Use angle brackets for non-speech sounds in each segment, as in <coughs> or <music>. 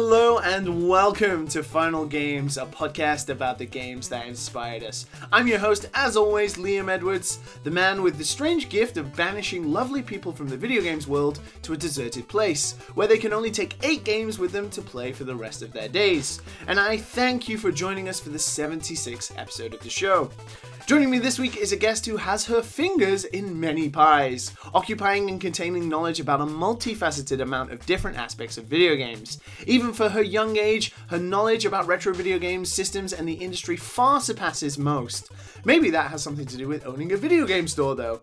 Hello and welcome to Final Games, a podcast about the games that inspired us. I'm your host, as always, Liam Edwards, the man with the strange gift of banishing lovely people from the video games world to a deserted place, where they can only take eight games with them to play for the rest of their days. And I thank you for joining us for the 76th episode of the show. Joining me this week is a guest who has her fingers in many pies, occupying and containing knowledge about a multifaceted amount of different aspects of video games. Even for her young age, her knowledge about retro video games, systems, and the industry far surpasses most. Maybe that has something to do with owning a video game store, though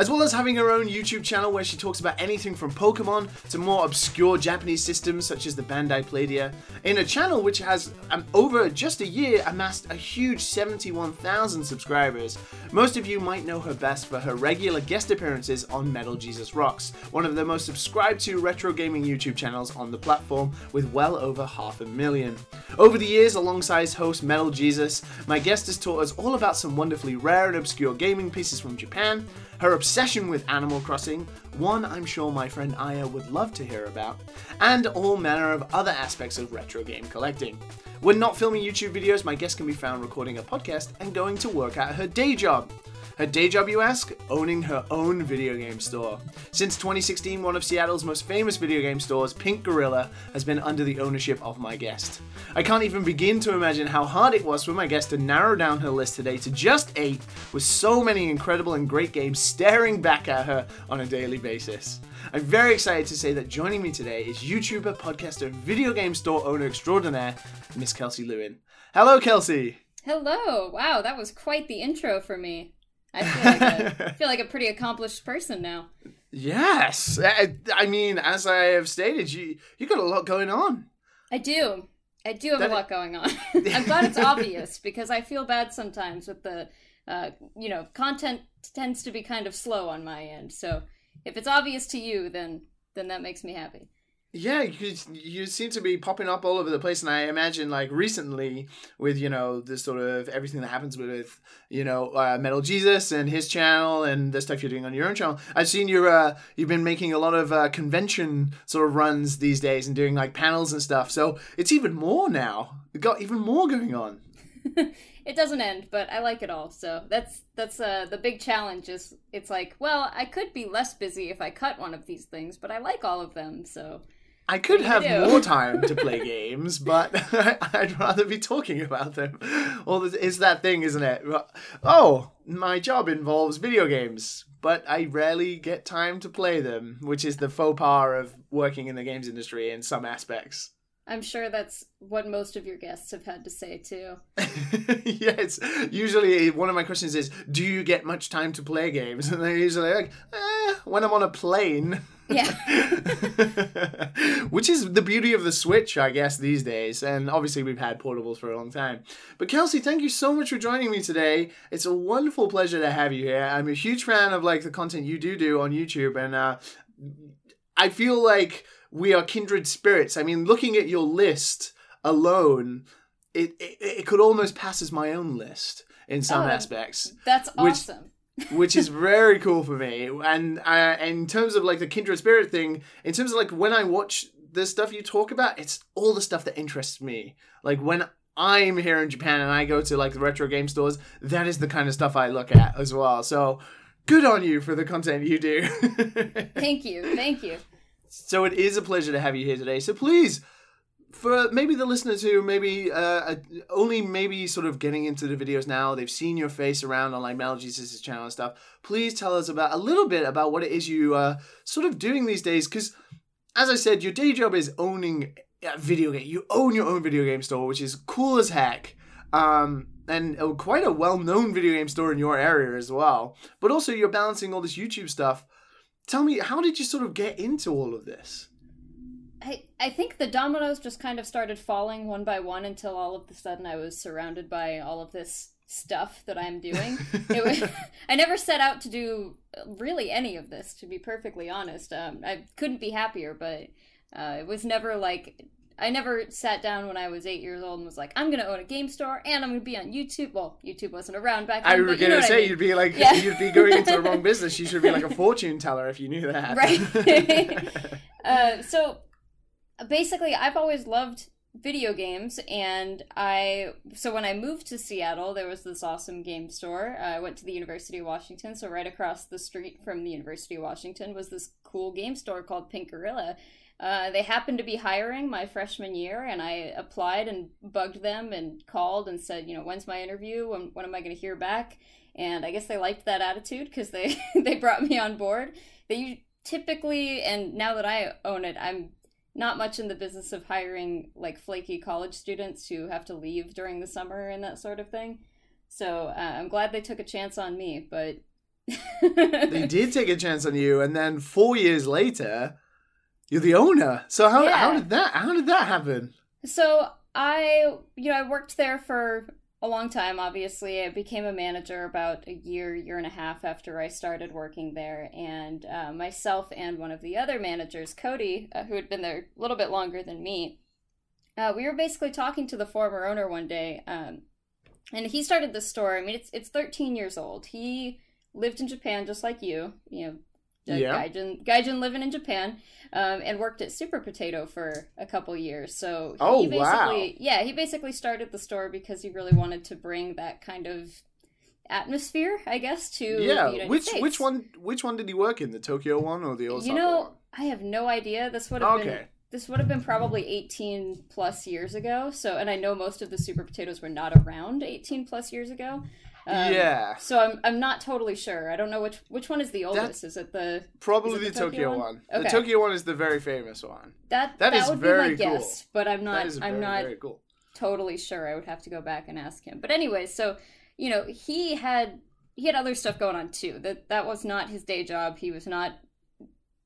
as well as having her own YouTube channel where she talks about anything from Pokemon to more obscure Japanese systems such as the Bandai Playdia, in a channel which has um, over just a year amassed a huge 71,000 subscribers. Most of you might know her best for her regular guest appearances on Metal Jesus Rocks, one of the most subscribed to retro gaming YouTube channels on the platform with well over half a million. Over the years, alongside host Metal Jesus, my guest has taught us all about some wonderfully rare and obscure gaming pieces from Japan, her obsession with Animal Crossing, one I'm sure my friend Aya would love to hear about, and all manner of other aspects of retro game collecting. When not filming YouTube videos, my guest can be found recording a podcast and going to work at her day job. Her day job, you ask? Owning her own video game store. Since 2016, one of Seattle's most famous video game stores, Pink Gorilla, has been under the ownership of my guest. I can't even begin to imagine how hard it was for my guest to narrow down her list today to just eight, with so many incredible and great games staring back at her on a daily basis. I'm very excited to say that joining me today is YouTuber, podcaster, video game store owner extraordinaire, Miss Kelsey Lewin. Hello, Kelsey. Hello. Wow, that was quite the intro for me. I feel like a, I <laughs> feel like a pretty accomplished person now. Yes, I, I mean, as I have stated, you you got a lot going on. I do. I do have that a lot going on. <laughs> <laughs> I'm glad it's obvious because I feel bad sometimes with the, uh, you know, content tends to be kind of slow on my end. So if it's obvious to you, then then that makes me happy. Yeah, you, you seem to be popping up all over the place, and I imagine like recently with you know this sort of everything that happens with you know uh, Metal Jesus and his channel and the stuff you're doing on your own channel. I've seen you uh, you've been making a lot of uh, convention sort of runs these days and doing like panels and stuff. So it's even more now. You've got even more going on. <laughs> it doesn't end, but I like it all. So that's that's uh, the big challenge. Is it's like, well, I could be less busy if I cut one of these things, but I like all of them. So I could have more time to <laughs> play games, but <laughs> I'd rather be talking about them. Well, it's that thing, isn't it? Oh, my job involves video games, but I rarely get time to play them, which is the faux pas of working in the games industry in some aspects. I'm sure that's what most of your guests have had to say too. <laughs> yes, usually one of my questions is, "Do you get much time to play games?" And they're usually like, eh, "When I'm on a plane." Yeah. <laughs> Which is the beauty of the Switch, I guess, these days. And obviously, we've had portables for a long time. But Kelsey, thank you so much for joining me today. It's a wonderful pleasure to have you here. I'm a huge fan of like the content you do do on YouTube, and uh, I feel like we are kindred spirits. I mean, looking at your list alone, it, it, it could almost pass as my own list in some oh, aspects. That's awesome. Which, which is very cool for me. And uh, in terms of like the kindred spirit thing, in terms of like when I watch the stuff you talk about, it's all the stuff that interests me. Like when I'm here in Japan and I go to like the retro game stores, that is the kind of stuff I look at as well. So good on you for the content you do. <laughs> thank you. Thank you. So it is a pleasure to have you here today. So please, for maybe the listeners who maybe uh, only maybe sort of getting into the videos now, they've seen your face around on like Metal Jesus' channel and stuff. Please tell us about a little bit about what it is you are uh, sort of doing these days. Because as I said, your day job is owning a video game. You own your own video game store, which is cool as heck. Um, and quite a well-known video game store in your area as well. But also, you're balancing all this YouTube stuff tell me, how did you sort of get into all of this? I, I think the dominoes just kind of started falling one by one until all of a sudden I was surrounded by all of this stuff that I'm doing. <laughs> it was, I never set out to do really any of this, to be perfectly honest. Um, I couldn't be happier, but uh, it was never like I never sat down when I was eight years old and was like, I'm going to own a game store and I'm going to be on YouTube. Well, YouTube wasn't around back then. I was going to say, I mean. you'd be like, yeah. you'd be going into the wrong <laughs> business. You should be like a fortune teller if you knew that. Right. <laughs> uh, so basically, I've always loved video games and i so when i moved to seattle there was this awesome game store. Uh, i went to the university of washington so right across the street from the university of washington was this cool game store called pink gorilla. Uh, they happened to be hiring my freshman year and i applied and bugged them and called and said you know when's my interview? When, when am i going to hear back? And i guess they liked that attitude because they <laughs> they brought me on board. They typically and now that i own it i'm not much in the business of hiring like flaky college students who have to leave during the summer and that sort of thing. So uh, I'm glad they took a chance on me, but <laughs> they did take a chance on you, and then four years later, you're the owner. So how Yeah. how did that how did that happen? So I, you know, I worked there for a long time. Obviously, I became a manager about a year, year and a half after I started working there. And uh, myself and one of the other managers, Cody, uh, who had been there a little bit longer than me, uh, we were basically talking to the former owner one day. Um, and he started the store. I mean, it's it's 13 years old. He lived in Japan just like you. You know, a Yeah. gaijin, gaijin living in Japan, um, and worked at Super Potato for a couple years. So he Oh, basically, wow. yeah, he basically started the store because he really wanted to bring that kind of atmosphere, I guess, to yeah, which States. which one which one did he work in? The Tokyo one or the Osaka You know, one? I have no idea. This would have been this would have been probably 18 plus years ago. So, and I know most of the Super Potatoes were not around 18 plus years ago. Um, yeah, So I'm I'm not totally sure. I don't know which which one is the oldest. Is it the probably is the, the Tokyo, Tokyo one. one? The Tokyo one is the very famous one. that That is would very be my cool. guess, but I'm not that is very I'm not very cool. totally sure. I would have to go back and ask him. But anyway, so you know, he had he had other stuff going on too. That that was not his day job. He was not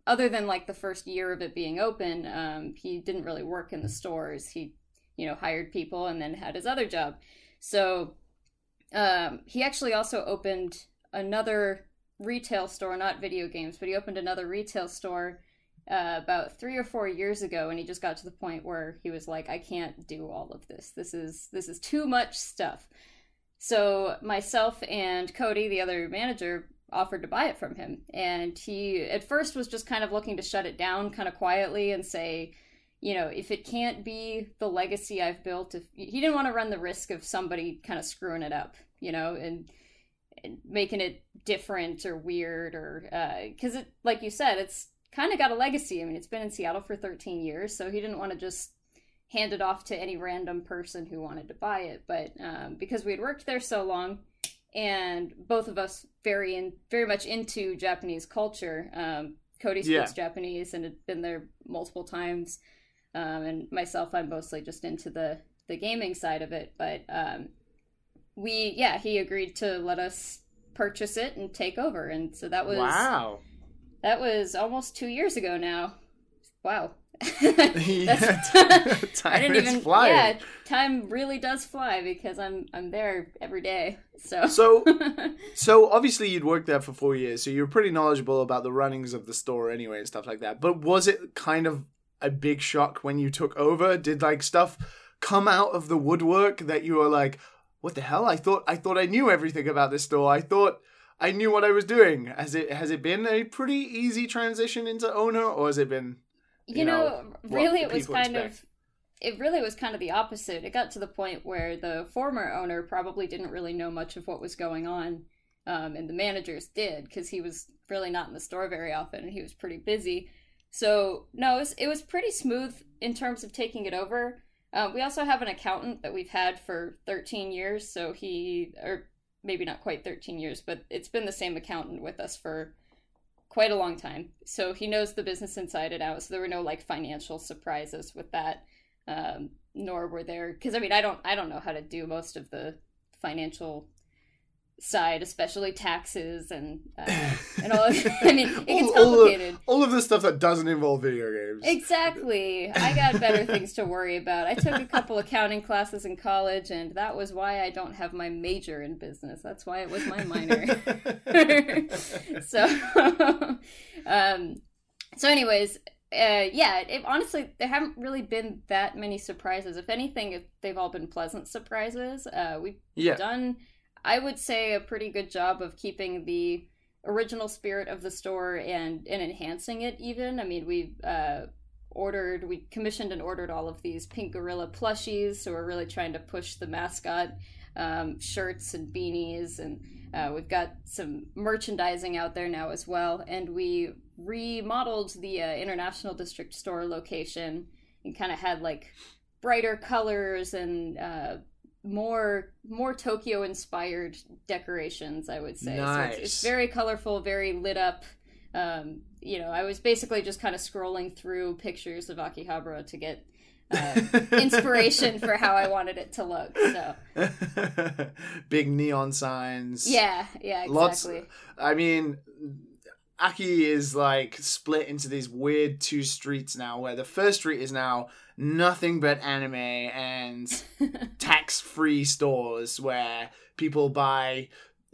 other than like the first year of it being open, um, he didn't really work in the stores. He, you know, hired people and then had his other job. So um, he actually also opened another retail store, not video games, but he opened another retail store uh, about three or four years ago, and he just got to the point where he was like, "I can't do all of this. This is this is too much stuff." So myself and Cody, the other manager, offered to buy it from him, and he at first was just kind of looking to shut it down, kind of quietly, and say, you know, if it can't be the legacy I've built, if he didn't want to run the risk of somebody kind of screwing it up, you know, and, and making it different or weird or because it, like you said, it's kind of got a legacy. I mean, it's been in Seattle for 13 years, so he didn't want to just hand it off to any random person who wanted to buy it. But um, because we had worked there so long, and both of us very in very much into Japanese culture. Um, Cody speaks Japanese and had been there multiple times, um, and myself, I'm mostly just into the the gaming side of it. But um, we, yeah, he agreed to let us purchase it and take over, and so that was wow. that was almost two years ago now. Wow. <laughs> Yeah, <laughs> <laughs> time I didn't is even. flying. Yeah, time really does fly because I'm I'm there every day. So. So So obviously you'd worked there for four years, so you're pretty knowledgeable about the runnings of the store anyway and stuff like that. But was it kind of a big shock when you took over? Did like stuff come out of the woodwork that you were like, "What the hell? I thought I thought I knew everything about this store. I thought I knew what I was doing." Has it has it been a pretty easy transition into owner, or has it been? you, you know, know, really it was kind expect. of it really was kind of the opposite it got to the point where the former owner probably didn't really know much of what was going on um, and the managers did because he was really not in the store very often and he was pretty busy so no it was, it was pretty smooth in terms of taking it over uh, we also have an accountant that we've had for 13 years so he or maybe not quite 13 years but it's been the same accountant with us for quite a long time. So he knows the business inside and out. So there were no like financial surprises with that. Um, nor were there because I mean I don't I don't know how to do most of the financial side, especially taxes and uh, <laughs> and all. Of, I mean it gets All- all the- complicated. All of the stuff that doesn't involve video games. Exactly. I got better things to worry about. I took a couple accounting classes in college, and that was why I don't have my major in business. That's why it was my minor. <laughs> so, um, so anyways, uh, yeah. It, honestly, there haven't really been that many surprises. If anything, they've all been pleasant surprises. Uh, we've yeah. done, I would say, a pretty good job of keeping the original spirit of the store and and enhancing it. Even, I mean, we've uh, ordered, we commissioned and ordered all of these pink gorilla plushies. So we're really trying to push the mascot um, shirts and beanies, and uh, we've got some merchandising out there now as well. And we remodeled the uh, International District store location and kind of had like brighter colors and uh, more more Tokyo inspired decorations. I would say. Nice. So it's, it's very colorful, very lit up. Um, you know, I was basically just kind of scrolling through pictures of Akihabara to get uh, <laughs> inspiration for how I wanted it to look. So <laughs> Big neon signs. yeah, yeah, exactly. Lots. I mean, Aki is like split into these weird two streets now, where the first street is now nothing but anime and <laughs> tax-free stores where people buy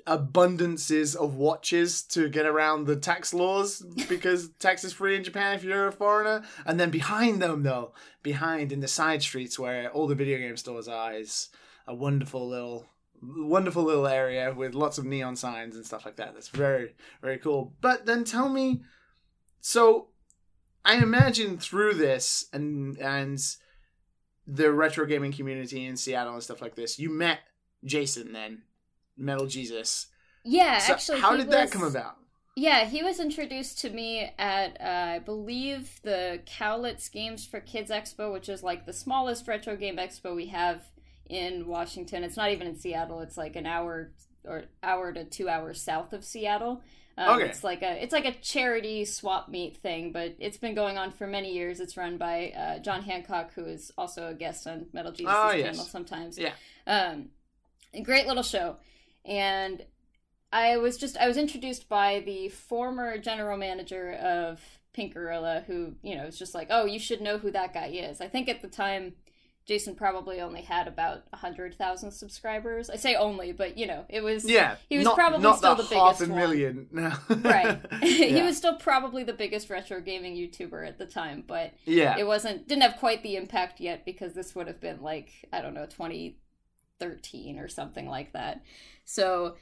abundances of watches to get around the tax laws because <laughs> tax is free in Japan if you're a foreigner. And then behind them, though, behind in the side streets where all the video game stores are, is a wonderful little wonderful little area with lots of neon signs and stuff like that. That's very, very cool. But then tell me, so I imagine through this and and the retro gaming community in Seattle and stuff like this, you met Jason then, Metal Jesus. Yeah, So actually, how did that come about? Yeah, he was introduced to me at uh, I believe the Cowlitz Games for Kids Expo, which is like the smallest retro game expo we have in Washington. It's not even in Seattle. It's like an hour or hour to two hours south of Seattle. Um, Okay. It's like a it's like a charity swap meet thing, but it's been going on for many years. It's run by uh, John Hancock, who is also a guest on Metal Jesus' Ah, yes. channel sometimes. Yeah. Um, a great little show, and I was just I was introduced by the former general manager of Pink Gorilla, who you know was just like, oh, you should know who that guy is. I think at the time, Jason probably only had about hundred thousand subscribers. I say only, but you know, it was Yeah, he was not, probably not still the the half biggest a million. No. right. <laughs> <laughs> he was still probably the biggest retro gaming YouTuber at the time, but Yeah. it wasn't didn't have quite the impact yet because this would have been like I don't know 2013 or something like that. So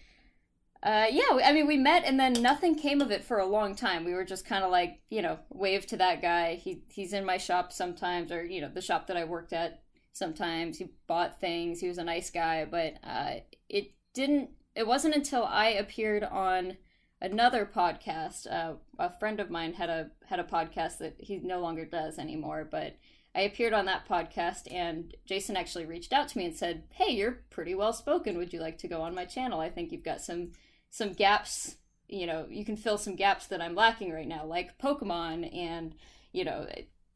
uh, yeah, I mean we met and then nothing came of it for a long time. We were just kind of like you know wave to that guy. He he's in my shop sometimes or you know the shop that I worked at sometimes. He bought things. He was a nice guy, but uh, it didn't. It wasn't until I appeared on another podcast. Uh, a friend of mine had a had a podcast that he no longer does anymore, but I appeared on that podcast, and Jason actually reached out to me and said, "Hey, you're pretty well spoken. Would you like to go on my channel? I think you've got some some gaps. You know, you can fill some gaps that I'm lacking right now, like Pokemon, and you know,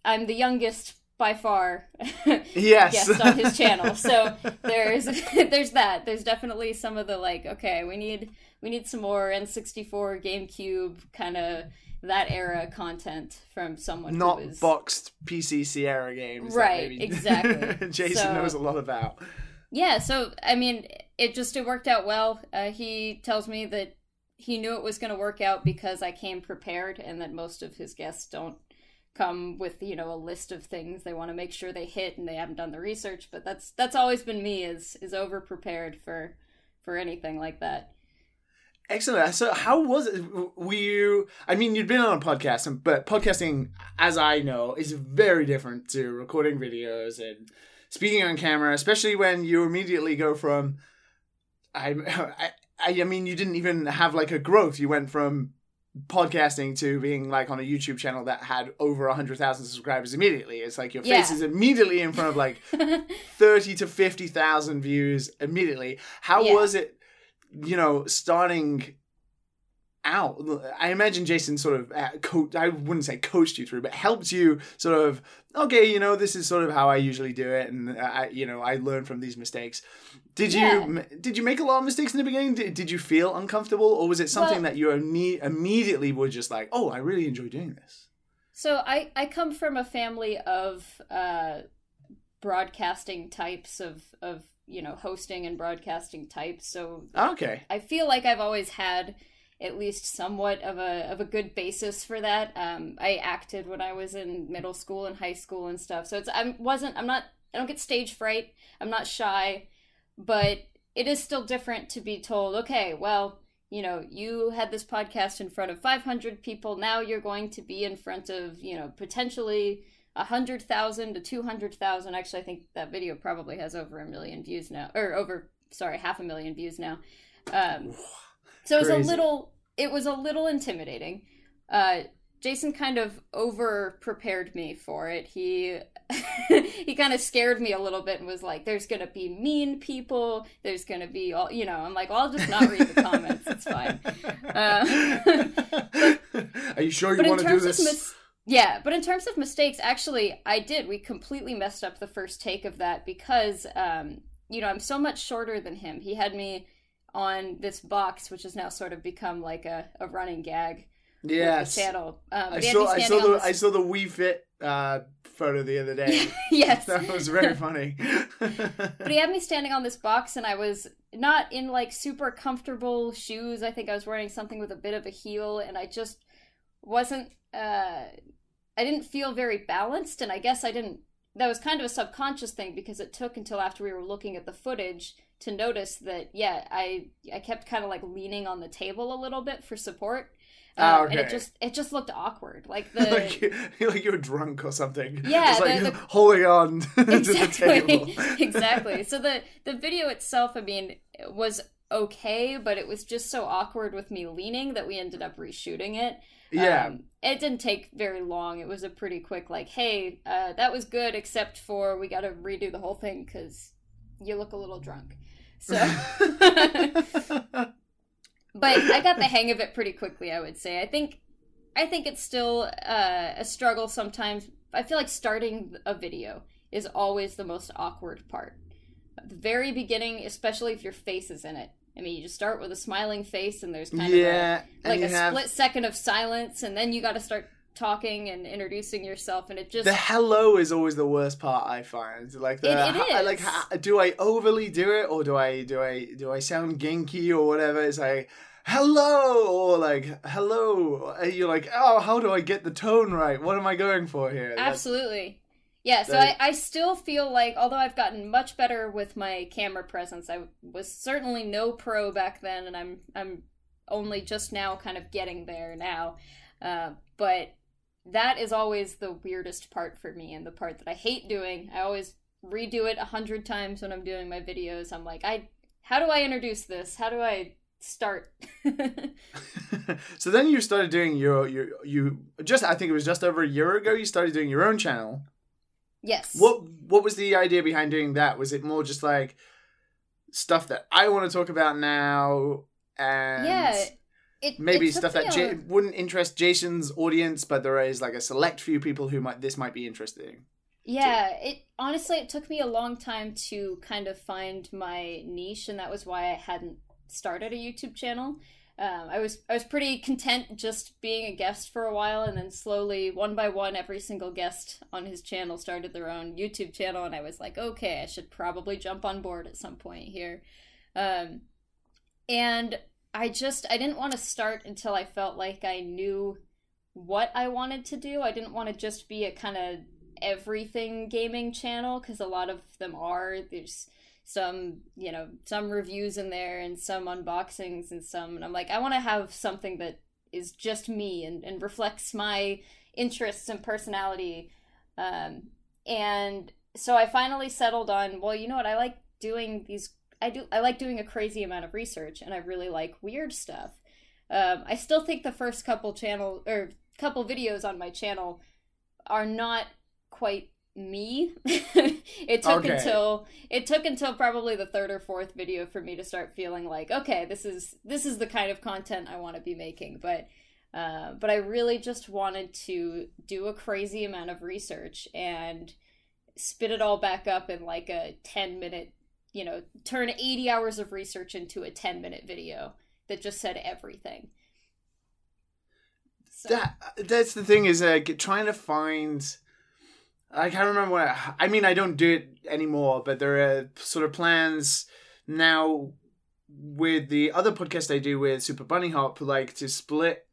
I'm the youngest." By far, <laughs> Yes. guest on his channel. <laughs> So there's <laughs> there's that. There's definitely some of the like, okay, we need we need some more N64, GameCube kind of that era content from someone not who is boxed PC Sierra games. Right, maybe exactly. Jason So- knows a lot about. Yeah, so I mean, it just it worked out well. Uh, he tells me that he knew it was going to work out because I came prepared, and that most of his guests don't come with you know a list of things they want to make sure they hit, and they haven't done the research. But that's that's always been me is is over prepared for for anything like that. Excellent. So, how was it? Were you? I mean, you'd been on a podcast, but podcasting, as I know, is very different to recording videos and speaking on camera, especially when you immediately go from. I, <laughs> I, I mean, you didn't even have like a growth. You went from podcasting to being like on a YouTube channel that had over a hundred thousand subscribers immediately. It's like your face Yeah. is immediately in front of like <laughs> thirty to fifty thousand views immediately. How Yeah. was it? You know, starting out. I imagine Jason sort of uh, co- I wouldn't say coached you through, but helped you sort of. Okay, you know, this is sort of how I usually do it, and I, you know, I learn from these mistakes. Did Yeah. you did you make a lot of mistakes in the beginning? Did, did you feel uncomfortable, or was it something Well- that you imme- immediately were just like, oh, I really enjoy doing this? So I I come from a family of uh, broadcasting types of of you know hosting and broadcasting types. So Okay, I feel like I've always had at least somewhat of a of a good basis for that. Um, I acted when I was in middle school and high school and stuff. So it's I wasn't I'm not I don't get stage fright. I'm not shy, but it is still different to be told, okay, well, you know, you had this podcast in front of 500 people. Now you're going to be in front of, you know, potentially a hundred thousand to two hundred thousand. Actually, I think that video probably has over a million views now, or over sorry, half a million views now. Um, so it was a little, it was a little intimidating. Uh, Jason kind of over prepared me for it. He <laughs> he kind of scared me a little bit and was like, "There's gonna be mean people. There's gonna be all you know." I'm like, "Well, I'll just not read the comments. It's fine." Uh, <laughs> <laughs> Are you sure you want to do this? mis- yeah, but in terms of mistakes, actually, I did. We completely messed up the first take of that because, um, you know, I'm so much shorter than him. He had me on this box, which has now sort of become like a, a running gag yes. the channel. Um, I but he had me saw I saw the this- I saw the Wii Fit uh, photo the other day. <laughs> yes, that was very <laughs> funny. But he had me standing on this box, and I was not in like super comfortable shoes. I think I was wearing something with a bit of a heel, and I just wasn't. Uh, I didn't feel very balanced, and I guess I didn't. That was kind of a subconscious thing because it took until after we were looking at the footage to notice that yeah, I I kept kind of like leaning on the table a little bit for support. Ah, Um, and it just it just looked awkward. Like <laughs> the like, you, <laughs> like you were drunk or something. Yeah, Just like the- the- holding on <laughs> to the exactly table. exactly so the the video itself i mean was okay but it was just so awkward with me leaning that we ended up reshooting it Yeah. Um, it didn't take very long it was a pretty quick like hey uh, that was good except for we gotta redo the whole thing because you look a little drunk so but I got the <laughs> hang of it pretty quickly. I would say. I think, I think it's still uh, a struggle sometimes. I feel like starting a video is always the most awkward part. At the very beginning, especially if your face is in it. I mean, you just start with a smiling face, and there's kind yeah, of a, like a have split second of silence, and then you got to start talking and introducing yourself, and it just the hello is always the worst part. I find like the It- it ha- is. like ha- do I overly do it or do I do I do I sound ginky or whatever? It's like hello or like hello. And You're like oh how do I get the tone right? What am I going for here? That's- Absolutely. Yeah, so I, I still feel like, although I've gotten much better with my camera presence, I was certainly no pro back then, and I'm I'm only just now kind of getting there now. Uh, but that is always the weirdest part for me, and the part that I hate doing. I always redo it a hundred times when I'm doing my videos. I'm like, I how do I introduce this? How do I start? <laughs> <laughs> so then you started doing your your you just I think it was just over a year ago you started doing your own channel. yes. What what was the idea behind doing that? Was it more just like stuff that I want to talk about now and Yeah. It, maybe it stuff that J- wouldn't interest Jason's audience, but there is like a select few people who might this might be interesting. Yeah, it honestly it took me a long time to kind of find my niche, and that was why I hadn't started a YouTube channel. Um, I was I was pretty content just being a guest for a while, and then slowly, one by one, every single guest on his channel started their own YouTube channel, and I was like, okay, I should probably jump on board at some point here. Um, and I just I didn't want to start until I felt like I knew what I wanted to do. I didn't want to just be a kind of everything gaming channel because a lot of them are. There's some, you know, some reviews in there and some unboxings and some. And I'm like, I want to have something that is just me and, and reflects my interests and personality. Um, and so I finally settled on, well, you know what? I like doing these. I do. I like doing a crazy amount of research, and I really like weird stuff. Um, I still think the first couple channel or couple videos on my channel are not quite me. <laughs> it took Okay. until it took until probably the third or fourth video for me to start feeling like, okay, this is this is the kind of content I want to be making. But uh, but I really just wanted to do a crazy amount of research and spit it all back up in like a 10 minute, you know, turn 80 hours of research into a 10 minute video that just said everything. So, That that's the thing is like trying to find. I can't remember what. I, I mean, I don't do it anymore, but there are sort of plans now with the other podcast I do with Super Bunny Hop, like to split.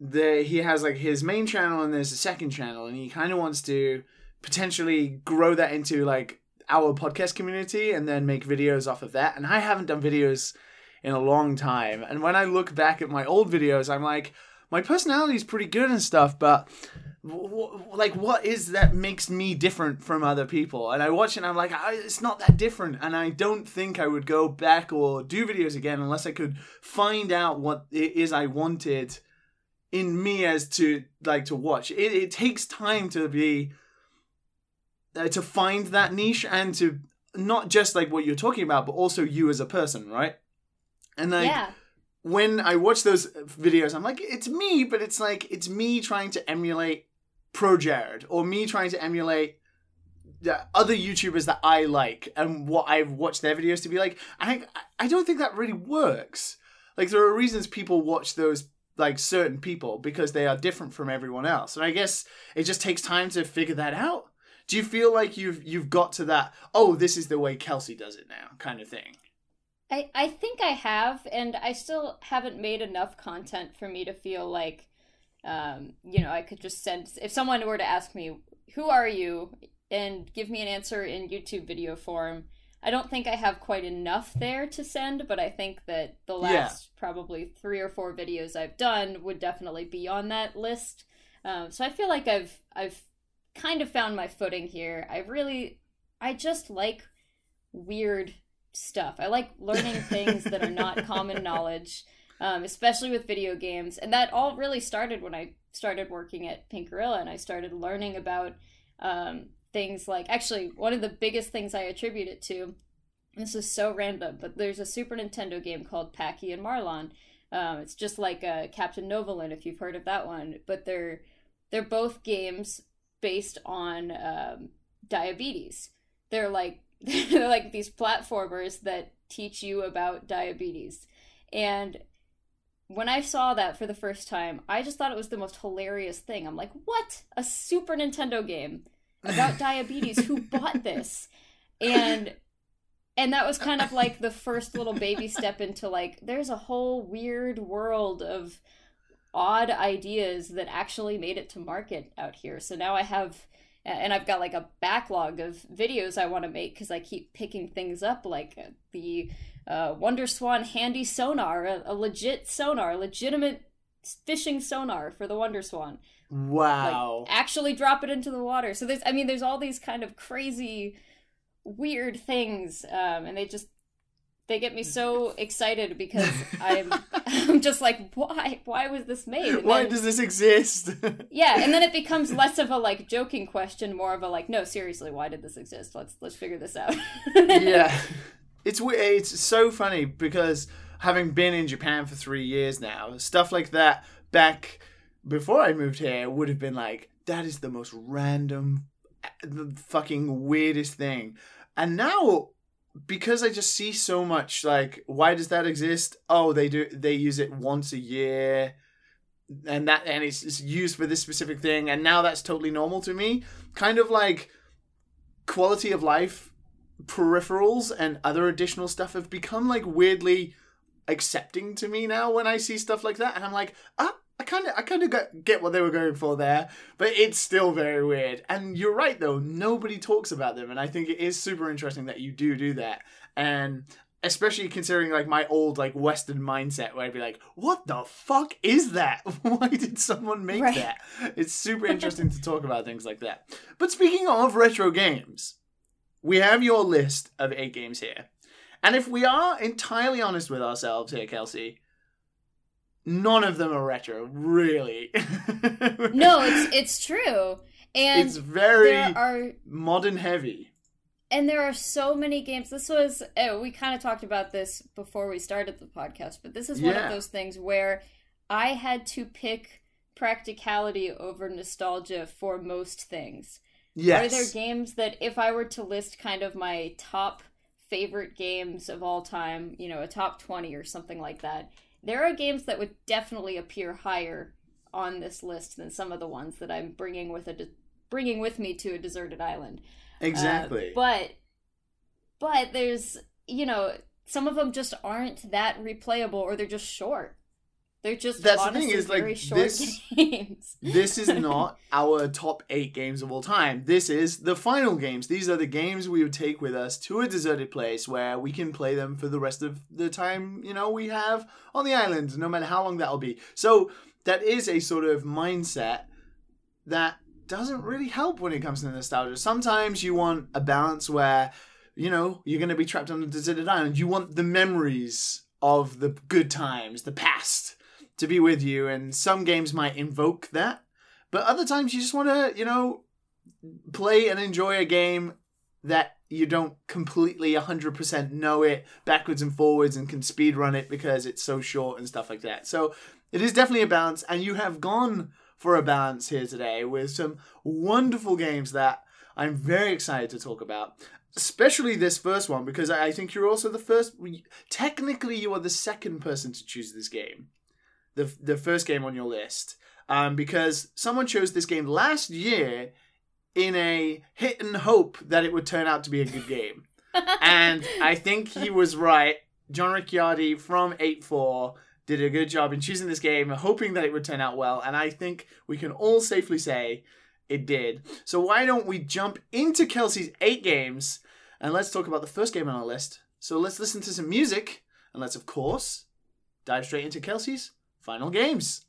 The he has like his main channel and there's a second channel, and he kind of wants to potentially grow that into like our podcast community and then make videos off of that. And I haven't done videos in a long time, and when I look back at my old videos, I'm like my personality is pretty good and stuff, but like what is that makes me different from other people? And i watch it and i'm like it's not that different. And i don't think i would go back or do videos again unless i could find out what it is i wanted in me as to like to watch. It, it takes time to be uh, to find that niche and to not just like what you're talking about but also you as a person right? And like yeah. when i watch those videos i'm like it's me but it's like it's me trying to emulate ProJared or me trying to emulate the other youtubers that i like and what i've watched their videos to be like. I i don't think that really works. Like there are reasons people watch those like certain people because they are different from everyone else. And i guess it just takes time to figure that out do you feel like you've you've got to that oh this is the way kelsey does it now kind of thing I, I think I have, and I still haven't made enough content for me to feel like, um, you know, I could just send. If someone were to ask me, "Who are you?" and give me an answer in YouTube video form, I don't think I have quite enough there to send. But I think that the last yeah. probably three or four videos I've done would definitely be on that list. Um, so I feel like I've I've kind of found my footing here. I really, I just like weird stuff. I like learning <laughs> things that are not common knowledge, um, especially with video games. And that all really started when I started working at Pink Gorilla and I started learning about um, things like actually, one of the biggest things I attribute it to. This is so random, but there's a Super Nintendo game called Packy and Marlon. Um, it's just like uh, Captain Novolin, if you've heard of that one. But they're they're both games based on um, diabetes. They're like <laughs> they're like these platformers that teach you about diabetes. And when I saw that for the first time, I just thought it was the most hilarious thing. I'm like, what? A Super Nintendo game about <laughs> diabetes? Who bought this? And and that was kind of like the first little baby step into like there's a whole weird world of odd ideas that actually made it to market out here. So now I have and I've got like a backlog of videos I want to make because I keep picking things up, like uh, the uh, Wonder Swan handy sonar, a, a, legit sonar, legitimate fishing sonar for the Wonder Swan. Wow! Like, actually drop it into the water. So there's, I mean, there's all these kind of crazy, weird things, um, and they just they get me so <laughs> excited because I'm I'm just like why why was this made? And why then, does this exist? <laughs> yeah, and then it becomes less of a like joking question, more of a like no seriously why did this exist? Let's let's figure this out. <laughs> yeah, it's it's so funny because having been in Japan for three years now, stuff like that back before I moved here would have been like that is the most random, eh, the fucking weirdest thing, and now because I just see so much like why does that exist? Oh, they do they use it once a year and that and it's, it's used for this specific thing and now that's totally normal to me. Kind of like quality of life peripherals and other additional stuff have become like weirdly accepting to me now when I see stuff like that and I'm like, "Ah, kind of I kind of get what they were going for there, but it's still very weird. And you're right though, nobody talks about them, and I think it is super interesting that you do do that. And especially considering like my old like Western mindset, where I'd be like, "What the fuck is that? <laughs> Why did someone make right. that?" It's super <laughs> interesting to talk about things like that. But speaking of retro games, we have your list of eight games here, and if we are entirely honest with ourselves here, Kelsey none of them are retro, really. no, <laughs> it's it's true. And it's very are, modern heavy. And there are so many games. This was oh, we kind of talked about this before we started the podcast, but this is one yeah. of those things where I had to pick practicality over nostalgia for most things. Yes. Are there games that if I were to list kind of my top favorite games of all time, you know, a top 20 or something like that, there are games that would definitely appear higher on this list than some of the ones that I'm bringing with a de- bringing with me to a deserted island. Exactly. Uh, but but there's you know some of them just aren't that replayable or they're just short. They're just that's the thing is like this. Games. <laughs> this is not our top eight games of all time. This is the final games. These are the games we would take with us to a deserted place where we can play them for the rest of the time you know we have on the island, no matter how long that'll be. So that is a sort of mindset that doesn't really help when it comes to nostalgia. Sometimes you want a balance where, you know, you're going to be trapped on a deserted island. You want the memories of the good times, the past, to be with you. And some games might invoke that. But other times you just want to, you know, play and enjoy a game that you don't completely 100% know it backwards and forwards and can speed run it because it's so short and stuff like that. So it is definitely a balance, and you have gone for a balance here today with some wonderful games that I'm very excited to talk about. Especially this first one because I think you're also the first. Technically, you are the second person to choose this game, the the first game on your list, um, because someone chose this game last year in a hit and hope that it would turn out to be a good game. <laughs> and I think he was right. John Ricciardi from 8 4 did a good job in choosing this game, hoping that it would turn out well. And I think we can all safely say it did. So why don't we jump into Kelsey's eight games and let's talk about the first game on our list. So let's listen to some music and let's, of course, dive straight into Kelsey's final games.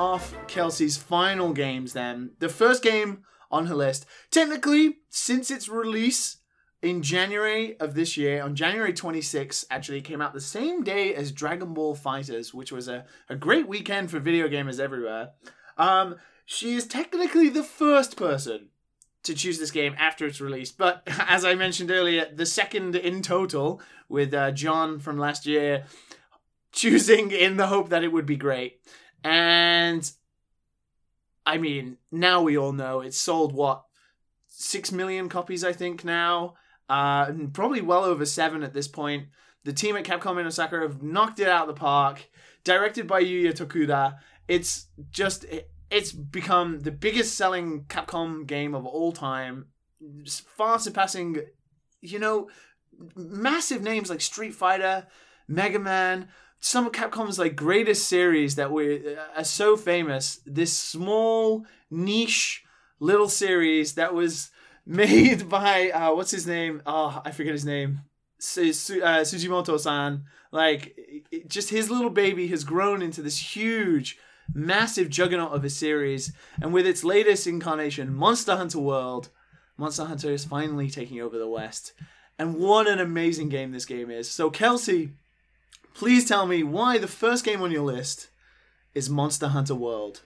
Off Kelsey's final games, then, the first game on her list, technically, since its release in January of this year, on January 26th, actually came out the same day as Dragon Ball FighterZ, which was a, a great weekend for video gamers everywhere. Um, she is technically the first person to choose this game after its release, but <laughs> as I mentioned earlier, the second in total, with uh, John from last year choosing in the hope that it would be great. And I mean, now we all know it's sold what six million copies, I think now, uh, and probably well over seven at this point. The team at Capcom in Osaka have knocked it out of the park. Directed by Yuya Tokuda, it's just it's become the biggest selling Capcom game of all time, far surpassing, you know, massive names like Street Fighter, Mega Man, some of Capcom's like greatest series that uh, are so famous. This small niche little series that was <laughs> made by uh, what's his name? Oh, I forget his name. Su- Su- uh, Tsujimoto-san. Like, it, just his little baby has grown into this huge, massive juggernaut of a series. And with its latest incarnation, Monster Hunter World, Monster Hunter is finally taking over the West. And what an amazing game this game is. So, Kelsey, please tell me why the first game on your list is Monster Hunter World.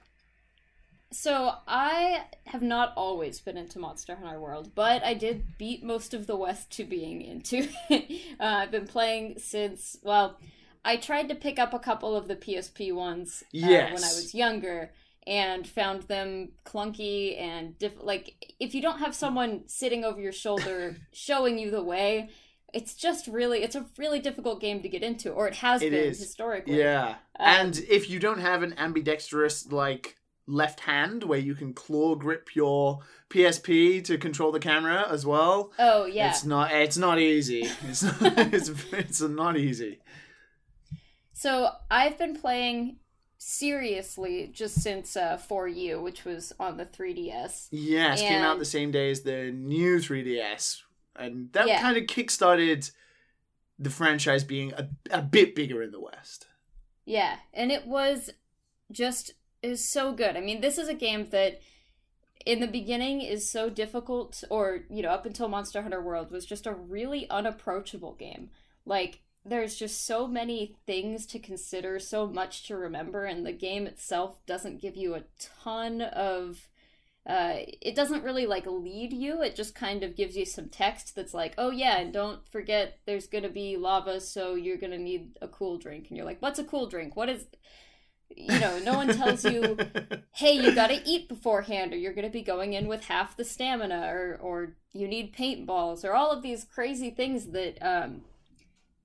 So I have not always been into Monster Hunter World, but I did beat most of the West to being into <laughs> it. uh, I've been playing since well, I tried to pick up a couple of the PSP ones uh, yes. when I was younger and found them clunky and diff- like if you don't have someone sitting over your shoulder <coughs> showing you the way, it's just really it's a really difficult game to get into or it has It been is. historically. Yeah. Um, and if you don't have an ambidextrous, like, left hand where you can claw grip your PSP to control the camera as well, Oh yeah. it's not it's not easy. It's <laughs> <laughs> it's, it's not easy. So I've been playing seriously just since uh, 4U, which was on the 3DS. Yes, came out the same day as the new 3DS, and that Yeah. kind of kickstarted the franchise being a, a bit bigger in the West. Yeah, and it was just is so good. I mean, this is a game that in the beginning is so difficult or, you know, up until Monster Hunter World was just a really unapproachable game. Like there's just so many things to consider, so much to remember, and the game itself doesn't give you a ton of uh, it doesn't really like lead you. It just kind of gives you some text that's like oh yeah and don't forget there's gonna be lava so you're gonna need a cool drink. And you're like what's a cool drink? What is <laughs> you know no one tells you hey you gotta eat beforehand or you're gonna be going in with half the stamina or or you need paintballs or all of these crazy things that um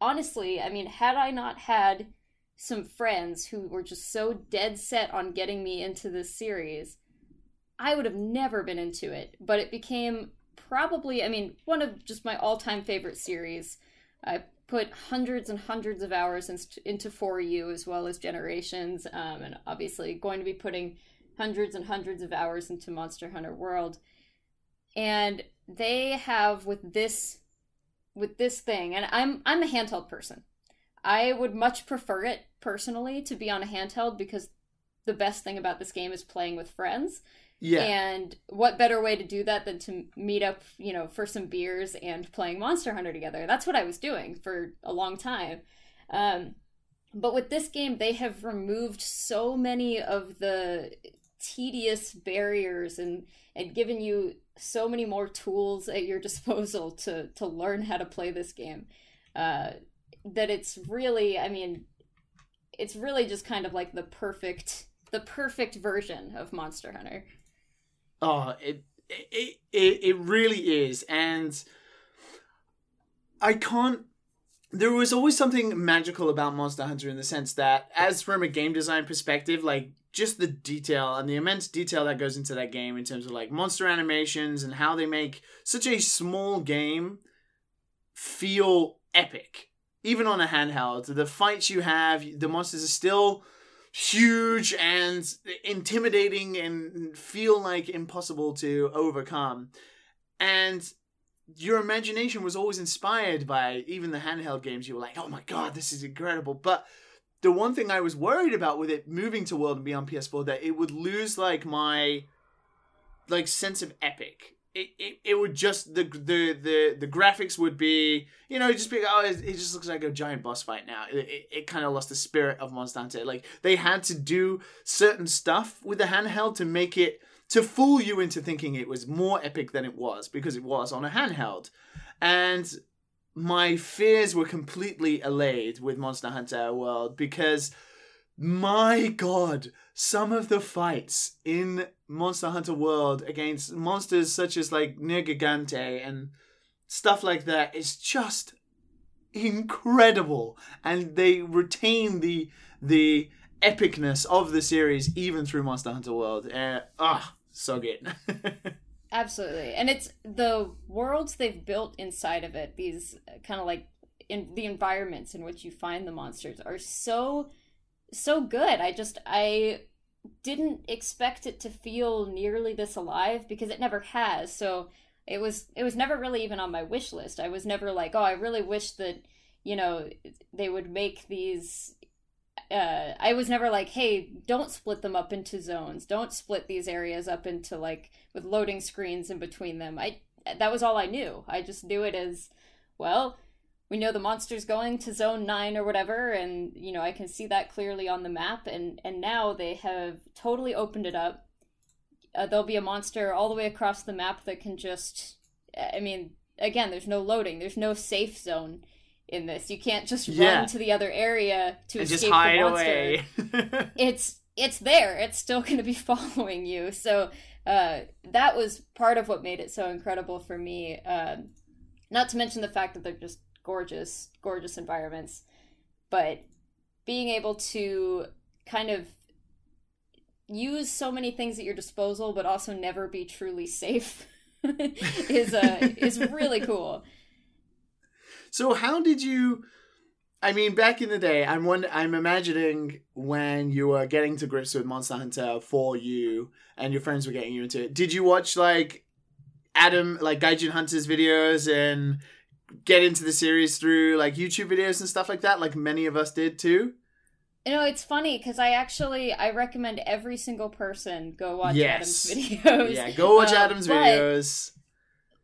honestly i mean had i not had some friends who were just so dead set on getting me into this series I would have never been into it, but it became probably, I mean, one of just my all time favorite series. I put hundreds and hundreds of hours in, into 4U as well as Generations, um, and obviously going to be putting hundreds and hundreds of hours into Monster Hunter World. And they have with this with this thing, and I'm I'm a handheld person. I would much prefer it personally to be on a handheld because the best thing about this game is playing with friends. Yeah. And what better way to do that than to meet up, you know, for some beers and playing Monster Hunter together? That's what I was doing for a long time. Um, but with this game, they have removed so many of the tedious barriers and and given you so many more tools at your <laughs> disposal to to learn how to play this game. Uh, that it's really, I mean, it's really just kind of like the perfect the perfect version of Monster Hunter. Oh, it it it, it really is, and I can't. There was always something magical about Monster Hunter in the sense that, as from a game design perspective, like just the detail and the immense detail that goes into that game in terms of like monster animations and how they make such a small game feel epic. Even on a handheld, the fights you have, the monsters are still huge and intimidating and feel like impossible to overcome. And your imagination was always inspired by even the handheld games. You were like, oh my god, this is incredible. But the one thing I was worried about with it moving to World and Beyond PS4 that it would lose like my like sense of epic it, it, it would just the the the the graphics would be you know just be oh it, it just looks like a giant boss fight now. It, it, it kind of lost the spirit of Monster Hunter like they had to do certain stuff with the handheld to make it to fool you into thinking it was more epic than it was because it was on a handheld. And my fears were completely allayed with Monster Hunter World because my god some of the fights in Monster Hunter World against monsters such as like Nergigante and stuff like that is just incredible and they retain the the epicness of the series even through Monster Hunter World. Uh, ah, so good. <laughs> Absolutely. And it's the worlds they've built inside of it, these kind of like in the environments in which you find the monsters are so so good. I just I didn't expect it to feel nearly this alive because it never has. So it was it was never really even on my wish list. I was never like, oh, I really wish that you know they would make these. Uh, I was never like, hey, don't split them up into zones. Don't split these areas up into like with loading screens in between them. I that was all I knew. I just knew it as well we know the monster's going to zone 9 or whatever and you know i can see that clearly on the map and and now they have totally opened it up. Uh, there'll be a monster all the way across the map that can just i mean again there's no loading there's no safe zone in this. You can't just yeah. run to the other area to and escape the monster. <laughs> <laughs> it's it's there it's still <laughs> going to be following you. So uh, that was part of what made it so incredible for me. Uh, not to mention the fact that they're just gorgeous, gorgeous environments. But being able to kind of use so many things at your disposal, but also never be truly safe <laughs> is uh, is really <laughs> cool. So how did you? I mean, back in the day, I'm one. I'm imagining when you were getting to grips with Monster Hunter 4U, and your friends were getting you into it. Did you watch like Adam, like Gaijin Hunters videos and get into the series through like YouTube videos and stuff like that, like many of us did too. You know, it's funny because I actually I recommend every single person go watch yes. Adam's <laughs> videos. Yeah, go watch um, Adam's but, videos.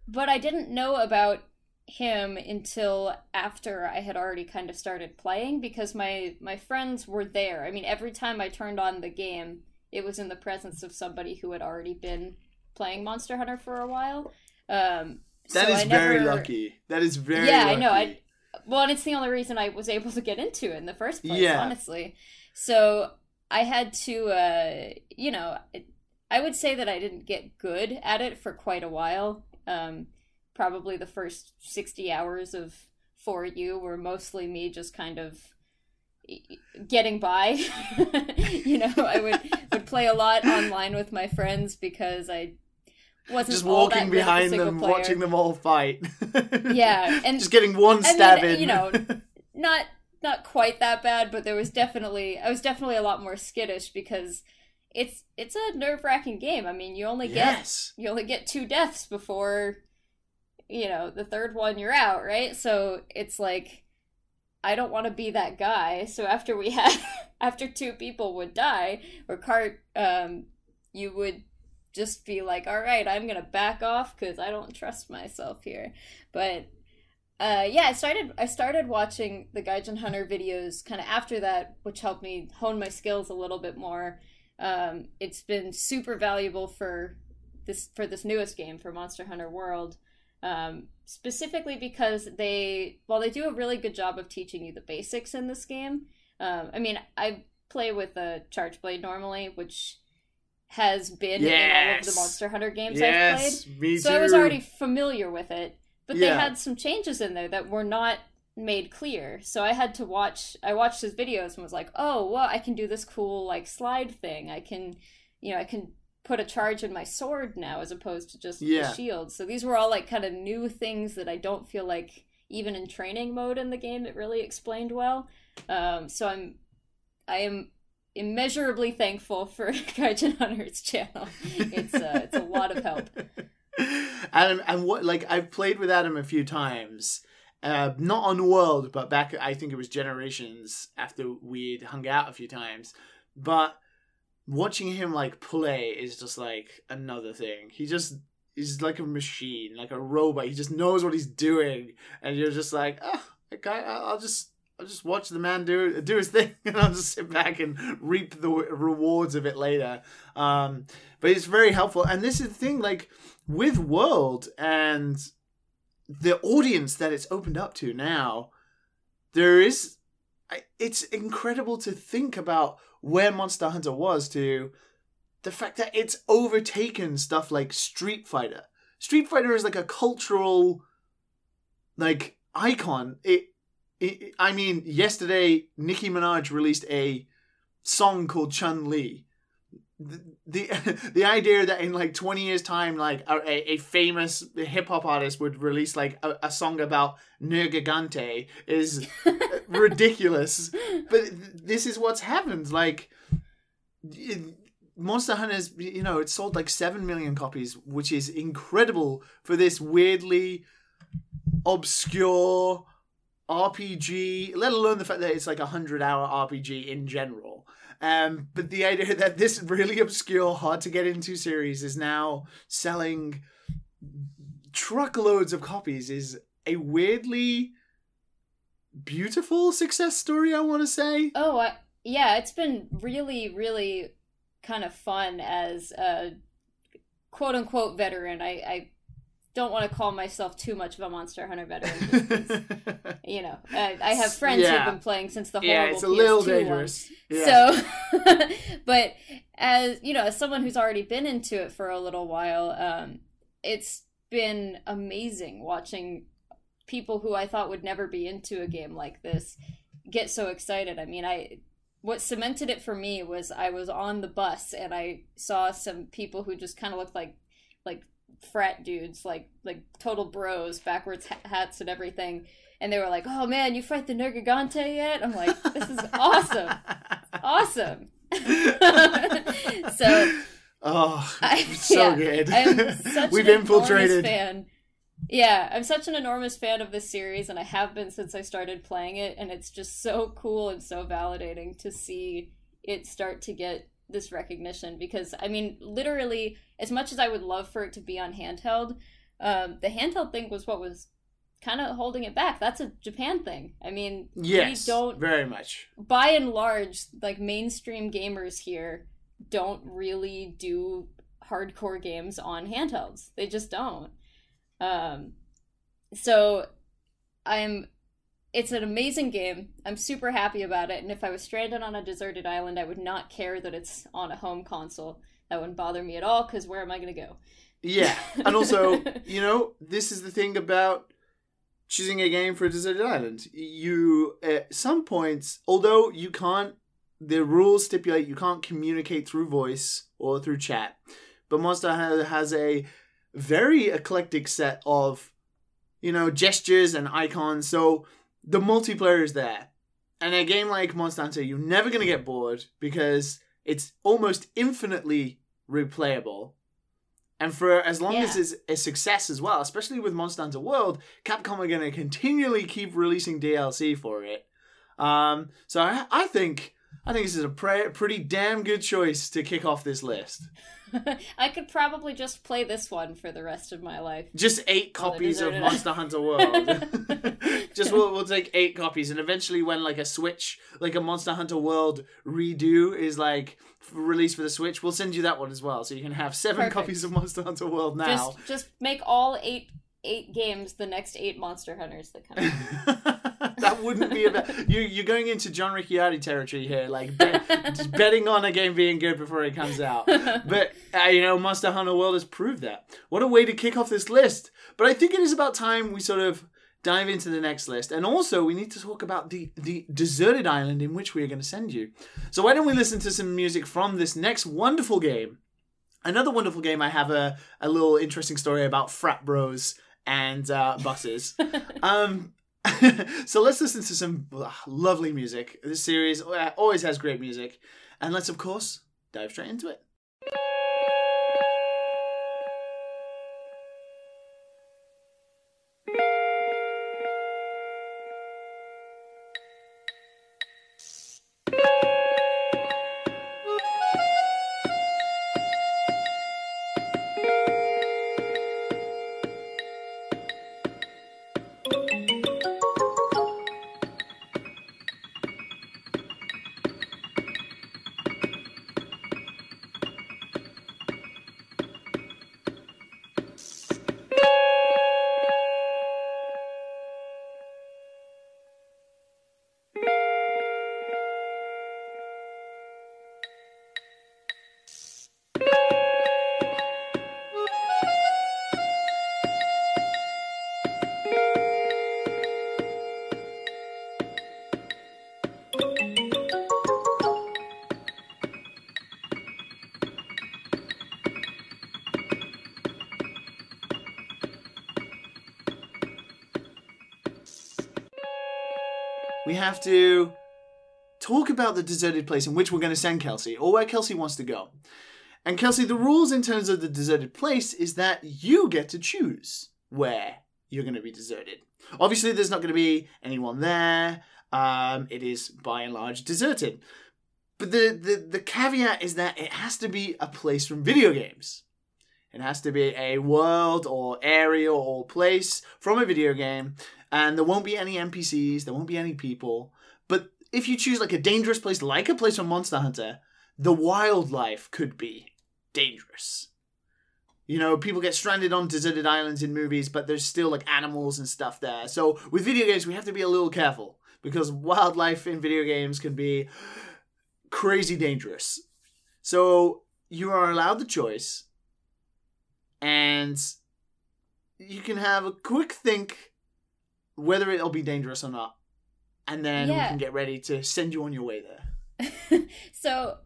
But I didn't know about him until after I had already kind of started playing because my my friends were there. I mean, every time I turned on the game, it was in the presence of somebody who had already been playing Monster Hunter for a while. Um, that so is very lucky. That is very Yeah, I know, I- Well, and it's the only reason I was able to get into it in the first place, Yeah. honestly. So I had to, uh, you know, I would say that I didn't get good at it for quite a while. Um, probably the first 60 hours of 4U were mostly me just kind of getting by. <laughs> you know, I would, <laughs> would play a lot online with my friends because I wasn't just walking good at the behind them, player. watching them all fight. <laughs> Yeah, and just getting one stab in. you know, <laughs> not not quite that bad, but there was definitely I was definitely a lot more skittish because it's it's a nerve wracking game. I mean, you only get yes. you only get two deaths before you know the third one you're out, right? So it's like I don't want to be that guy. So after we <laughs> had after two people would die or cart, um, you would just be like, all right, I'm gonna back off because I don't trust myself here. But uh, yeah, I started I started watching the Gaijin Hunter videos kind of after that, which helped me hone my skills a little bit more. Um, it's been super valuable for this for this newest game for Monster Hunter World, um, specifically because they while they do a really good job of teaching you the basics in this game. Um, I mean, I play with a Charge Blade normally, which has been in all of the Monster Hunter games I've played. So. I was already familiar with it, but they had some changes in there that were not made clear. So I had to watch. I watched his videos and was like, "Oh, well, I can do this cool like slide thing. I can, you know, I can put a charge in my sword now as opposed to just Yeah. the shield." So these were all like kind of new things that I don't feel like even in training mode in the game it really explained well. Um, so I'm, I am immeasurably thankful for <laughs> Gaijin Hunter's channel. It's uh, it's a lot of help. <laughs> Adam, and what like I've played with Adam a few times, uh, not on World, but back I think it was Generations after we'd hung out a few times. But watching him like play is just like another thing. He just is like a machine, like a robot. He just knows what he's doing, and you're just like, oh, okay, I'll just. I'll just watch the man do do his thing, <laughs> and I'll just sit back and reap the rewards of it later. Um, but it's very helpful, and this is the thing, like with World and the audience that it's opened up to now, there is. It's incredible to think about where Monster Hunter was to the fact that it's overtaken stuff like Street Fighter. Street Fighter is like a cultural, like icon. It I mean, yesterday Nicki Minaj released a song called Chun Li. The the <laughs> the idea that in like 20 years time like a, a famous hip-hop artist would release like a, a song about Nergigante is <laughs> ridiculous. But this is what's happened. Like it- Monster Hunter's you know it sold like 7 million copies which is incredible for this weirdly obscure RPG let alone the fact that it's like a 100 hour RPG in general um, but the idea <laughs> that this really obscure, hard to get into series is now selling truckloads of copies is a weirdly beautiful success story. I want to say. Oh, I, yeah, it's been really, really kind of fun as a quote unquote veteran. I, I don't want to call myself too much of a Monster Hunter veteran. <laughs> you know, I, I have friends Yeah. who've been playing since the horrible yeah, it's a little PS2 one. dangerous. Yeah. So, <laughs> but as you know, as someone who's already been into it for a little while, um, it's been amazing watching people who I thought would never be into a game like this get so excited. I mean, I what cemented it for me was I was on the bus and I saw some people who just kind of looked like like frat dudes, like like total bros, backwards ha- hats and everything. And they were like, "Oh man, you fight the Nergigante yet?" I'm like, "This is <laughs> awesome, awesome." <laughs> so oh, I- so <laughs> yeah, good. I'm such We've an infiltrated. enormous fan. Yeah, I'm such an enormous fan of this series, and I have been since I started playing it. And it's just so cool and so validating to see it start to get this recognition. Because I mean, literally, as much as I would love for it to be on handheld, um, the handheld thing was what was kind of holding it back. That's a Japan thing. I mean, yes, we don't very much. by and large, like mainstream gamers here don't really do hardcore games on handhelds. They just don't. Um, so I'm. It's an amazing game. I'm super happy about it. And if I was stranded on a deserted island, I would not care that it's on a home console. That wouldn't bother me at all. Because where am I going to go? Yeah, <laughs> and also, you know, this is the thing about choosing a game for a deserted island. You, at some points, although you can't, the rules stipulate you can't communicate through voice or through chat, but Monster has a very eclectic set of, you know, gestures and icons. So the multiplayer is there. And a game like Monster Hunter, you're never going to get bored because it's almost infinitely replayable. And for as long as it's a success as well, especially with Monster Hunter World, Capcom are going to continually keep releasing DLC for it. Um, so I, I think I think this is a pre- pretty damn good choice to kick off this list. <laughs> I could probably just play this one for the rest of my life. Just eight copies of Monster Hunter <laughs> World. <laughs> Just we'll, we'll take eight copies, and eventually, when like a Switch, like a Monster Hunter World redo is like released for the Switch, we'll send you that one as well, so you can have seven Perfect. copies of Monster Hunter World now. Just just make all eight eight games the next eight Monster Hunters that come. <laughs> out. <laughs> that wouldn't be a bad. You, you're going into John Ricciardi territory here, like just <laughs> betting on a game being good before it comes out. But uh, you know, Monster Hunter World has proved that. What a way to kick off this list! But I think it is about time we sort of dive into the next list, and also we need to talk about the the deserted island in which we are going to send you. So why don't we listen to some music from this next wonderful game? Another wonderful game. I have a a little interesting story about frat bros and uh, buses. <laughs> um, <laughs> so let's listen to some lovely music. This series uh, always has great music, and let's of course dive straight into it. Have to talk about the deserted place in which we're going to send Kelsey, or where Kelsey wants to go. And Kelsey, the rules in terms of the deserted place is that you get to choose where you're going to be deserted. Obviously, there's not going to be anyone there. Um, it is by and large deserted. But the, the, the caveat is that it has to be a place from video games. It has to be a world or area or place from a video game, and there won't be any NPCs, there won't be any people. But if you choose like a dangerous place, like a place from Monster Hunter, the wildlife could be dangerous. You know, people get stranded on deserted islands in movies, but there's still like animals and stuff there. So with video games, we have to be a little careful because wildlife in video games can be crazy dangerous. So you are allowed the choice, and you can have a quick think whether it'll be dangerous or not, and then we can get ready to send you on your way there. <laughs> so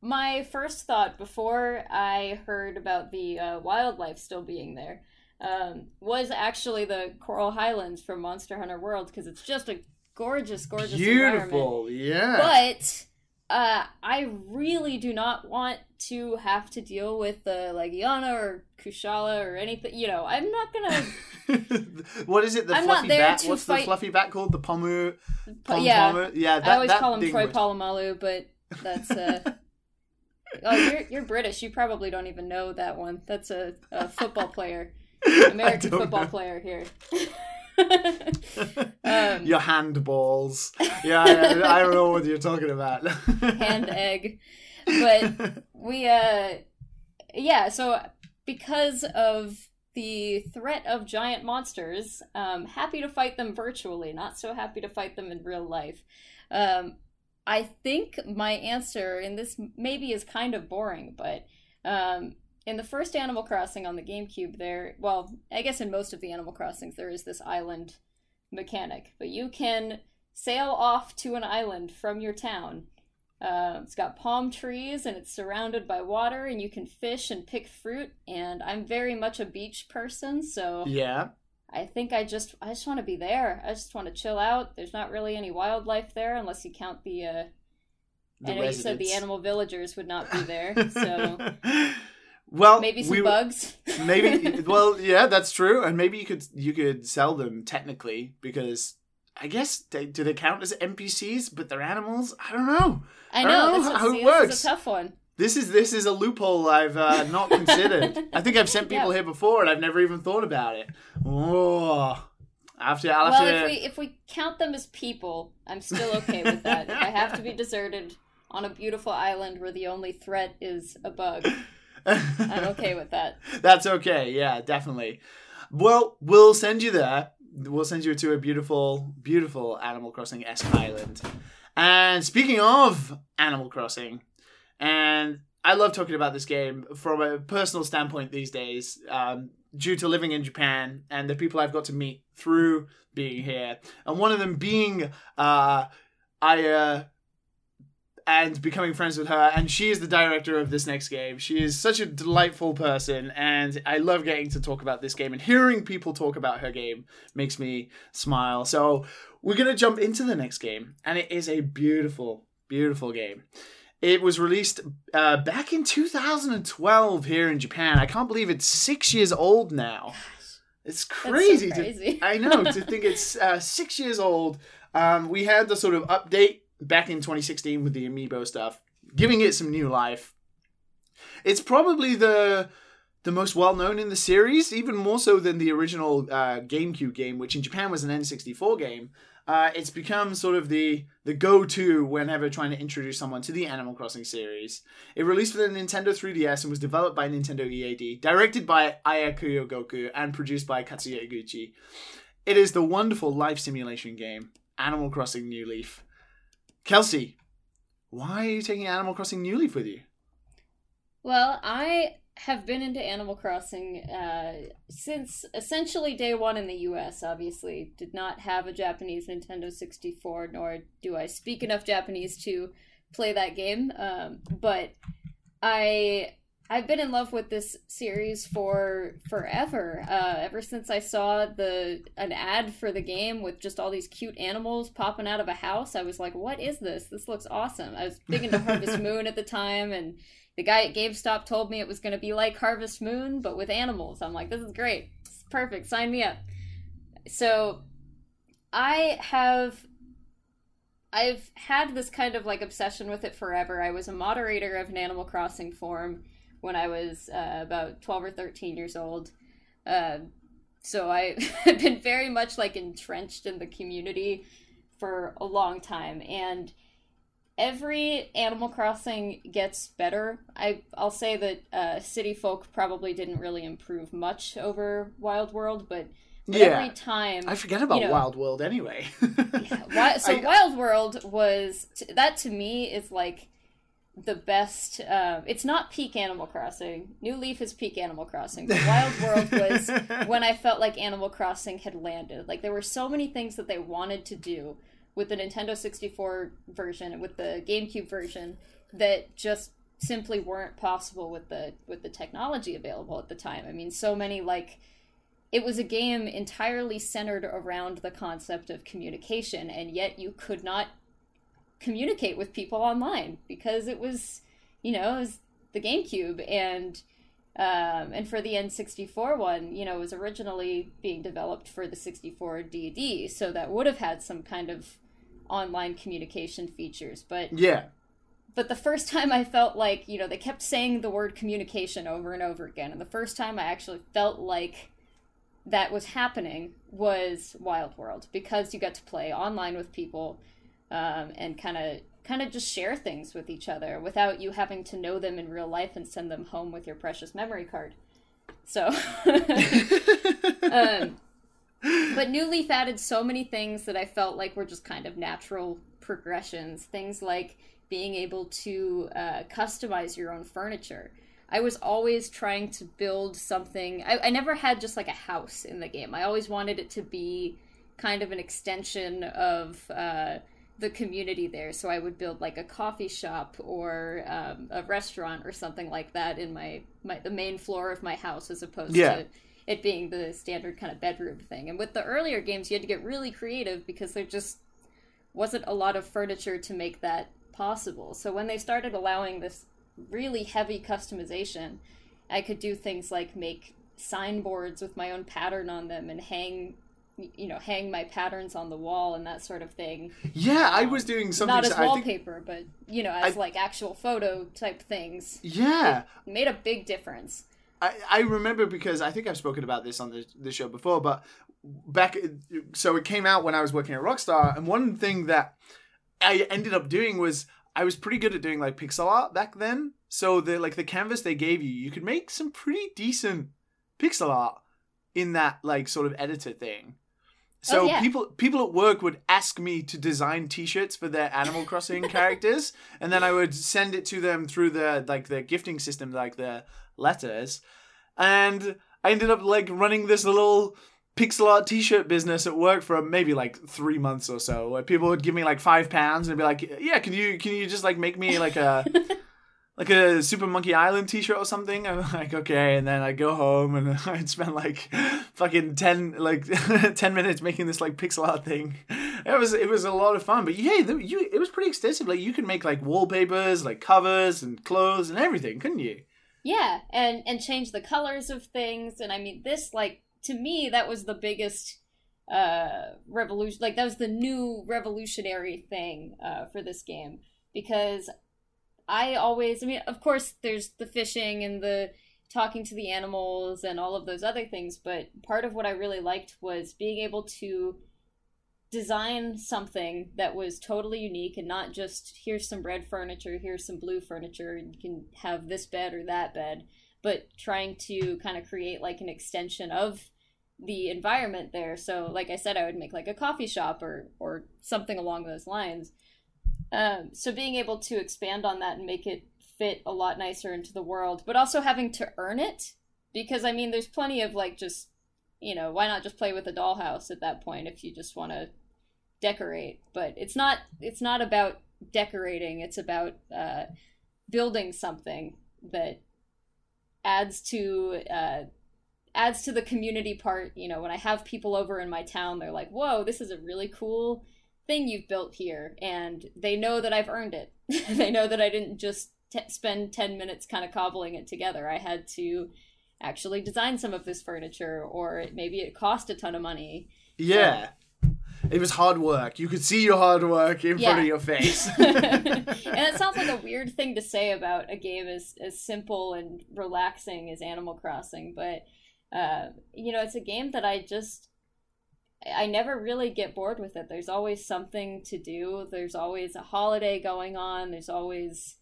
my first thought before I heard about the uh, wildlife still being there um, was actually the Coral Highlands from Monster Hunter World because it's just a gorgeous, gorgeous. Beautiful, yeah. But uh, I really do not want to have to deal with the Legiana or Kushala or anything. You know, I'm not gonna. <laughs> what is it? The I'm fluffy bat. What's fight- the fluffy bat called? The pomu. Pom yeah, pomu? Yeah. That, I always that call him Troy Polamalu, but that's uh. <laughs> oh, you're you're British. You probably don't even know that one. That's a, a football player, <laughs> American football know. player here. <laughs> um, Your handballs. Yeah, I, I don't know what you're talking about. <laughs> hand egg. But we, uh, yeah, so because of the threat of giant monsters, um, happy to fight them virtually, not so happy to fight them in real life. Um, I think my answer, and this maybe is kind of boring, but um, in the first Animal Crossing on the GameCube, there, well, I guess in most of the Animal Crossings, there is this island mechanic, but you can sail off to an island from your town. Uh, it's got palm trees and it's surrounded by water, and you can fish and pick fruit. And I'm very much a beach person, so yeah. I think I just I just want to be there. I just want to chill out. There's not really any wildlife there unless you count the. Uh, The I know you said the animal villagers would not be there, <laughs> so <laughs> well, maybe some we- bugs. maybe <laughs> well yeah that's true and maybe you could you could sell them technically because i guess they, do they count as npcs but they're animals i don't know I I know don't know how it see, this works. is a tough one. this is this is a loophole i've uh, not considered <laughs> i think i've sent people Yeah. here before and i've never even thought about it oh I to, I'll Well, to, if we if we count them as people, I'm still okay with that. if I have to be <laughs> deserted on a beautiful island where the only threat is a bug, <laughs> I'm okay with that. <laughs> That's okay. Yeah, definitely. Well, we'll send you there. We'll send you to a beautiful, beautiful Animal Crossing esque island. And speaking of Animal Crossing, and I love talking about this game from a personal standpoint these days, um, due to living in Japan and the people I've got to meet through being here, and one of them being uh, Aya and becoming friends with her and she is the director of this next game. She is such a delightful person and i love getting to talk about this game and hearing people talk about her game makes me smile. So we're going to jump into the next game and it is a beautiful beautiful game. It was released uh, back in 2012 here in japan. I can't believe it's six years old now. It's That's so crazy, crazy. to I know to think it's uh, six years old. Um, we had the sort of update back in 2016 with the amiibo stuff, giving it some new life. It's probably the the most well known in the series, even more so than the original uh, GameCube game, which in Japan was an N64 game. Uh, it's become sort of the the go to whenever trying to introduce someone to the Animal Crossing series. It released for the Nintendo 3DS and was developed by Nintendo EAD, directed by Aya Kyogoku, and produced by Katsuya Eguchi. It is the wonderful life simulation game, Animal Crossing New Leaf. Kelsey, why are you taking Animal Crossing New Leaf with you? Well, I have been into Animal Crossing uh, since essentially day one in the US, obviously. Did not have a Japanese Nintendo 64, nor do I speak enough Japanese to play that game. Um, but I. I've been in love with this series for forever. Uh, ever since I saw the an ad for the game with just all these cute animals popping out of a house, I was like, "What is this? This looks awesome." I was big into Harvest <laughs> Moon at the time, and the guy at GameStop told me it was going to be like Harvest Moon, but with animals. I'm like, this is great. It's perfect. Sign me up. So I have. I've had this kind of like obsession with it forever. I was a moderator of an Animal Crossing forum when I was uh, about 12 or 13 years old. Uh, so I <laughs> have been very much like entrenched in the community for a long time. And every Animal Crossing gets better. I I'll say that uh, City Folk probably didn't really improve much over Wild World, but, but Yeah. every time I forget about you know- Wild World anyway. Wi- <laughs> so I- Wild World was t- that to me is like the best. Uh, it's not peak Animal Crossing. New Leaf is peak Animal Crossing. But Wild World was <laughs> when I felt like Animal Crossing had landed. Like there were so many things that they wanted to do with the Nintendo 64 version with the GameCube version that just simply weren't possible with the with the technology available at the time. I mean, so many like it was a game entirely centered around the concept of communication and yet you could not communicate with people online because it was you know it was the GameCube and um, and for the N64 one, you know, it was originally being developed for the 64 DD, so that would have had some kind of online communication features. But yeah. but the first time I felt like, you know, they kept saying the word communication over and over again. And the first time I actually felt like that was happening was Wild World because you got to play online with people um, and kind of kind of just share things with each other without you having to know them in real life and send them home with your precious memory card. So, <laughs> um, but New Leaf added so many things that I felt like were just kind of natural progressions. Things like being able to uh, customize your own furniture. I was always trying to build something. I, I never had just like a house in the game. I always wanted it to be kind of an extension of uh, the community there. So I would build like a coffee shop or um, a restaurant or something like that in my, my the main floor of my house, as opposed Yeah. to it being the standard kind of bedroom thing. And with the earlier games, you had to get really creative because there just wasn't a lot of furniture to make that possible. So when they started allowing this really heavy customization, I could do things like make signboards with my own pattern on them and hang you know hang my patterns on the wall and that sort of thing Yeah, I was doing something. not as I think, wallpaper but you know as I- like actual photo type things yeah, it made a big difference I, I remember because I think I've spoken about this on the, the show before, but back so it came out when I was working at Rockstar, and one thing that I ended up doing was I was pretty good at doing like pixel art back then. So the like the canvas they gave you, you could make some pretty decent pixel art in that like sort of editor thing. So Oh, yeah. people people at work would ask me to design T-shirts for their Animal Crossing <laughs> characters, and then I would send it to them through the like the gifting system, like the letters, and I ended up like running this little pixel art T-shirt business at work for maybe like three months or so, where people would give me like five pounds and be like, "Yeah, can you can you just like make me like a <laughs> like a Super Monkey Island T-shirt or something?" I'm <laughs> like, "Okay," and then I go home and <laughs> I'd spend like fucking ten like <laughs> ten minutes making this like pixel art thing. It was it was a lot of fun, but yeah, the, you it was pretty extensive. Like you could make like wallpapers, like covers and clothes and everything, couldn't you? Yeah, and and change the colors of things, and I mean this like to me that was the biggest uh revolution. Like that was the new revolutionary thing uh, for this game because I always, I mean, of course, there's the fishing and the talking to the animals and all of those other things, but part of what I really liked was being able to design something that was totally unique and not just here's some red furniture, here's some blue furniture, and you can have this bed or that bed, but trying to kind of create like an extension of the environment there. So, like I said, I would make like a coffee shop or or something along those lines. Um, so being able to expand on that and make it fit a lot nicer into the world, but also having to earn it because I mean, there's plenty of like just you know why not just play with a dollhouse at that point if you just want to decorate? But it's not it's not about decorating it's about uh, building something that adds to uh, adds to the community part. You know when i have people over in my town they're like whoa this is a really cool thing you've built here and they know that i've earned it <laughs> they know that i didn't just t- spend 10 minutes kind of cobbling it together i had to actually design some of this furniture or it, maybe it cost a ton of money Yeah. It was hard work. You could see your hard work in front of your face. <laughs> and it sounds like a weird thing to say about a game as, as simple and relaxing as Animal Crossing, but uh, you know, it's a game that I just I never really get bored with it. There's always something to do. There's always a holiday going on. There's always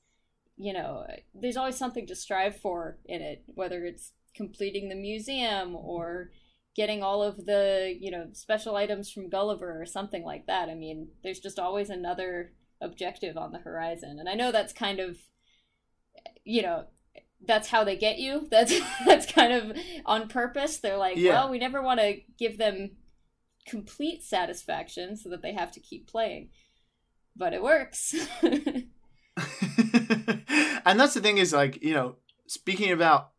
you know, there's always something to strive for in it, whether it's completing the museum or getting all of the, you know, special items from Gulliver or something like that. I mean, there's just always another objective on the horizon. And I know that's kind of you know, that's how they get you. <laughs> That's that's kind of on purpose. They're like, Yeah. well, we never want to give them complete satisfaction so that they have to keep playing. But it works. <laughs> and that's the thing is like, you know, speaking about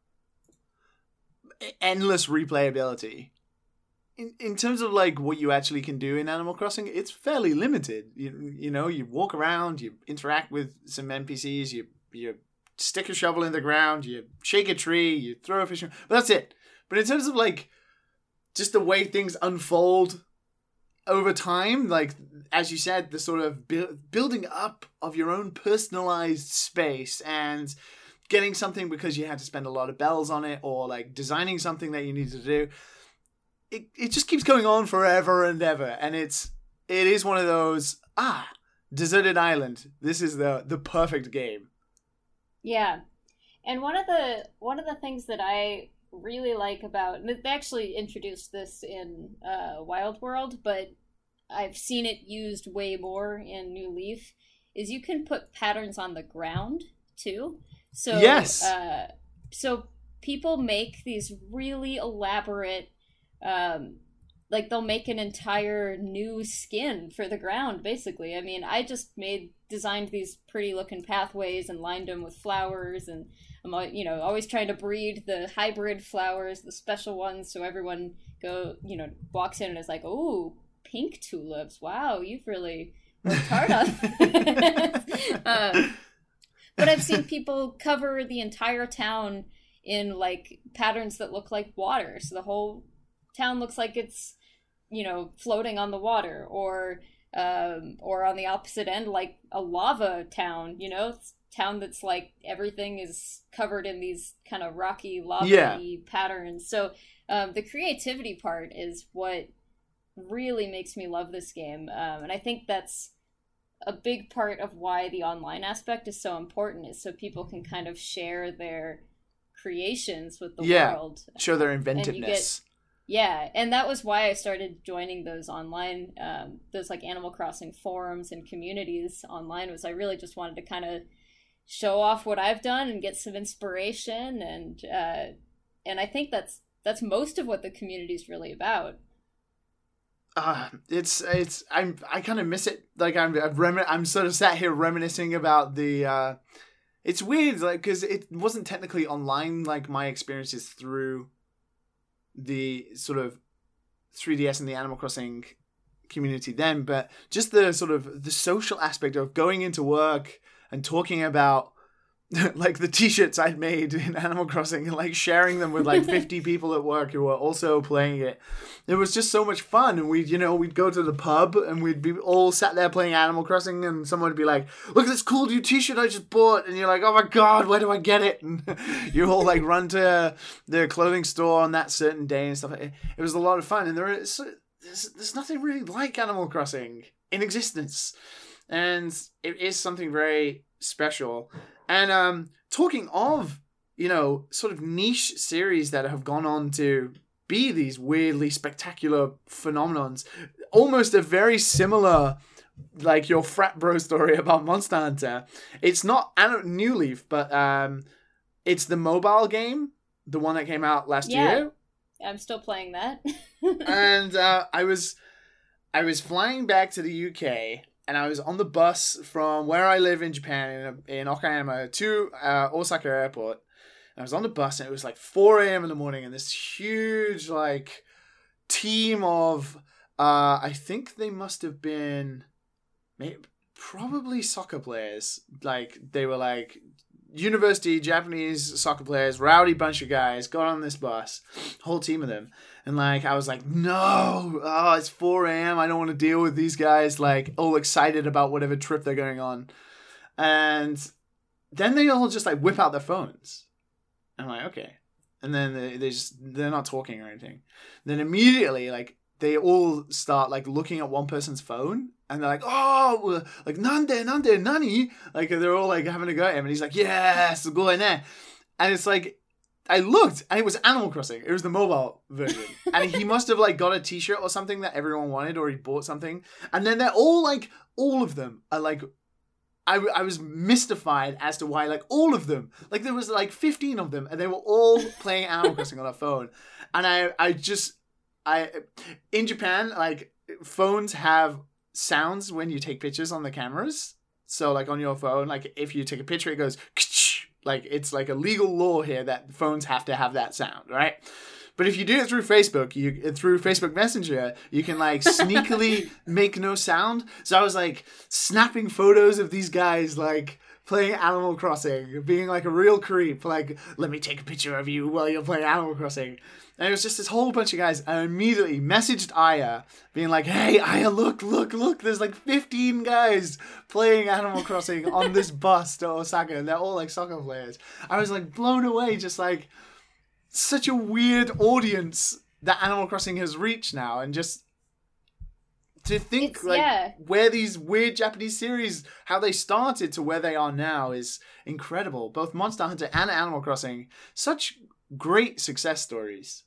endless replayability, in, in terms of like what you actually can do in Animal Crossing, it's fairly limited. You, you know, you walk around, you interact with some NPCs, you you stick a shovel in the ground, you shake a tree, you throw a fish, but that's it. But in terms of like just the way things unfold over time, like as you said, the sort of bu- building up of your own personalized space and getting something because you had to spend a lot of bells on it, or like designing something that you need to do. it, it just keeps going on forever and ever, and it's it is one of those ah deserted island. This is the the perfect game. Yeah, and one of the one of the things that I really like about and they actually introduced this in uh, Wild World, but I've seen it used way more in New Leaf. Is you can put patterns on the ground too. So yes, uh, so people make these really elaborate um, like they'll make an entire new skin for the ground basically. I mean i just made designed these pretty looking pathways and lined them with flowers and i'm you know always trying to breed the hybrid flowers the special ones so everyone go you know walks in and is like oh pink tulips. Wow you've really worked hard on um, <laughs> <laughs> but i've seen people cover the entire town in like patterns that look like water so the whole town looks like it's you know floating on the water or um, or on the opposite end like a lava town you know? Town that's like everything is covered in these kind of rocky lava yeah. patterns. So um, the creativity part is what really makes me love this game um, and i think that's a big part of why the online aspect is so important is so people can kind of share their creations with the yeah, world show their inventiveness yeah, and that was why I started joining those online, um, those like Animal Crossing forums and communities online. Was I really just wanted to kind of show off what I've done and get some inspiration, and uh, and I think that's that's most of what the community is really about. Uh, it's it's I'm I kind of miss it. Like I'm I'm, I'm sort of sat here reminiscing about the. Uh, it's weird, like because it wasn't technically online. Like my experiences through the sort of 3DS and the Animal Crossing community then, but just the sort of the social aspect of going into work and talking about <laughs> like the t-shirts I'd made in Animal Crossing and <laughs> like sharing them with like <laughs> 50 people at work who were also playing it. It was just so much fun and we'd, you know, we'd go to the pub and we'd be all sat there playing Animal Crossing and someone would be like, look at this cool new t-shirt I just bought. And you're like, oh my God, where do I get it? And you all like run to the clothing store on that certain day and stuff. It was a lot of fun. And there is, there's, there's nothing really like Animal Crossing in existence. And it is something very special and um, talking of, you know, sort of niche series that have gone on to be these weirdly spectacular phenomenons, almost a very similar like your frat bro story about Monster Hunter. It's not New Leaf, but um, it's the mobile game, the one that came out last yeah. year. I'm still playing that. <laughs> and uh, I was, I was flying back to the UK, and I was on the bus from where I live in Japan in, in Okayama to uh, Osaka Airport. And I was on the bus and it was like 4 a.m. in the morning and this huge like team of uh, I think they must have been maybe, probably soccer players. Like they were like university Japanese soccer players, rowdy bunch of guys, got on this bus, whole team of them. And like I was like, no, oh, it's 4 a.m. I don't want to deal with these guys like all excited about whatever trip they're going on. And then they all just like whip out their phones. I'm like, okay. And then they, they just they're not talking or anything. Then immediately like they all start like looking at one person's phone and they're like, oh, like nande, nande, nani? Like they're all like having a go at him, and he's like, yes, go in there. And it's like, I looked, and it was Animal Crossing. It was the mobile version, <laughs> and he must have like got a T-shirt or something that everyone wanted, or he bought something. And then they're all like, all of them are like. I, I was mystified as to why like all of them like there was like 15 of them and they were all <laughs> playing Animal Crossing on their phone and I I just I in Japan like phones have sounds when you take pictures on the cameras. So like on your phone, like if you take a picture, it goes like it's like a legal law here that phones have to have that sound, right? But if you do it through Facebook, you through Facebook Messenger, you can like <laughs> sneakily make no sound. So I was like snapping photos of these guys like playing Animal Crossing, being like a real creep. Like, let me take a picture of you while you're playing Animal Crossing. And it was just this whole bunch of guys. I immediately messaged Aya, being like, hey, Aya, look, look, look. There's like 15 guys playing Animal Crossing on this <laughs> bus to Osaka. And they're all like soccer players. I was like blown away, just like such a weird audience that Animal Crossing has reached now, and just to think It's- like yeah. where these weird Japanese series, how they started to where they are now, is incredible. Both Monster Hunter and Animal Crossing, such great success stories.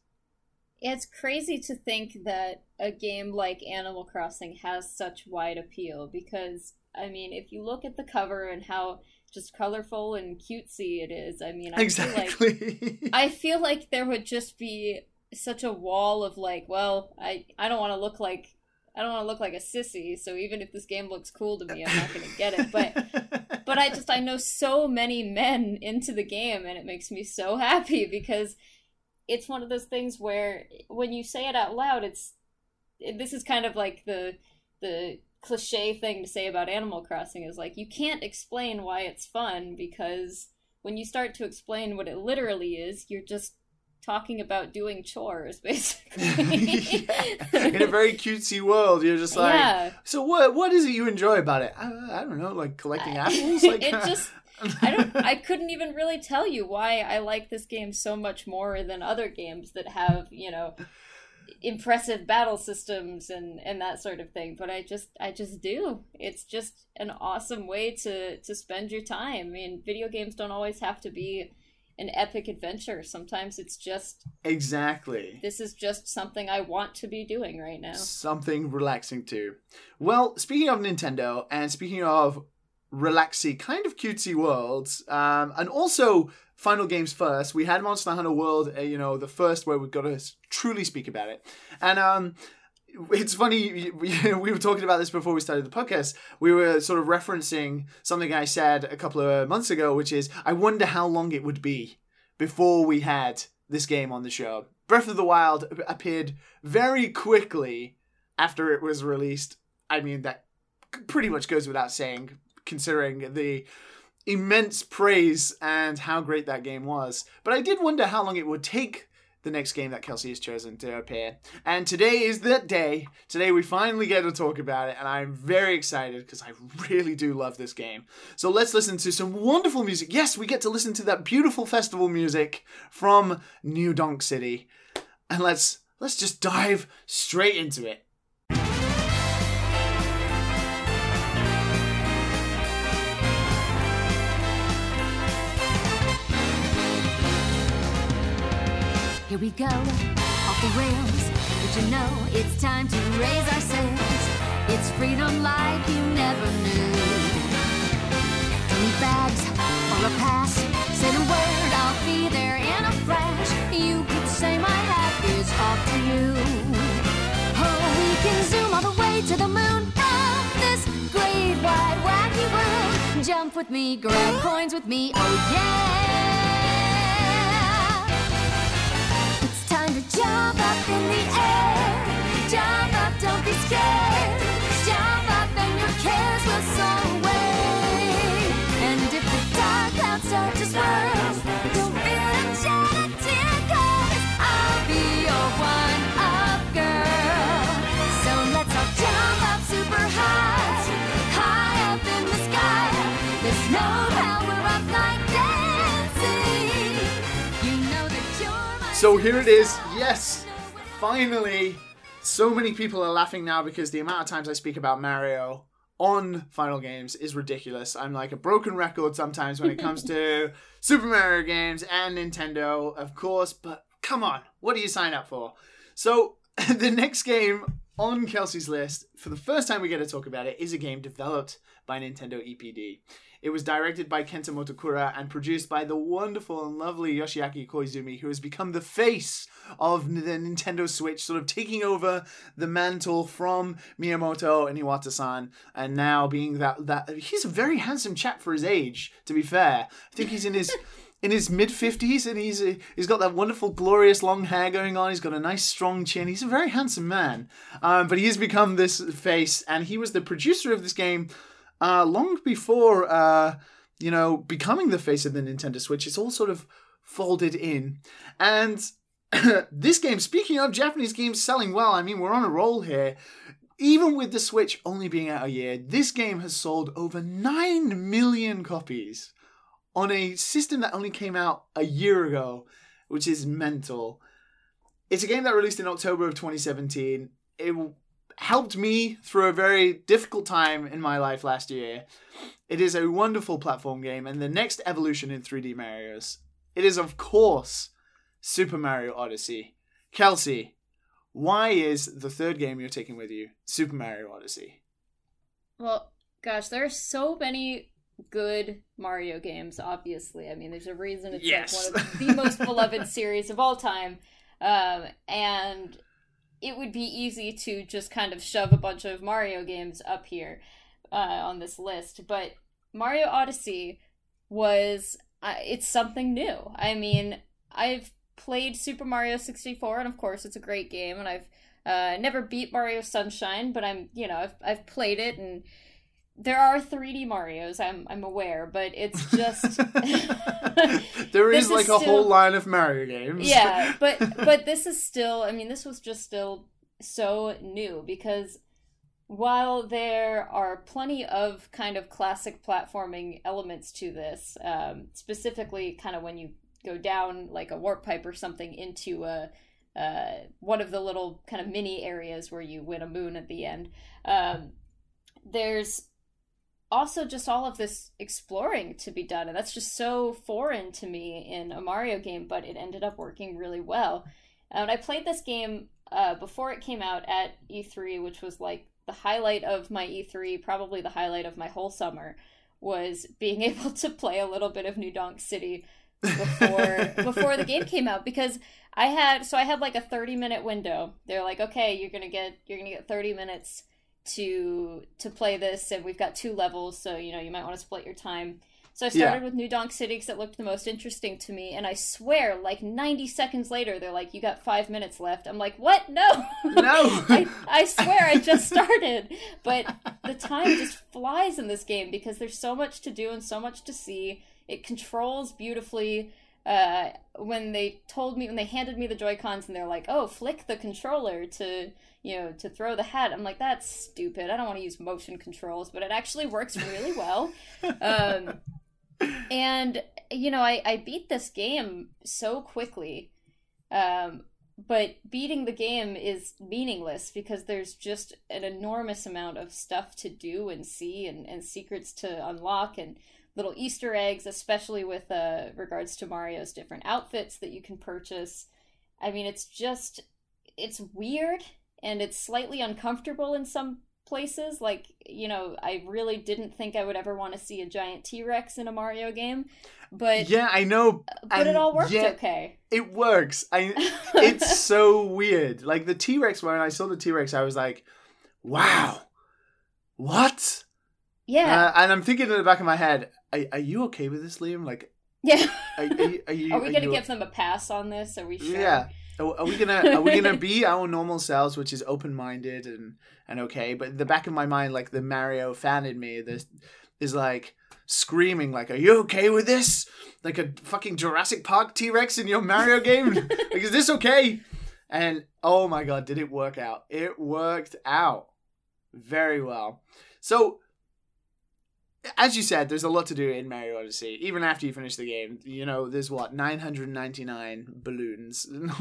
It's crazy to think that a game like Animal Crossing has such wide appeal because, I mean, if you look at the cover and how just colorful and cutesy it is, I mean, I feel like exactly. <laughs> I feel like there would just be such a wall of like, well, I I don't want to look like I don't want to look like a sissy, so even if this game looks cool to me, I'm not going to get it. But <laughs> but I just I know so many men into the game and it makes me so happy <laughs> because it's one of those things where when you say it out loud it's this is kind of like the the cliche thing to say about Animal Crossing is like you can't explain why it's fun because when you start to explain what it literally is you're just talking about doing chores <laughs> basically Yeah. In a very cutesy world, you're just like, yeah so what? What is it you enjoy about it? I, I don't know, like collecting uh, apples. Like <laughs> it just I don't I couldn't even really tell you why I like this game so much more than other games that have, you know, impressive battle systems and and that sort of thing, but I just I just do. It's just an awesome way to to spend your time. I mean, video games don't always have to be an epic adventure. Sometimes it's just exactly. this is just something I want to be doing right now. Something relaxing too. Well, speaking of Nintendo and speaking of relaxy, kind of cutesy worlds, um, and also final games first, we had Monster Hunter World, uh, you know, the first where we've got to truly speak about it. And um, it's funny, we, <laughs> we were talking about this before we started the podcast. We were sort of referencing something I said a couple of months ago, which is, I wonder how long it would be before we had this game on the show. Breath of the Wild appeared very quickly after it was released. I mean, that pretty much goes without saying, considering the immense praise and how great that game was. But I did wonder how long it would take the next game that Kelsey has chosen to appear. And today is that day. Today we finally get to talk about it, and I'm very excited because I really do love this game. So let's listen to some wonderful music. Yes, we get to listen to that beautiful festival music from New Donk City. And let's let's just dive straight into it. Here we go, off the rails. But you know it's time to raise our sails. It's freedom like you never knew. Two bags or a pass. Say the word, I'll be there in a flash. You could say my hat is off to you. Oh, we can zoom all the way to the moon from this great wide wacky world. Jump with me, grab coins with me, oh yeah. Jump up in the air. Jump up, don't be scared. Jump up and your cares will soar away. And if the dark clouds start to swirl, don't So here it is. Yes, finally. So many people are laughing now because the amount of times I speak about Mario on Final Games is ridiculous. I'm like a broken record sometimes when it comes to <laughs> Super Mario games and Nintendo, of course, but come on, what do you sign up for? So <laughs> the next game on Kelsey's list, for the first time we get to talk about it, is a game developed by Nintendo EPD. It was directed by Kenta Motokura and produced by the wonderful and lovely Yoshiaki Koizumi, who has become the face of the Nintendo Switch, sort of taking over the mantle from Miyamoto and Iwata-san, and now being that that he's a very handsome chap for his age. To be fair, I think he's in his <laughs> in his mid fifties, and he's he's got that wonderful, glorious long hair going on. He's got a nice, strong chin. He's a very handsome man, um, but he has become this face, and he was the producer of this game uh, long before uh, you know becoming the face of the Nintendo Switch. It's all sort of folded in, and <clears throat> this game. Speaking of Japanese games selling well, I mean we're on a roll here. Even with the Switch only being out a year, this game has sold over 9 million copies on a system that only came out a year ago, which is mental. it's a game that released in October of 2017. It helped me through a very difficult time in my life last year. It is a wonderful platform game and the next evolution in 3D Mario's. It is, of course, Super Mario Odyssey. Kelsey, why is the third game you're taking with you Super Mario Odyssey? Well, gosh, there are so many good Mario games, obviously. I mean, there's a reason it's Yes. like one of the most beloved <laughs> series of all time. Um, and it would be easy to just kind of shove a bunch of Mario games up here uh, on this list. But Mario Odyssey was, uh, it's something new. I mean, I've played Super Mario 64, and of course, it's a great game, and I've uh, never beat Mario Sunshine, but I'm, you know, I've, I've played it, and there are 3D Mario's. I'm I'm aware, but it's just <laughs> <laughs> there is This is like a still- whole line of Mario games. yeah, but but this is still. I mean, this was just still so new because while there are plenty of kind of classic platforming elements to this, um, specifically kind of when you go down like a warp pipe or something into a uh, one of the little kind of mini areas where you win a moon at the end. Um, there's also just all of this exploring to be done, and that's just so foreign to me in a Mario game. But it ended up working really well. And I played this game uh, before it came out at E3, which was like the highlight of my E3, probably the highlight of my whole summer, was being <laughs> able to play a little bit of New Donk City before <laughs> before the game came out because I had so I had like a 30 minute window. They're like, "Okay, you're to get you're going to get 30 minutes to to play this and we've got two levels, so you know, you might want to split your time." So I started Yeah. with New Donk City because it looked the most interesting to me, and I swear, like 90 seconds later, they're like, "You got five minutes left." I'm like, "What? No, No. <laughs> I, I swear I just started." But the time just flies in this game because there's so much to do and so much to see. It controls beautifully. Uh, when they told me when they handed me the Joy Cons and they're like, "Oh, flick the controller to you know to throw the hat," I'm like, "That's stupid. I don't want to use motion controls," but it actually works really well. Um, and you know, I I beat this game so quickly. Um, but beating the game is meaningless because there's just an enormous amount of stuff to do and see and, and secrets to unlock and little Easter eggs, especially with uh, regards to Mario's different outfits that you can purchase. I mean, it's just, it's weird and it's slightly uncomfortable in some places. Like, you know, I really didn't think I would ever want to see a giant T Rex in a Mario game, but, yeah, I know. but it all worked yet okay. It works. I. <laughs> It's so weird. Like the T Rex. When I saw the T Rex, I was like, "Wow, what?" yeah. Uh, and I'm thinking in the back of my head, "Are, are you okay with this, Liam? Like, yeah. are, are, you- <laughs> are you? Are we gonna you- give them a pass on this? Are we sure? Yeah. Are, are we gonna Are we gonna <laughs> be our normal selves, which is open minded and and okay? But in the back of my mind, like the Mario fan in me, this is like screaming, like, "Are you okay with this? Like a fucking Jurassic Park T Rex in your Mario game? <laughs> like, is this okay?" And oh my god, did it work out? It worked out very well. So as you said, there's a lot to do in Mario Odyssey. Even after you finish the game, you know, there's what 999 balloons <laughs>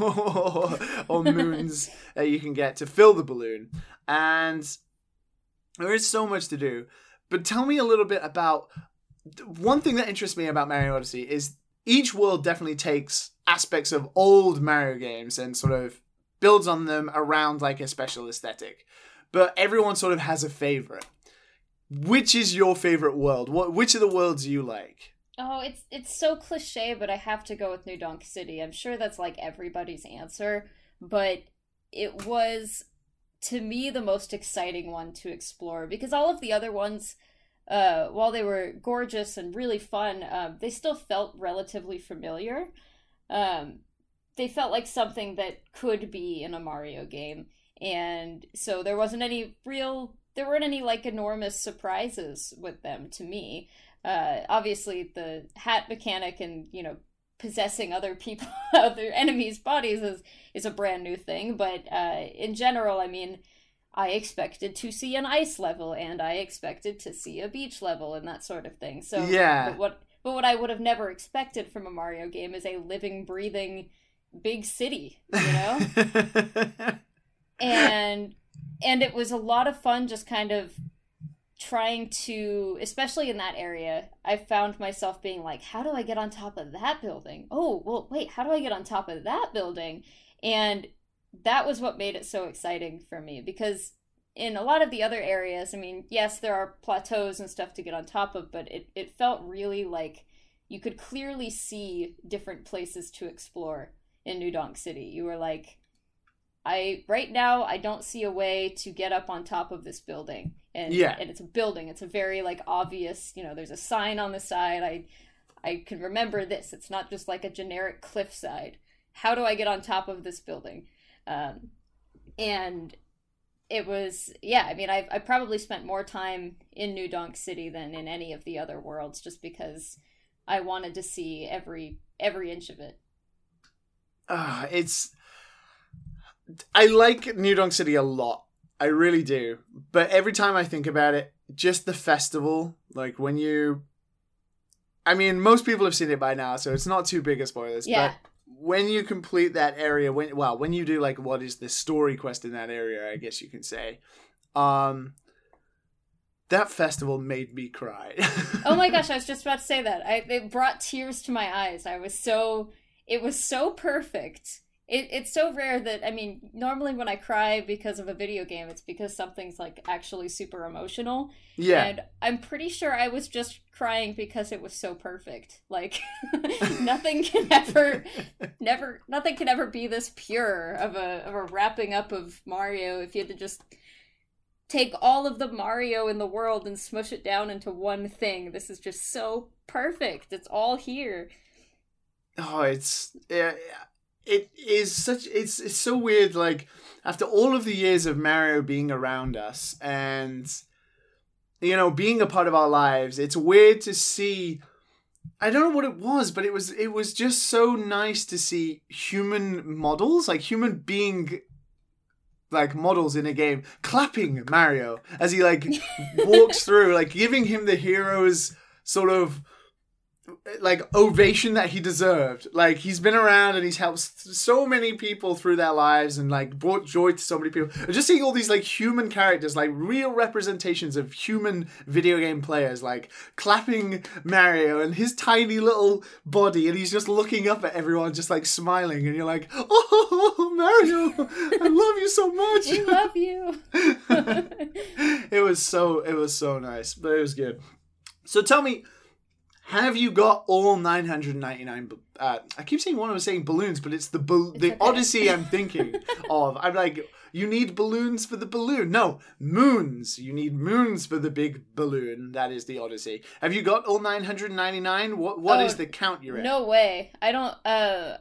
or, moons <laughs> that you can get to fill the balloon, and there is so much to do. But tell me a little bit about one thing that interests me about Mario Odyssey is each world definitely takes aspects of old Mario games and sort of builds on them around like a special aesthetic. But everyone sort of has a favorite. Which is your favorite world? What which of the worlds do you like? Oh, it's it's so cliche, but I have to go with New Donk City. I'm sure that's like everybody's answer, but it was to me the most exciting one to explore because all of the other ones uh, while they were gorgeous and really fun, um, they still felt relatively familiar. Um, they felt like something that could be in a Mario game, and so there wasn't any real, there weren't any like enormous surprises with them to me. Uh, obviously, the hat mechanic and you know possessing other people, <laughs> other enemies' bodies is is a brand new thing, but uh, in general, I mean. I expected to see an ice level and I expected to see a beach level and that sort of thing. So Yeah. but what but what I would have never expected from a Mario game is a living, breathing big city, you know? <laughs> and and it was a lot of fun just kind of trying to especially in that area i found myself being like how do i get on top of that building? Oh well wait how do i get on top of that building? And that was what made it so exciting for me because in a lot of the other areas i mean yes there are plateaus and stuff to get on top of but it, it felt really like you could clearly see different places to explore in new donk city. You were like I right now I don't see a way to get up on top of this building. And Yeah. and it's a building. It's a very like obvious, you know, there's a sign on the side. I I can remember this. It's not just like a generic cliffside. How do I get on top of this building? Um and it was yeah, I mean I I probably spent more time in New Donk City than in any of the other worlds just because I wanted to see every every inch of it. Ah, it's. I like New Donk City a lot. I really do. But every time I think about it, just the festival, like when you. I mean, most people have seen it by now, so it's not too big a spoiler. Yeah. But when you complete that area, when well, when you do like what is the story quest in that area, I guess you can say, um, that festival made me cry. <laughs> oh my gosh, I was just about to say that. I it brought tears to my eyes. I was so it was so perfect. It, it's so rare that I mean, normally when I cry because of a video game, it's because something's like actually super emotional. yeah. And I'm pretty sure I was just crying because it was so perfect. Like <laughs> nothing can <laughs> ever never nothing can ever be this pure of a of a wrapping up of Mario if you had to just take all of the Mario in the world and smush it down into one thing. This is just so perfect. It's all here. Oh, it's yeah, it is such it's it's so weird. Like after all of the years of Mario being around us and you know being a part of our lives, it's weird to see. I don't know what it was, but it was it was just so nice to see human models, like human being like models in a game clapping Mario as he like walks <laughs> through, like giving him the hero's sort of like ovation that he deserved. Like he's been around and he's helped so many people through their lives and like brought joy to so many people. And just seeing all these like human characters, like real representations of human video game players, like clapping Mario and his tiny little body, and he's just looking up at everyone, just like smiling, and you're like, <laughs> oh Mario, I love you so much. We love you. <laughs> it was so it was so nice, but it was good. So tell me, have you got all 999? Uh, I keep saying one. I was saying balloons, but it's the bal- the okay. Odyssey I'm <laughs> thinking of. I'm like, you need balloons for the balloon. No, moons. You need moons for the big balloon. That is the Odyssey. Have you got all 999? What What Oh, is the count you're at? No way. I don't uh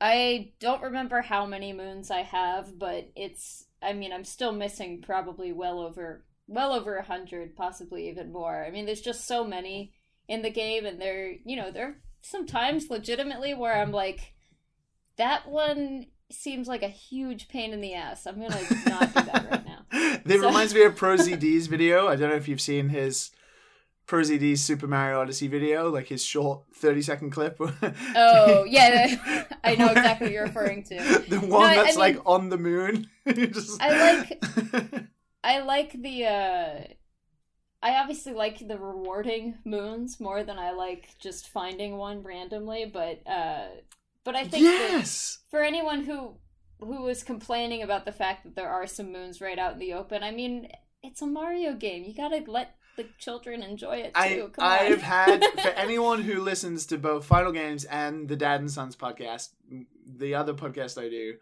I don't remember how many moons I have, but it's I mean, I'm still missing probably well over well over a hundred, possibly even more. I mean, there's just so many in the game and there, you know, there are sometimes legitimately where I'm like that one seems like a huge pain in the ass. I'm to not do that right now. <laughs> It So- reminds me of ProZD's <laughs> video. I don't know if you've seen his ProZD's Super Mario Odyssey video, like his short 30 second clip. <laughs> Oh, yeah, I know exactly what you're referring to. the one No, I- I that's like on the moon. Just- I like I like the uh I obviously like the rewarding moons more than I like just finding one randomly, but uh but I think yes. for anyone who who was complaining about the fact that there are some moons right out in the open, I mean, it's a Mario game. You got to let the children enjoy it too. I. I've had <laughs> for anyone who listens to both Final Games and the Dad and Sons podcast, the other podcast I do,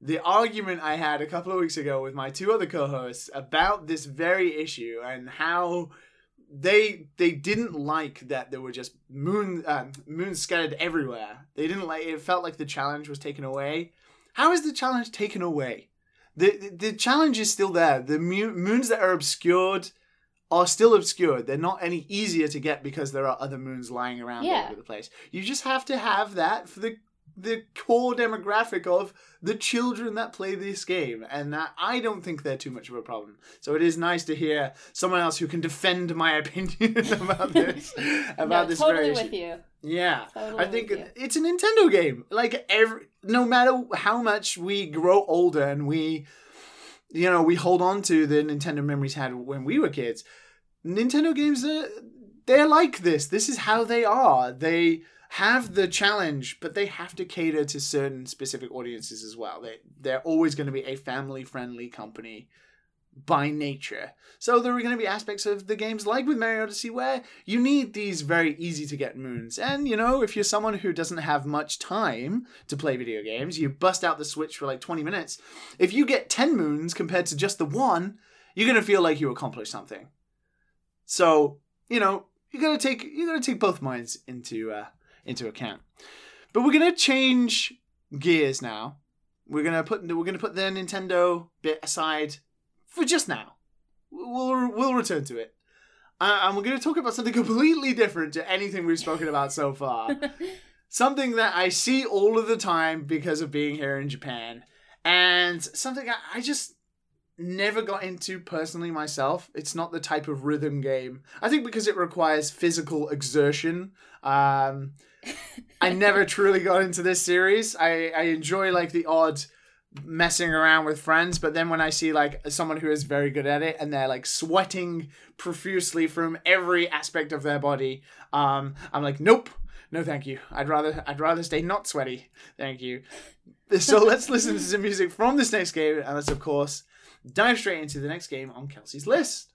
the argument I had a couple of weeks ago with my two other co-hosts about this very issue and how they they didn't like that there were just moon uh, moons scattered everywhere. They didn't like it. Felt like the challenge was taken away. How is the challenge taken away? The the, the challenge is still there. The mu- moons that are obscured are still obscured. They're not any easier to get because there are other moons lying around all over the place. You just have to have that for the the core demographic of the children that play this game, and that I don't think they're too much of a problem. So it is nice to hear someone else who can defend my <laughs> opinion about <laughs> this about no, this totally very with you. Yeah, Totally I think it's a Nintendo game. Like every, no matter how much we grow older and we, you know, we hold on to the Nintendo memories had when we were kids. Nintendo games are they're like this. This is how they are. They have the challenge, but they have to cater to certain specific audiences as well. They they're always going to be a family friendly company by nature. So there are going to be aspects of the games like with Mario Odyssey where you need these very easy to get moons. And you know, if you're someone who doesn't have much time to play video games, you bust out the Switch for like 20 minutes. If you get 10 moons compared to just the one, you're going to feel like you accomplished something. So, you know, you got to take you got to take both minds into uh into account. But we're going to change gears now. We're going to put we're going to put the Nintendo bit aside for just now. We'll we'll return to it, uh, and we're going to talk about something <laughs> completely different to anything we've spoken about so far. <laughs> something that I see all of the time because of being here in Japan, and something I, I just never got into personally myself. It's not the type of rhythm game. I think because it requires physical exertion. Um, <laughs> I never truly got into this series. I, I enjoy like the odd messing around with friends, but then when I see like someone who is very good at it and they're like sweating profusely from every aspect of their body, um, I'm like, nope, no, thank you. I'd rather I'd rather stay not sweaty. Thank you. <laughs> So let's listen to some music from this next game, and let's of course dive straight into the next game on Kelsey's list.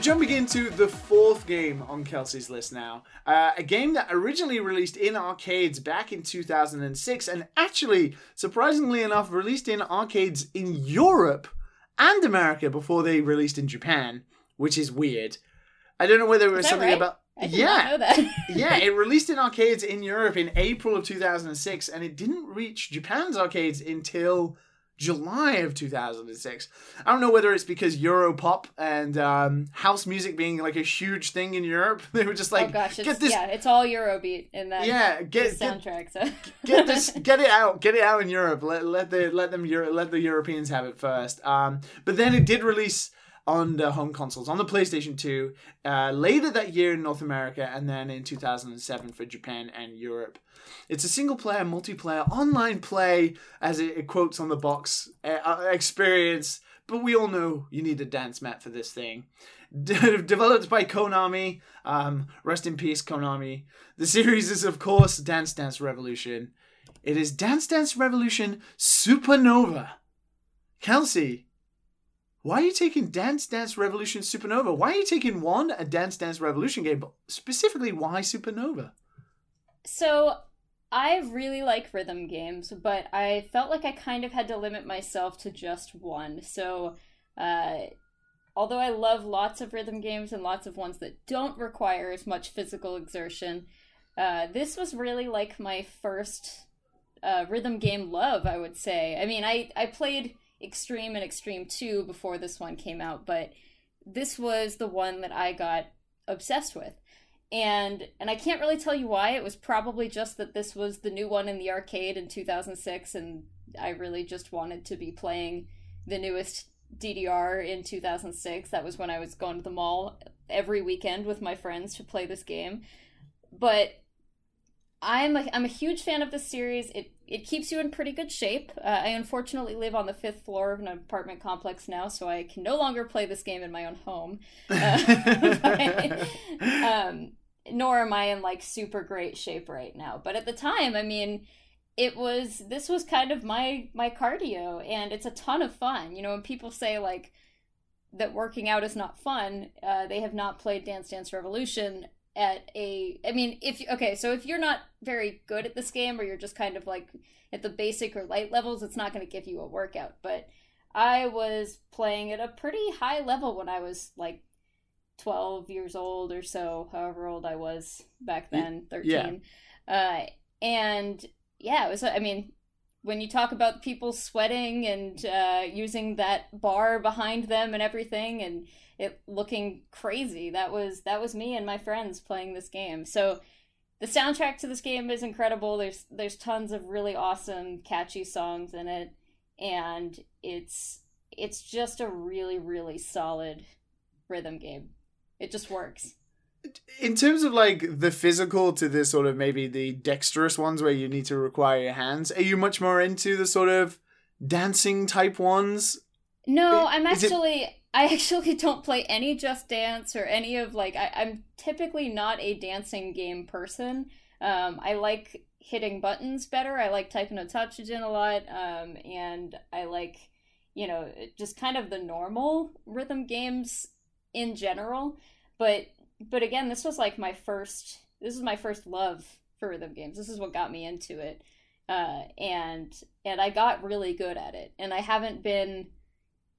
Jumping into the fourth game on Kelsey's list now, uh, a game that originally released in arcades back in 2006, and actually, surprisingly enough, released in arcades in Europe and America before they released in Japan, which is weird. I don't know whether it was something right? about yeah. not know that. <laughs> yeah, it released in arcades in Europe in April of 2006, and it didn't reach Japan's arcades until July of 2006. I don't know whether it's because Europop and um, house music being like a huge thing in Europe. <laughs> They were just like, oh gosh, get this, yeah, it's all Eurobeat in that yeah, get, this get soundtrack. So <laughs> get this <laughs> get it out get it out in europe let, let the let them Euro, let the europeans have it first um but then it did release on the home consoles on the playstation 2 uh, later that year in north america and then in 2007 for japan and europe it's a single player multiplayer online play as it, it quotes on the box uh, uh, experience but we all know you need a dance mat for this thing <laughs> De- developed by Konami. Um, rest in peace, Konami. The series is, of course, Dance Dance Revolution. It is Dance Dance Revolution Supernova. Kelsey, why are you taking Dance Dance Revolution Supernova? Why are you taking one, a Dance Dance Revolution game, but specifically, why Supernova? So I really like rhythm games, but I felt like I kind of had to limit myself to just one. So, uh, although I love lots of rhythm games and lots of ones that don't require as much physical exertion, uh, this was really like my first uh, rhythm game love, I would say. I mean, I, I played Extreme and Extreme 2 before this one came out, but this was the one that I got obsessed with and and I can't really tell you why. It was probably just that this was the new one in the arcade in 2006, and I really just wanted to be playing the newest DDR in 2006. That was when I was going to the mall every weekend with my friends to play this game. But I'm a, I'm a huge fan of this series. It it keeps you in pretty good shape. Uh, I unfortunately live on the fifth floor of an apartment complex now, so I can no longer play this game in my own home. <laughs> Uh, <laughs> but, um, nor am I in like super great shape right now. But at the time, I mean, it was this was kind of my my cardio, and it's a ton of fun. You know, when people say like that working out is not fun, uh, they have not played Dance Dance Revolution at a i mean if okay so if you're not very good at this game or you're just kind of like at the basic or light levels it's not going to give you a workout but i was playing at a pretty high level when i was like 12 years old or so however old i was back then 13 uh and yeah it was i mean when you talk about people sweating and uh, using that bar behind them and everything and it looking crazy that was that was me and my friends playing this game. So the soundtrack to this game is incredible. There's there's tons of really awesome catchy songs in it. And it's it's just a really really solid rhythm game it just works in terms of like the physical to the sort of maybe the dexterous ones where you need to require your hands, are you much more into the sort of dancing type ones? No, I'm is it- actually I actually <laughs> don't play any Just Dance or any of like I, I'm typically not a dancing game person. Um, I like hitting buttons better. I like Taiko no Tatsujin a lot, um, and I like you know just kind of the normal rhythm games in general. But but again, this was like my first. This is my first love for rhythm games. This is what got me into it, uh, and and I got really good at it. And I haven't been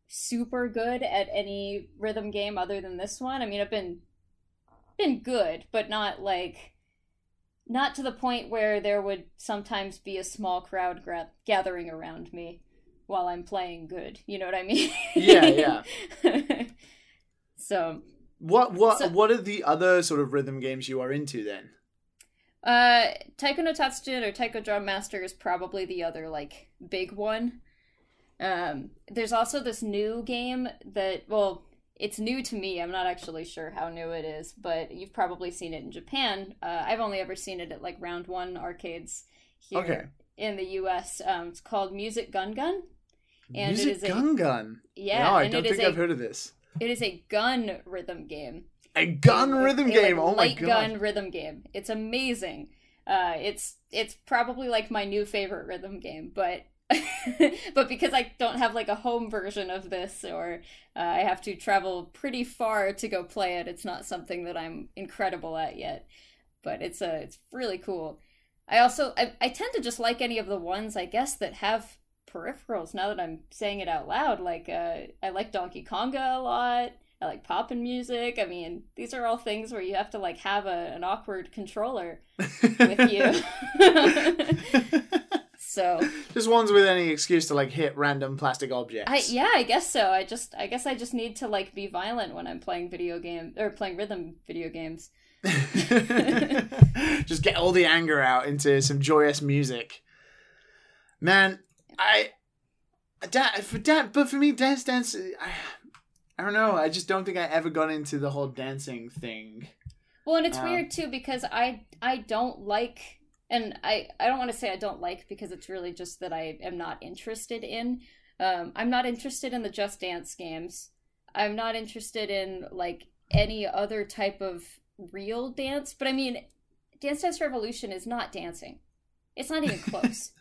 super good at any rhythm game other than this one. I mean, I've been been good, but not like not to the point where there would sometimes be a small crowd gra- gathering around me while I'm playing good. You know what I mean? Yeah, yeah. <laughs> so, What what So- what are the other sort of rhythm games you are into then? uh, Taiko no Tatsujin or Taiko Drum Master is probably the other like big one. Um, there's also this new game that well, it's new to me. I'm not actually sure how new it is, but you've probably seen it in Japan. Uh, I've only ever seen it at like Round One arcades here Okay. in the U.S. Um, it's called Music Gun Gun. And it Music is a- Gun Gun. Yeah, no, I don't it think I've heard of this. It is a gun rhythm game. A gun rhythm game. like, oh my light god. gun rhythm game. It's amazing. Uh, it's it's probably like my new favorite rhythm game, but <laughs> but because I don't have like a home version of this, or uh, I have to travel pretty far to go play it, it's not something that I'm incredible at yet. But it's a it's really cool. I also I, I tend to just like any of the ones I guess that have peripherals. Now that I'm saying it out loud, like uh, I like Donkey Konga a lot. I like pop'n music. I mean, these are all things where you have to like have a, an awkward controller with you. <laughs> so Just ones with any excuse to like hit random plastic objects. I yeah, I guess so. I just I guess I just need to like be violent when I'm playing video game or playing rhythm video games. <laughs> Just get all the anger out into some joyous music. Man, I that for that, but for me, dance, dance. I, I don't know. I just don't think I ever got into the whole dancing thing. Well, and it's Um, weird too because I I don't like and I I don't want to say I don't like because it's really just that I am not interested in. Um, I'm not interested in the Just Dance games. I'm not interested in like any other type of real dance. But I mean, Dance Dance Revolution is not dancing. It's not even close. <laughs>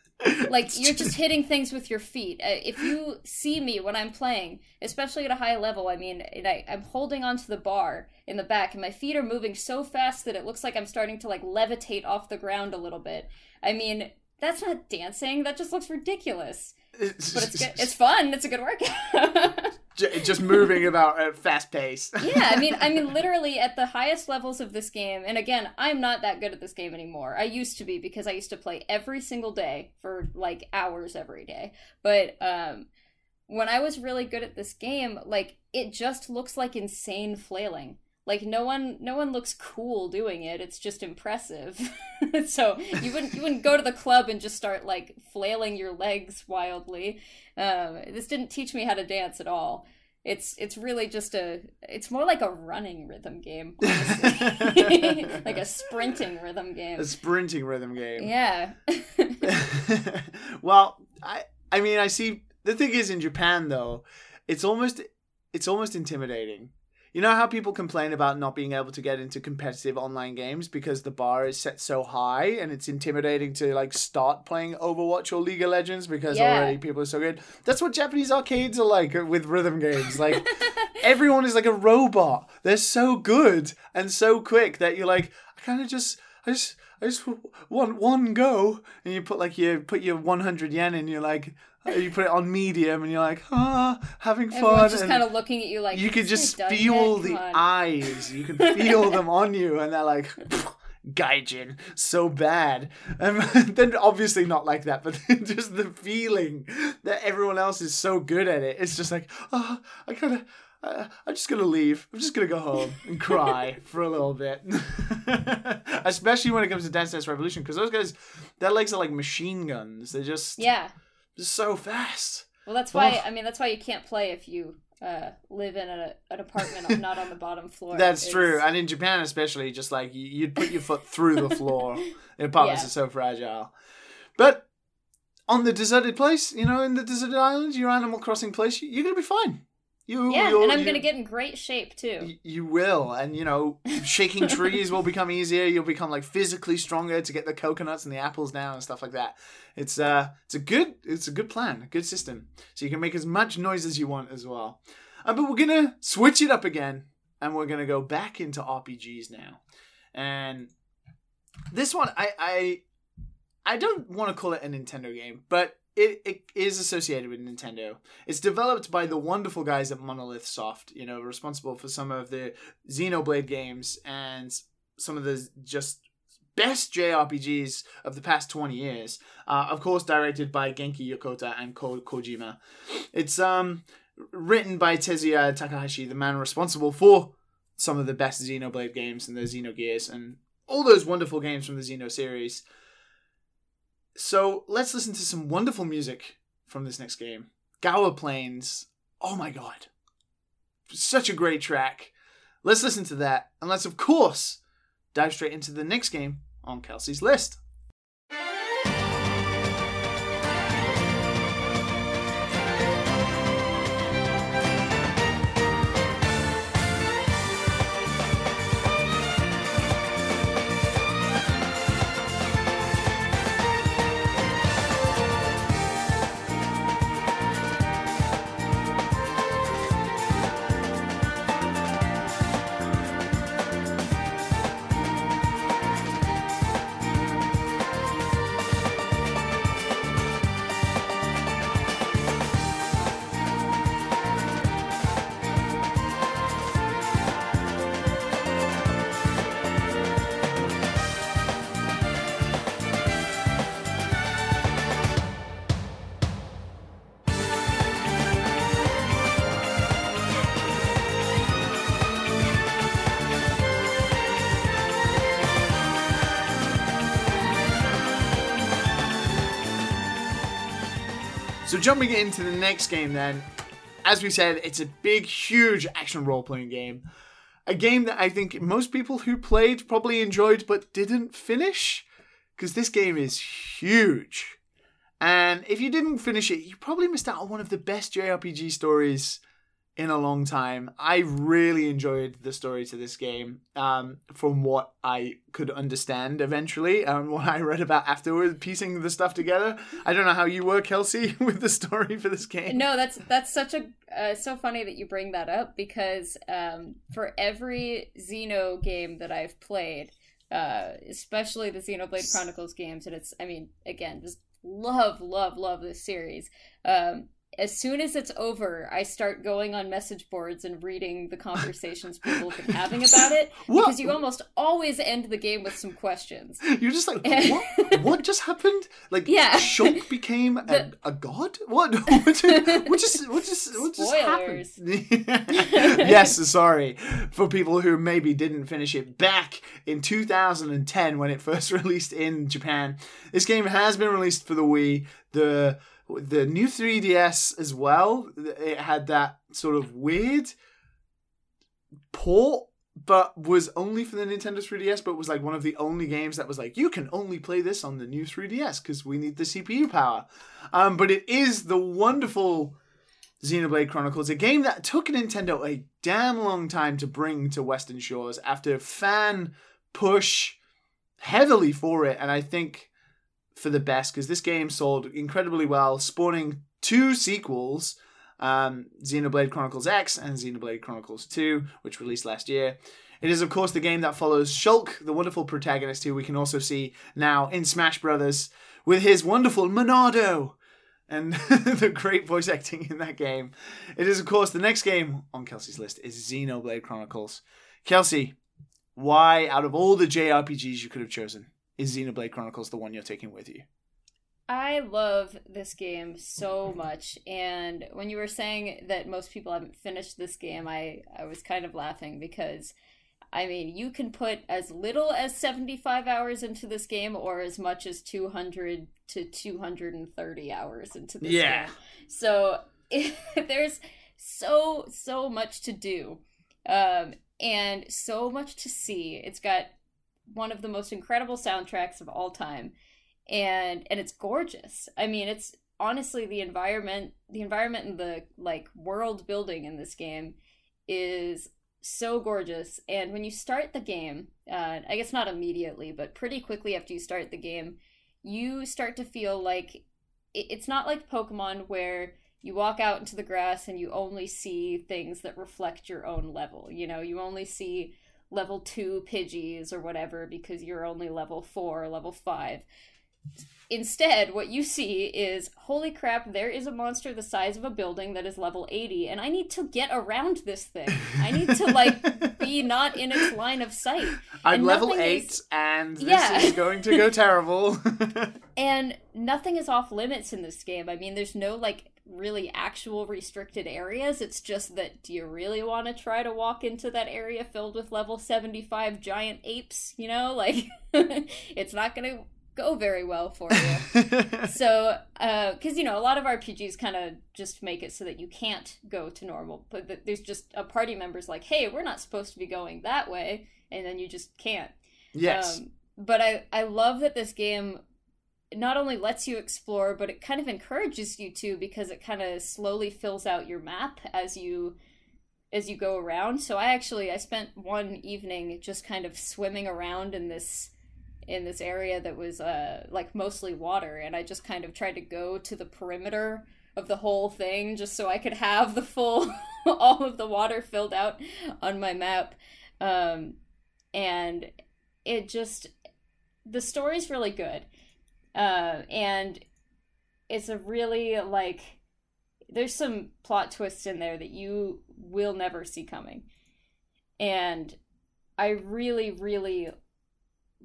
like you're just hitting things with your feet. Uh, if you see me when I'm playing, especially at a high level, I mean, and I, I'm holding onto the bar in the back, and my feet are moving so fast that it looks like I'm starting to like levitate off the ground a little bit. I mean, that's not dancing. That just looks ridiculous. But it's <laughs> good. It's fun. It's a good workout. <laughs> ju- just moving about at fast pace. <laughs> yeah, I mean, I mean, literally at the highest levels of this game, and again, I'm not that good at this game anymore. I used to be because I used to play every single day for like hours every day. But um, when I was really good at this game, like it just looks like insane flailing. Like no one, no one looks cool doing it. It's just impressive. <laughs> so you wouldn't, you wouldn't go to the club and just start like flailing your legs wildly. Um, this didn't teach me how to dance at all. It's it's really just a it's more like a running rhythm game, <laughs> like a sprinting rhythm game. A sprinting rhythm game. Yeah. <laughs> well, I I mean I see the thing is in Japan though, it's almost it's almost intimidating. You know how people complain about not being able to get into competitive online games because the bar is set so high and it's intimidating to like start playing Overwatch or League of Legends because Yeah. already people are so good. That's what Japanese arcades are like with rhythm games. Like <laughs> everyone is like a robot. They're so good and so quick that you're like, I kind of just, I just, I just want one go, and you put like you put your 100 yen in. You're like, you put it on medium, and you're like, ah, having fun. Everyone's just and kind of looking at you like you could just feel the eyes. You can feel them <laughs> on you, and they're like. <laughs> Gaijin, so bad. Um, <laughs> then obviously not like that, but just the feeling that everyone else is so good at it. It's just like, oh, I kind of, uh, I'm just gonna leave. I'm just gonna go home and cry for a little bit. Especially when it comes to Dance Dance Revolution, because those guys, their legs are like machine guns. They're just, Yeah. Just so fast. Well, that's why. Ugh. I mean, that's why you can't play if you uh, live in a, an apartment not on the bottom <laughs> floor. That's It's- true, and in Japan especially, just like you- you'd put your foot through the floor. <laughs> The apartments Yeah. are so fragile. But on the deserted place, you know, in the deserted islands, your Animal Crossing place, you're gonna be fine. You, Yeah, and I'm you- gonna get in great shape too. y- You will, and you know, shaking <laughs> trees will become easier. You'll become like physically stronger to get the coconuts and the apples down and stuff like that. It's uh, it's a good, it's a good plan, a good system. So you can make as much noise as you want as well. Uh, but we're gonna switch it up again, and we're gonna go back into RPGs now. And this one, I I, I don't want to call it a Nintendo game, but it, it is associated with Nintendo. It's developed by the wonderful guys at Monolith Soft, you know, responsible for some of the Xenoblade games and some of the just best JRPGs of the past 20 years. Uh, of course, directed by Genki Yokota and Ko- Kojima. It's um written by Tetsuya Takahashi, the man responsible for some of the best Xenoblade games and the Xenogears and all those wonderful games from the Xeno series. So let's listen to some wonderful music from this next game. Gaur Plains. Oh my god. Such a great track. Let's listen to that. And let's, of course, dive straight into the next game on Kelsey's list. Jumping into the next game then, as we said, it's a big, huge action role-playing game. A game that I think most people who played probably enjoyed but didn't finish. Because this game is huge. And if you didn't finish it, you probably missed out on one of the best JRPG stories in a long time. I really enjoyed the story to this game, um, from what I could understand eventually, and what I read about afterwards, piecing the stuff together. I don't know how you were, Kelsey, <laughs> with the story for this game. No, that's that's such a uh, so funny that you bring that up because um, for every Xeno game that I've played, uh, especially the Xenoblade Chronicles games, and it's I mean again just love love love this series. Um, as soon as it's over, I start going on message boards and reading the <laughs> conversations people have been having about it <laughs> What? because you almost always end the game with some questions. <laughs> You're just like, what? what just happened? Like, Yeah. Shulk became a, a god? What? What just, what just, what just, what just happened? yes, sorry. For people who maybe didn't finish it back in 2010 when it first released in Japan, this game has been released for the Wii. The the new 3DS as well. It had that sort of weird port but was only for the Nintendo 3DS, but was like one of the only games that was like, you can only play this on the new 3DS because we need the CPU power. Um, but it is the wonderful Xenoblade Chronicles, a game that took Nintendo a damn long time to bring to Western shores after fan push heavily for it, and I think for the best because this game sold incredibly well, spawning two sequels um, Xenoblade Chronicles X and Xenoblade Chronicles 2, which released last year. It is, of course, the game that follows Shulk, the wonderful protagonist who we can also see now in Smash Brothers with his wonderful Monado and <laughs> the great voice acting in that game. It is, of course, the next game on Kelsey's list is Xenoblade Chronicles. Kelsey, why, out of all the JRPGs you could have chosen, is Xenoblade Chronicles the one you're taking with you? I love this game so much, and when you were saying that most people haven't finished this game, I, I was kind of laughing because, I mean, you can put as little as 75 hours into this game or as much as 200 to 230 hours into this Yeah. game. So <laughs> there's so, so much to do, um, and so much to see. It's got one of the most incredible soundtracks of all time and and it's gorgeous. I mean, it's honestly the environment, the environment and the like world building in this game is so gorgeous. And when you start the game, uh, I guess not immediately, but pretty quickly after you start the game, you start to feel like it's not like Pokemon where you walk out into the grass and you only see things that reflect your own level. You know, you only see level two Pidgeys or whatever because you're only level four or level five. Instead, what you see is holy crap, there is a monster the size of a building that is level 80, and I need to get around this thing. I need to, like, <laughs> be not in its line of sight. I'm And level 8, is- and this Yeah. is going to go <laughs> terrible. <laughs> And nothing is off limits in this game. I mean, there's no, like, really actual restricted areas. It's just that do you really want to try to walk into that area filled with level 75 giant apes? You know, <laughs> like, it's not going to go very well for you. <laughs> so because you know a lot of rpgs kind of just make it so that you can't go to normal but there's just a party member's like hey we're not supposed to be going that way and then you just can't yes. um, but i i love that this game not only lets you explore but it kind of encourages you to because it kind of slowly fills out your map as you as you go around. So i actually i spent one evening just kind of swimming around in this in this area that was uh like mostly water and I just kind of tried to go to the perimeter of the whole thing just so I could have the full <laughs> all of the water filled out on my map. Um and it just the story's really good uh and it's a really like there's some plot twists in there that you will never see coming and I really really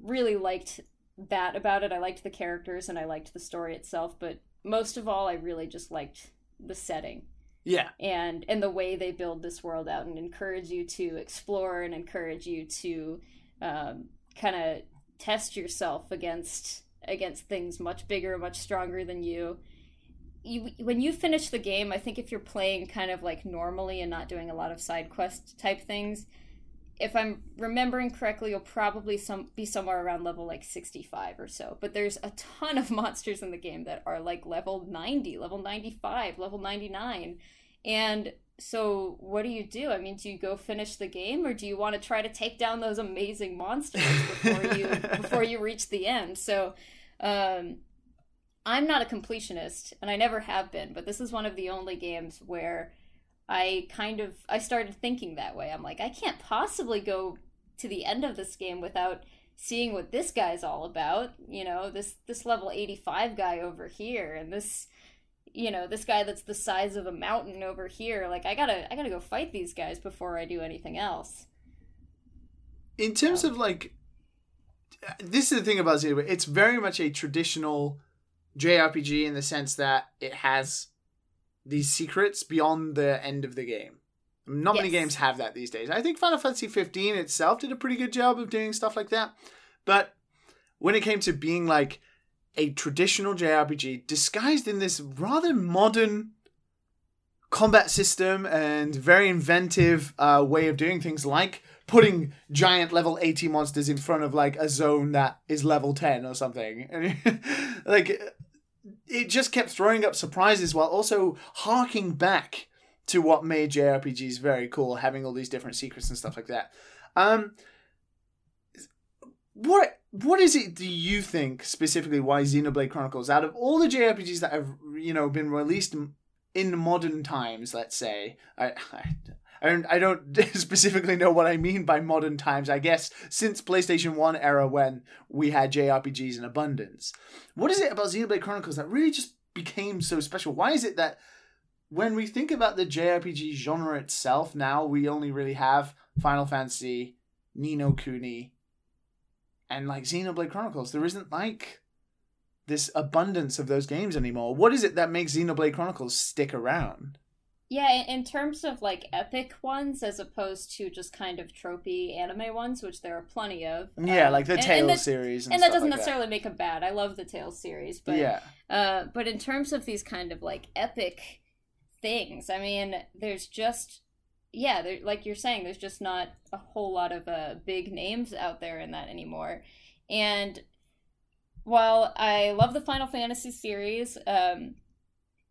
really liked that about it. I liked the characters and I liked the story itself, but most of all, I really just liked the setting yeah. and and the way they build this world out and encourage you to explore and encourage you to um, kind of test yourself against against things much bigger, much stronger than you. You, when you finish the game, I think if you're playing kind of like normally and not doing a lot of side quest type things, if I'm remembering correctly, you'll probably some be somewhere around level like 65 or so. But there's a ton of <laughs> monsters in the game that are like level 90, level 95, level 99. And so what do you do? I mean, do you go finish the game or do you want to try to take down those amazing monsters <laughs> before you before you reach the end? So um I'm not a completionist and I never have been, but this is one of the only games where I kind of I started thinking that way. I'm like, I can't possibly go to the end of this game without seeing what this guy's all about. You know, this this level 85 guy over here and this you know, this guy that's the size of a mountain over here. Like I got to I got to go fight these guys before I do anything else. In terms of like, this is the thing about Xenoblade. It's very much a traditional JRPG in the sense that it has these secrets beyond the end of the game. Not many games have that these days. I think Final Fantasy 15 itself did a pretty good job of doing stuff like that. But when it came to being like a traditional JRPG disguised in this rather modern combat system and very inventive uh, way of doing things like putting giant level 80 monsters in front of like a zone that is level 10 or something. <laughs> Like it just kept throwing up surprises while also harking back to what made JRPGs very cool, having all these different secrets and stuff like that. Um what what is it do you think specifically why Xenoblade Chronicles out of all the JRPGs that have you know been released in modern times, let's say, I, I I don't, I <laughs> don't specifically know what I mean by modern times. I guess since PlayStation 1 era when we had JRPGs in abundance. What is it about Xenoblade Chronicles that really just became so special? Why is it that when we think about the JRPG genre itself now, we only really have Final Fantasy, Ni no Kuni, and like Xenoblade Chronicles? There isn't like this abundance of those games anymore. What is it that makes Xenoblade Chronicles stick around? Yeah, in- in terms of like epic ones as opposed to just kind of tropey anime ones, which there are plenty of. Yeah, um, like the and- Tales and that- series, and, and that doesn't like necessarily make them bad. I love the Tales series, but yeah, uh, but in terms of these kind of like epic things, I mean, there's just yeah, there, like you're saying, there's just not a whole lot of uh, big names out there in that anymore. And while I love the Final Fantasy series, um,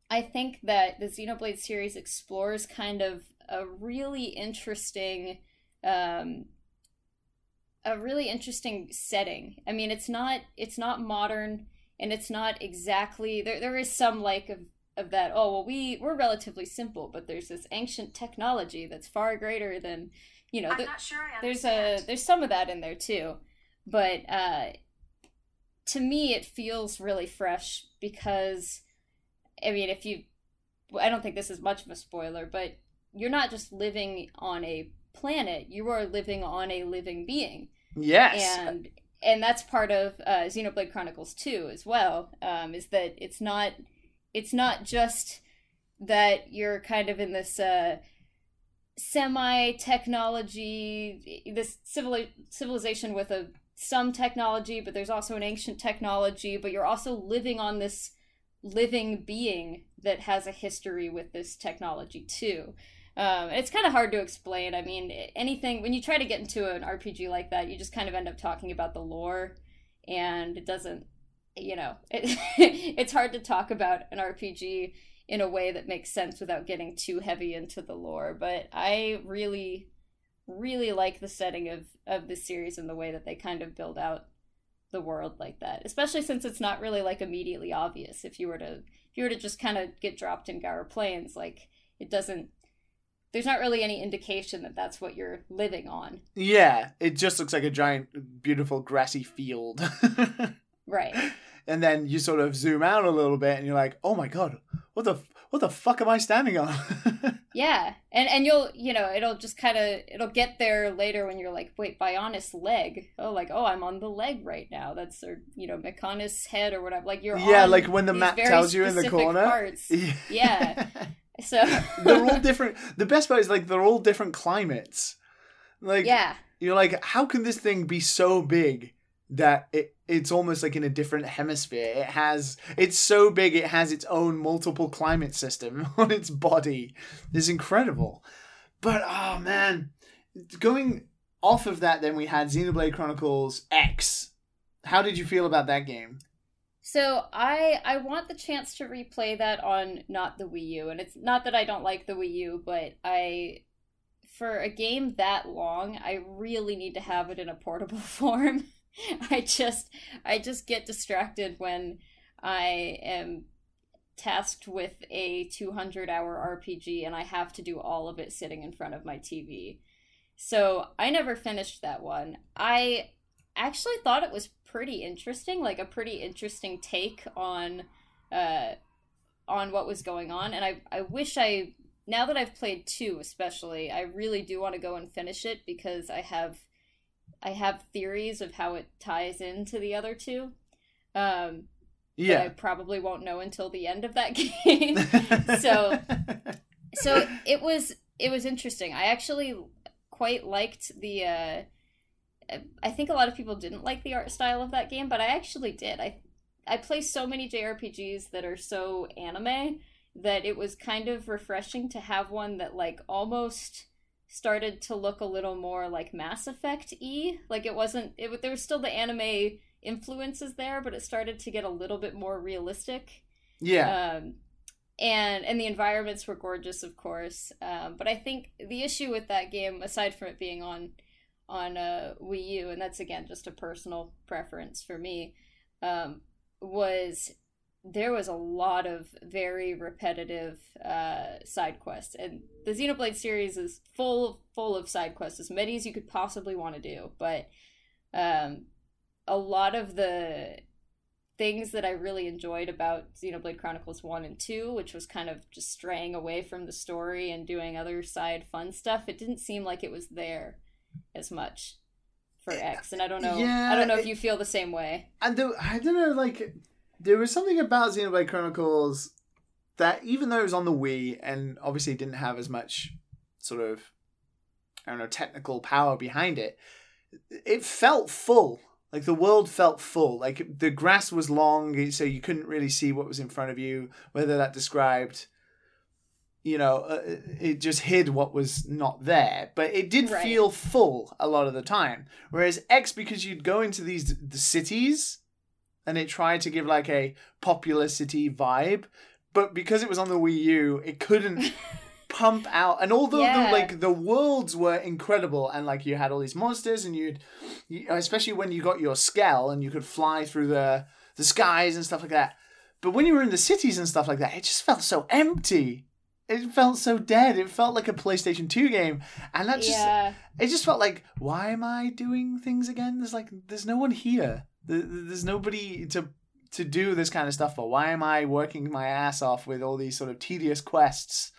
I think that the Xenoblade series explores kind of a really interesting um, a really interesting setting. I mean, it's not it's not modern and it's not exactly there there is some like of of that oh well we we're relatively simple but there's this ancient technology that's far greater than you know I'm th- not sure I there's a there's some of that in there too but uh to me it feels really fresh because i mean if you i don't think this is much of a spoiler but you're not just living on a planet you are living on a living being yes, and and that's part of uh, Xenoblade Chronicles 2 as well. Um, is that it's not it's not just that you're kind of in this uh, semi technology, this civili- civilization with a some technology, but there's also an ancient technology, but you're also living on this living being that has a history with this technology too. Um, it's kind of hard to explain. I mean, anything when you try to get into an RPG like that, you just kind of end up talking about the lore, and it doesn't, you know, <laughs> it, it's hard to talk about an RPG in a way that makes sense without getting too heavy into the lore. But I really, really like the setting of of the series and the way that they kind of build out the world like that, especially since it's not really like immediately obvious. If you were to if you were to just kind of get dropped in Gaur Plains, like it doesn't there's not really any indication that that's what you're living on. yeah, it just looks like a giant, beautiful grassy field. <laughs> Right. and then you sort of zoom out a little bit, and you're like, "Oh my god, what the what the fuck am I standing on?" <laughs> Yeah. And and you'll, you know, it'll just kind of it'll get there later when you're like, "Wait, Bionis leg." Oh, like, "Oh, I'm on the leg right now." That's or, you know, Mechonis head or whatever. Like you're yeah, like when the map tells you in the corner. Parts. <laughs> Yeah. So <laughs> they're all different. The best part is like they're all different climates. Like Yeah. you're like, how can this thing be so big that it it's almost like in a different hemisphere? It has it's so big it has its own multiple climate system <laughs> on its body. It's incredible. But oh man, going off of that, then we had Xenoblade Chronicles X. How did you feel about that game? So I I want the chance to replay that on not the Wii U, and it's not that I don't like the Wii U, but I for a game that long, I really need to have it in a portable <laughs> form. <laughs> I just I just get distracted when I am tasked with a 200 hour RPG and I have to do all of it sitting in front of my TV. So I never finished that one. I actually thought it was pretty interesting, like a pretty interesting take on uh on what was going on and I I wish I now that I've played 2 especially, I really do want to go and finish it because I have I have theories of how it ties into the other two. Um that I probably won't know until the end of that <laughs> game. <laughs> so so it was it was interesting. I actually quite liked the uh I think a lot of people didn't like the art style of that game, but I actually did. I I play so many JRPGs that are so anime that it was kind of refreshing to have one that like almost started to look a little more like Mass Effect e. Like it wasn't. It there was still the anime influences there, but it started to get a little bit more realistic. Yeah. Um, and and the environments were gorgeous, of course. Um, but I think the issue with that game, aside from it being on on uh, Wii U, and that's again just a personal preference for me, um, was there was a lot of very repetitive uh, side quests, and the Xenoblade series is full full of side quests, as many as you could possibly want to do. But um, a lot of the things that I really enjoyed about Xenoblade Chronicles 1 and 2, which was kind of just straying away from the story and doing other side fun stuff, it didn't seem like it was there as much for X. And I don't know Yeah, I don't know if it- you feel the same way. And there, I don't know, like there was something about Xenoblade Chronicles that even though it was on the Wii and obviously didn't have as much sort of I don't know technical power behind it, it felt full. Like the world felt full. Like the grass was long, so you couldn't really see what was in front of you. Whether that described, you know, uh, it just hid what was not there. But it did Right. feel full a lot of the time. Whereas X, because you'd go into these the cities, and it tried to give like a popular city vibe, but because it was on the Wii U, it couldn't <laughs> pump out. And although Yeah. the like the worlds were incredible, and like you had all these monsters, and you'd, you, especially when you got your scale and you could fly through the the skies and stuff like that. But when you were in the cities and stuff like that, it just felt so empty. It felt so dead. It felt like a PlayStation 2 game. And that just yeah. it just felt like why am i doing things again there's like there's no one here there's nobody to to do this kind of stuff for why am i working my ass off with all these sort of tedious quests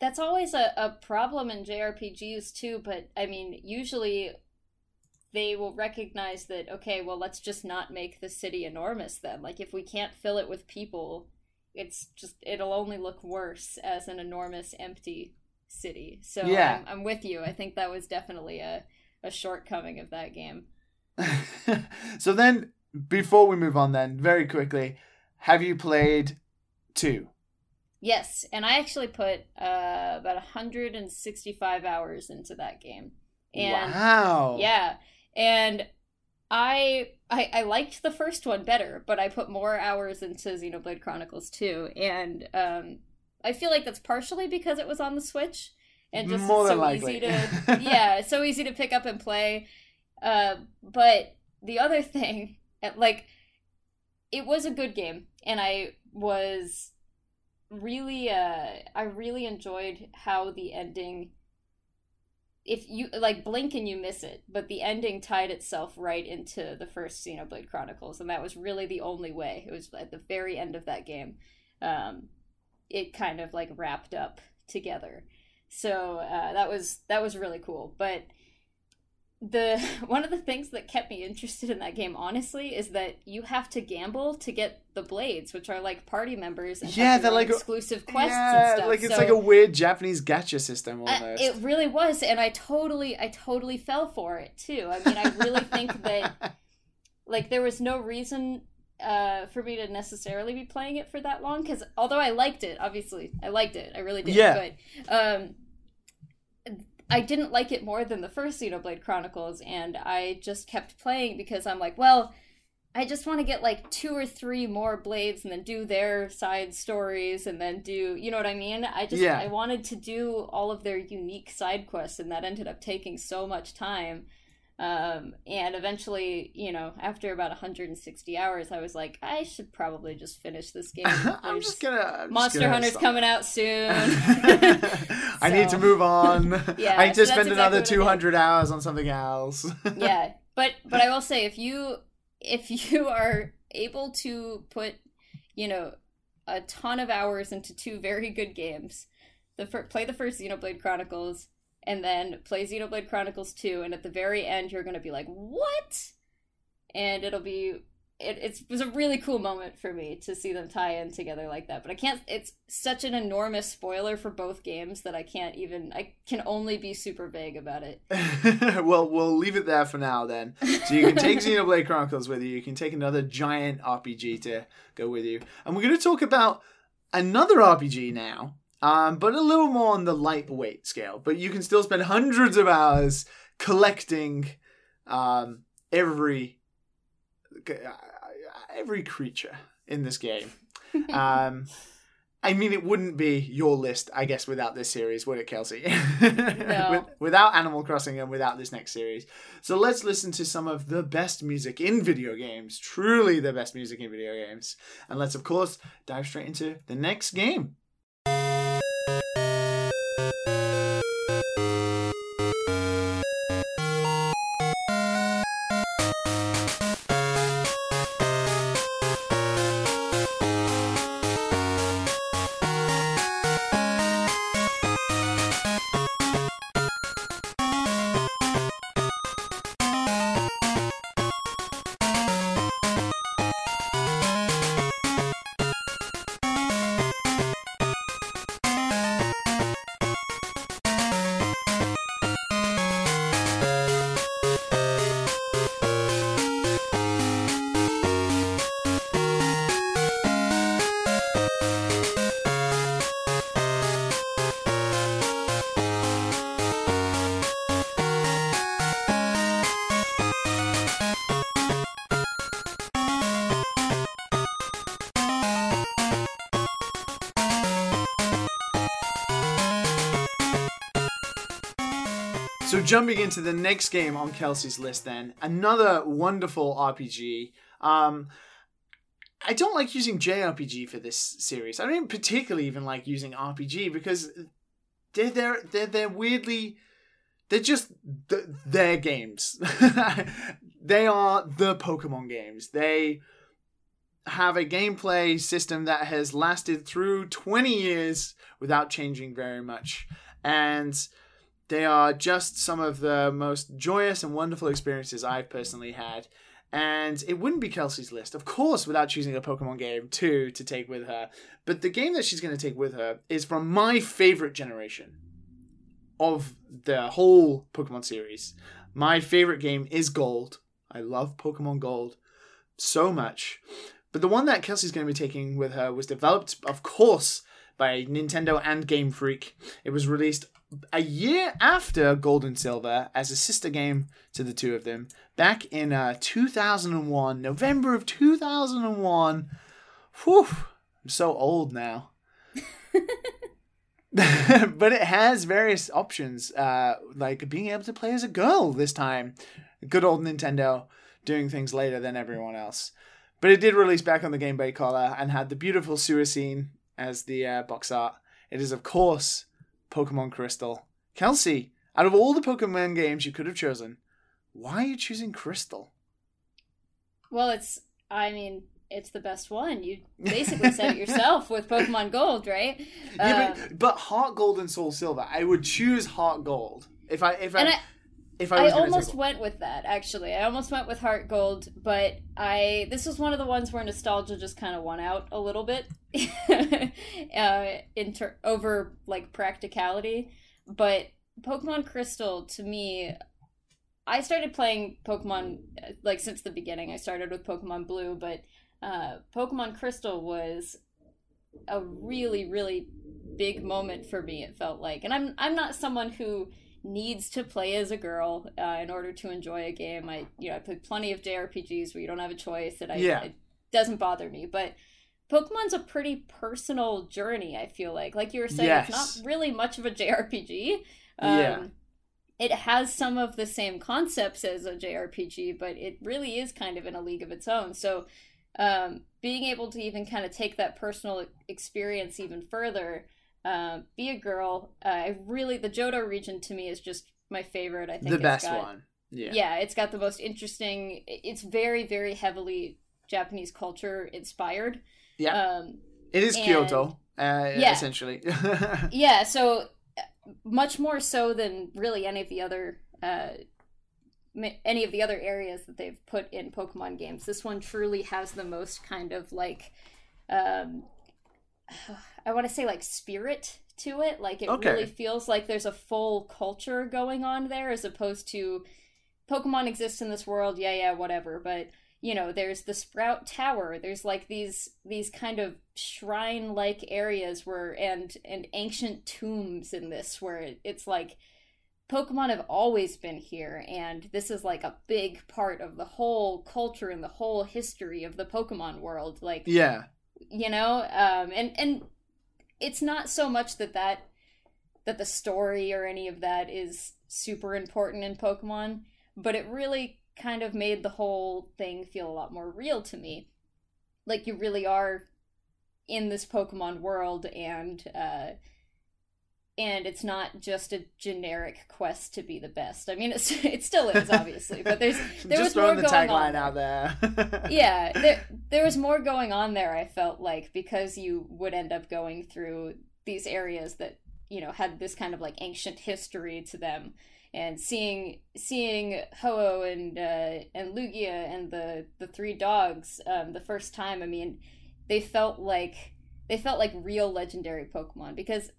That's always a, a problem in JRPGs too, but I mean, usually they will recognize that, okay, well, let's just not make the city enormous then. Like, if we can't fill it with people, it's just, it'll only look worse as an enormous, empty city. So Yeah. I'm, I'm with you. I think that was definitely a, a shortcoming of that game. <laughs> so then before we move on then very quickly have you played two Yes, and I actually put uh, about 165 hours into that game. And wow Yeah, and I, I I liked the first one better, but I put more hours into Xenoblade Chronicles 2, and um, I feel like that's partially because it was on the Switch, and just More than so likely. easy to <laughs> yeah, so easy to pick up and play. Uh, but the other <laughs> thing, like, it was a good game, and I was really uh I really enjoyed how the ending if you like blink and you miss it, but the ending tied itself right into the first Xenoblade Chronicles, and that was really the only way. It was at the very end of that game. Um, it kind of like wrapped up together. So uh, that was that was really cool. But the <laughs> one of the things that kept me interested in that game, honestly, is that you have to gamble to get the blades, which are like party members. And Yeah, they're like exclusive quests yeah and stuff. like it's So- like a weird japanese gacha system almost it really was, and I totally, I totally fell for it too. I mean, I really think that <laughs> like there was no reason uh, for me to necessarily be playing it for that long because although I liked it, obviously I liked it, I really did. Yeah. But um, I didn't like it more than the first Xenoblade Chronicles, and I just kept playing because I'm like, well. I just want to get like two or three more blades and then do their side stories and then do, you know what I mean? I just, Yeah. I wanted to do all of their unique side quests, and that ended up taking so much time. Um, and eventually, you know, after about 160 hours, I was like, I should probably just finish this game. <laughs> i'm just gonna I'm just Monster gonna Hunter's coming out soon. <laughs> <laughs> I need to move on. Yeah, I need to that's spend another did. 200 hours on something else. yeah, but but I will say if you if you are able to put you know a ton of hours into two very good games, the fir- play the first Xenoblade Chronicles and then play Xenoblade Chronicles 2 and at the very end you're going to be like, "What?" And it'll be it, it was a really cool moment for me to see them tie in together like that. But I can't. It's such an enormous spoiler for both games that I can't even. I can only be super vague about it. <laughs> well, we'll leave it there for now then. So you can take <laughs> Xenoblade Chronicles with you. You can take another giant RPG to go with you. And we're going to talk about another RPG now. Um, but a little more on the lightweight scale. But you can still spend hundreds of hours collecting um, every every creature in this game. <laughs> Um, I mean, it wouldn't be your list, I guess, without this series, would it, Kelsey? <laughs> With- without Animal Crossing and without this next series. So let's listen to some of the best music in video games, truly the best music in video games. And let's, of course, dive straight into the next game. Jumping into the next game on Kelsey's list, then another wonderful RPG. Um, I don't like using JRPG for this series. I don't particularly even like using RPG because they're they're they're, they're weirdly they're just th- their games. <laughs> they are the Pokemon games. They have a gameplay system that has lasted through 20 years without changing very much. And they are just some of the most joyous and wonderful experiences I've personally had. And it wouldn't be Kelsey's list, of course, without choosing a Pokemon game too to take with her. But the game that she's going to take with her is from my favorite generation of the whole Pokemon series. My favorite game is Gold. I love Pokemon Gold so much. But the one that Kelsey's going to be taking with her was developed, of course, by Nintendo and Game Freak. It was released a year after Gold and Silver as a sister game to the two of them back in uh, 2001, November of 2001. Whew, I'm so old now. <laughs> <laughs> but it has various options, uh, like being able to play as a girl this time. Good old Nintendo doing things later than everyone else. But it did release back on the Game Boy Color and had the beautiful Suicune as the uh, box art. It is, of course, Pokemon Crystal. Kelsey, out of all the Pokemon games you could have chosen, why are you choosing Crystal? Well, it's I mean, it's the best one. You <laughs> basically said it yourself with Pokemon Gold, right? yeah, but, but Heart Gold and Soul Silver, I would choose Heart Gold if I if I, I, if I I almost went with that actually. I almost went with Heart Gold, but I this was one of the ones where nostalgia just kind of won out a little bit, <laughs> uh, in ter- over like practicality. But Pokemon Crystal to me, I started playing Pokemon uh, like since the beginning. I started with Pokemon Blue, but uh, Pokemon Crystal was a really really big moment for me. It felt like, and I'm I'm not someone who needs to play as a girl uh, in order to enjoy a game. I you know I played plenty of JRPGs where you don't have a choice, and I Yeah. it doesn't bother me. But Pokemon's a pretty personal journey. I feel like, like you were saying, it's not really much of a JRPG. Um, Yeah. It has some of the same concepts as a JRPG, but it really is kind of in a league of its own. So, um, being able to even kind of take that personal experience even further, uh, be a girl. Uh, I really the Johto region to me is just my favorite. I think the best got- one. Yeah. yeah. it's got the most interesting. It's very very heavily Japanese culture inspired. Yeah. Um, It is and- Kyoto, uh, Yeah. essentially. <laughs> yeah, so uh, much more so than really any of the other uh, any of the other areas that they've put in Pokemon games. This one truly has the most kind of like um, <sighs> I want to say like spirit to it. Like it Okay. really feels like there's a full culture going on there as opposed to Pokemon exists in this world. Yeah, yeah, whatever. But you know there's the sprout tower there's like these these kind of shrine like areas where and and ancient tombs in this where it, it's like pokemon have always been here and this is like a big part of the whole culture and the whole history of the pokemon world like Yeah. you know um and and it's not so much that that that the story or any of that is super important in pokemon but it really kind of made the whole thing feel a lot more real to me. Like you really are in this pokemon world and uh and it's not just a generic quest to be the best i mean it's, <laughs> it still is obviously but there's <laughs> there Just was more throwing the going on tagline out there. <laughs> yeah there, there was more going on there i felt like because you would end up going through these areas that you know had this kind of like ancient history to them and seeing seeing Ho-Oh and uh, and lugia and the the three dogs um, the first time i mean they felt like they felt like real legendary pokemon because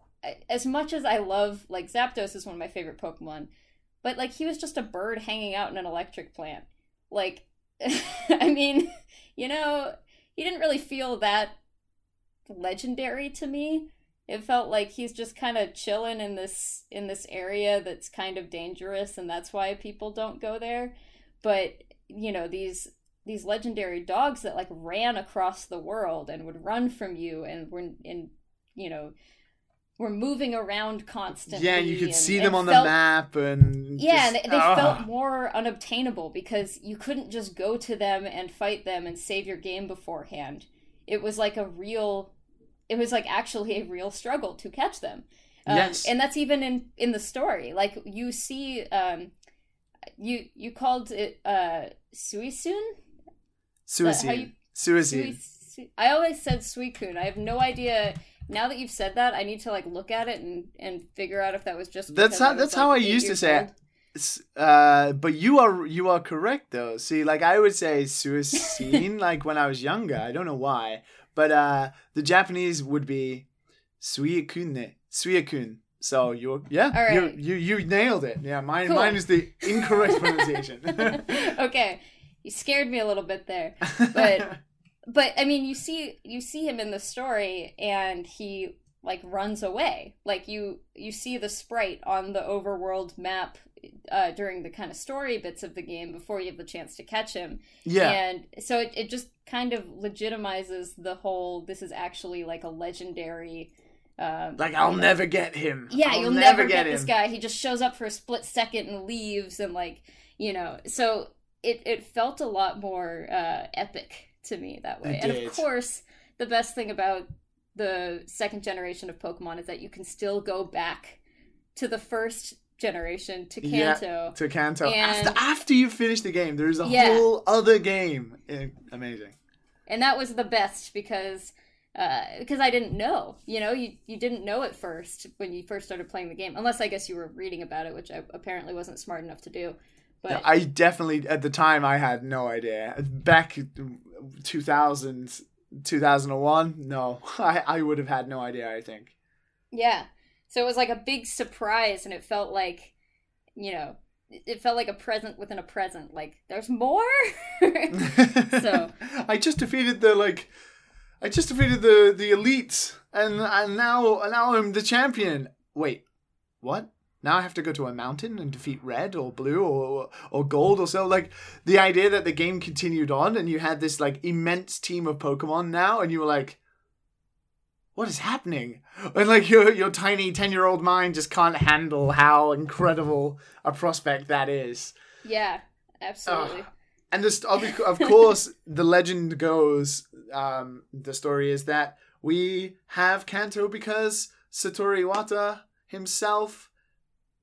as much as i love like zapdos is one of my favorite pokemon but like he was just a bird hanging out in an electric plant. Like <laughs> i mean you know he didn't really feel that legendary to me. It felt like he's just kind of chilling in this in this area that's kind of dangerous and that's why people don't go there. But you know these these legendary dogs that like ran across the world and would run from you and were in you know were moving around constantly yeah, you could and- see them on the map and yeah, just- and they, they ah. felt more unobtainable because you couldn't just go to them and fight them and save your game beforehand. It was like a real, it was like actually a real struggle to catch them. Um, Yes. and that's even in in the story. Like you see, um, you you called it uh Suisun. You- Suicide. I always said Suicune. I have no idea. Now that you've said that, I need to like look at it and and figure out if that was just. That's how- was, that's how I used to say it. old. S- Uh, but you are you are correct though. See, like I would say suicide <laughs> like when I was younger. I don't know why, but uh, the Japanese would be suiakune, suikun. So you're yeah, All you right. you you nailed it. Yeah, mine Cool. mine is the incorrect <laughs> pronunciation. <laughs> okay, you scared me a little bit there, but but I mean, you see you see him in the story, and he like runs away. Like you you see the sprite on the overworld map uh, during the kind of story bits of the game before you have the chance to catch him. yeah, And so it, it just kind of legitimizes the whole this is actually like a legendary um, like I'll you know, never get him. yeah, I'll you'll never, get, him. this guy. He just shows up for a split second and leaves, and like you know, so it it felt a lot more uh, epic to me that way. It and did. of course, the best thing about the second generation of Pokemon is that you can still go back to the first generation to Yeah. Kanto. to Kanto And- after after you finish the game. There is a Yeah. whole other game. Eh, Amazing. and that was the best because uh, because I didn't know. You know, you you didn't know at first when you first started playing the game, unless I guess you were reading about it, which I apparently wasn't smart enough to do. But I definitely at the time I had no idea. Back 2000 2001, no. <laughs> I I would have had no idea, I think. yeah, so it was like a big surprise, and it felt like, you know, it it felt like a present within a present. Like there's more. <laughs> So- <laughs> I just defeated the like I just defeated the the elites and and now and now I'm the champion. Wait. What? Now I have to go to a mountain and defeat red or blue or or gold or so. Like the idea that the game continued on and you had this like immense team of Pokemon now, and you were like, "What is happening?" And like your your tiny ten year old mind just can't handle how incredible a prospect that is. yeah, absolutely. And this, of, of course, <laughs> the legend goes, um, the story is that we have Kanto because Satoru Iwata himself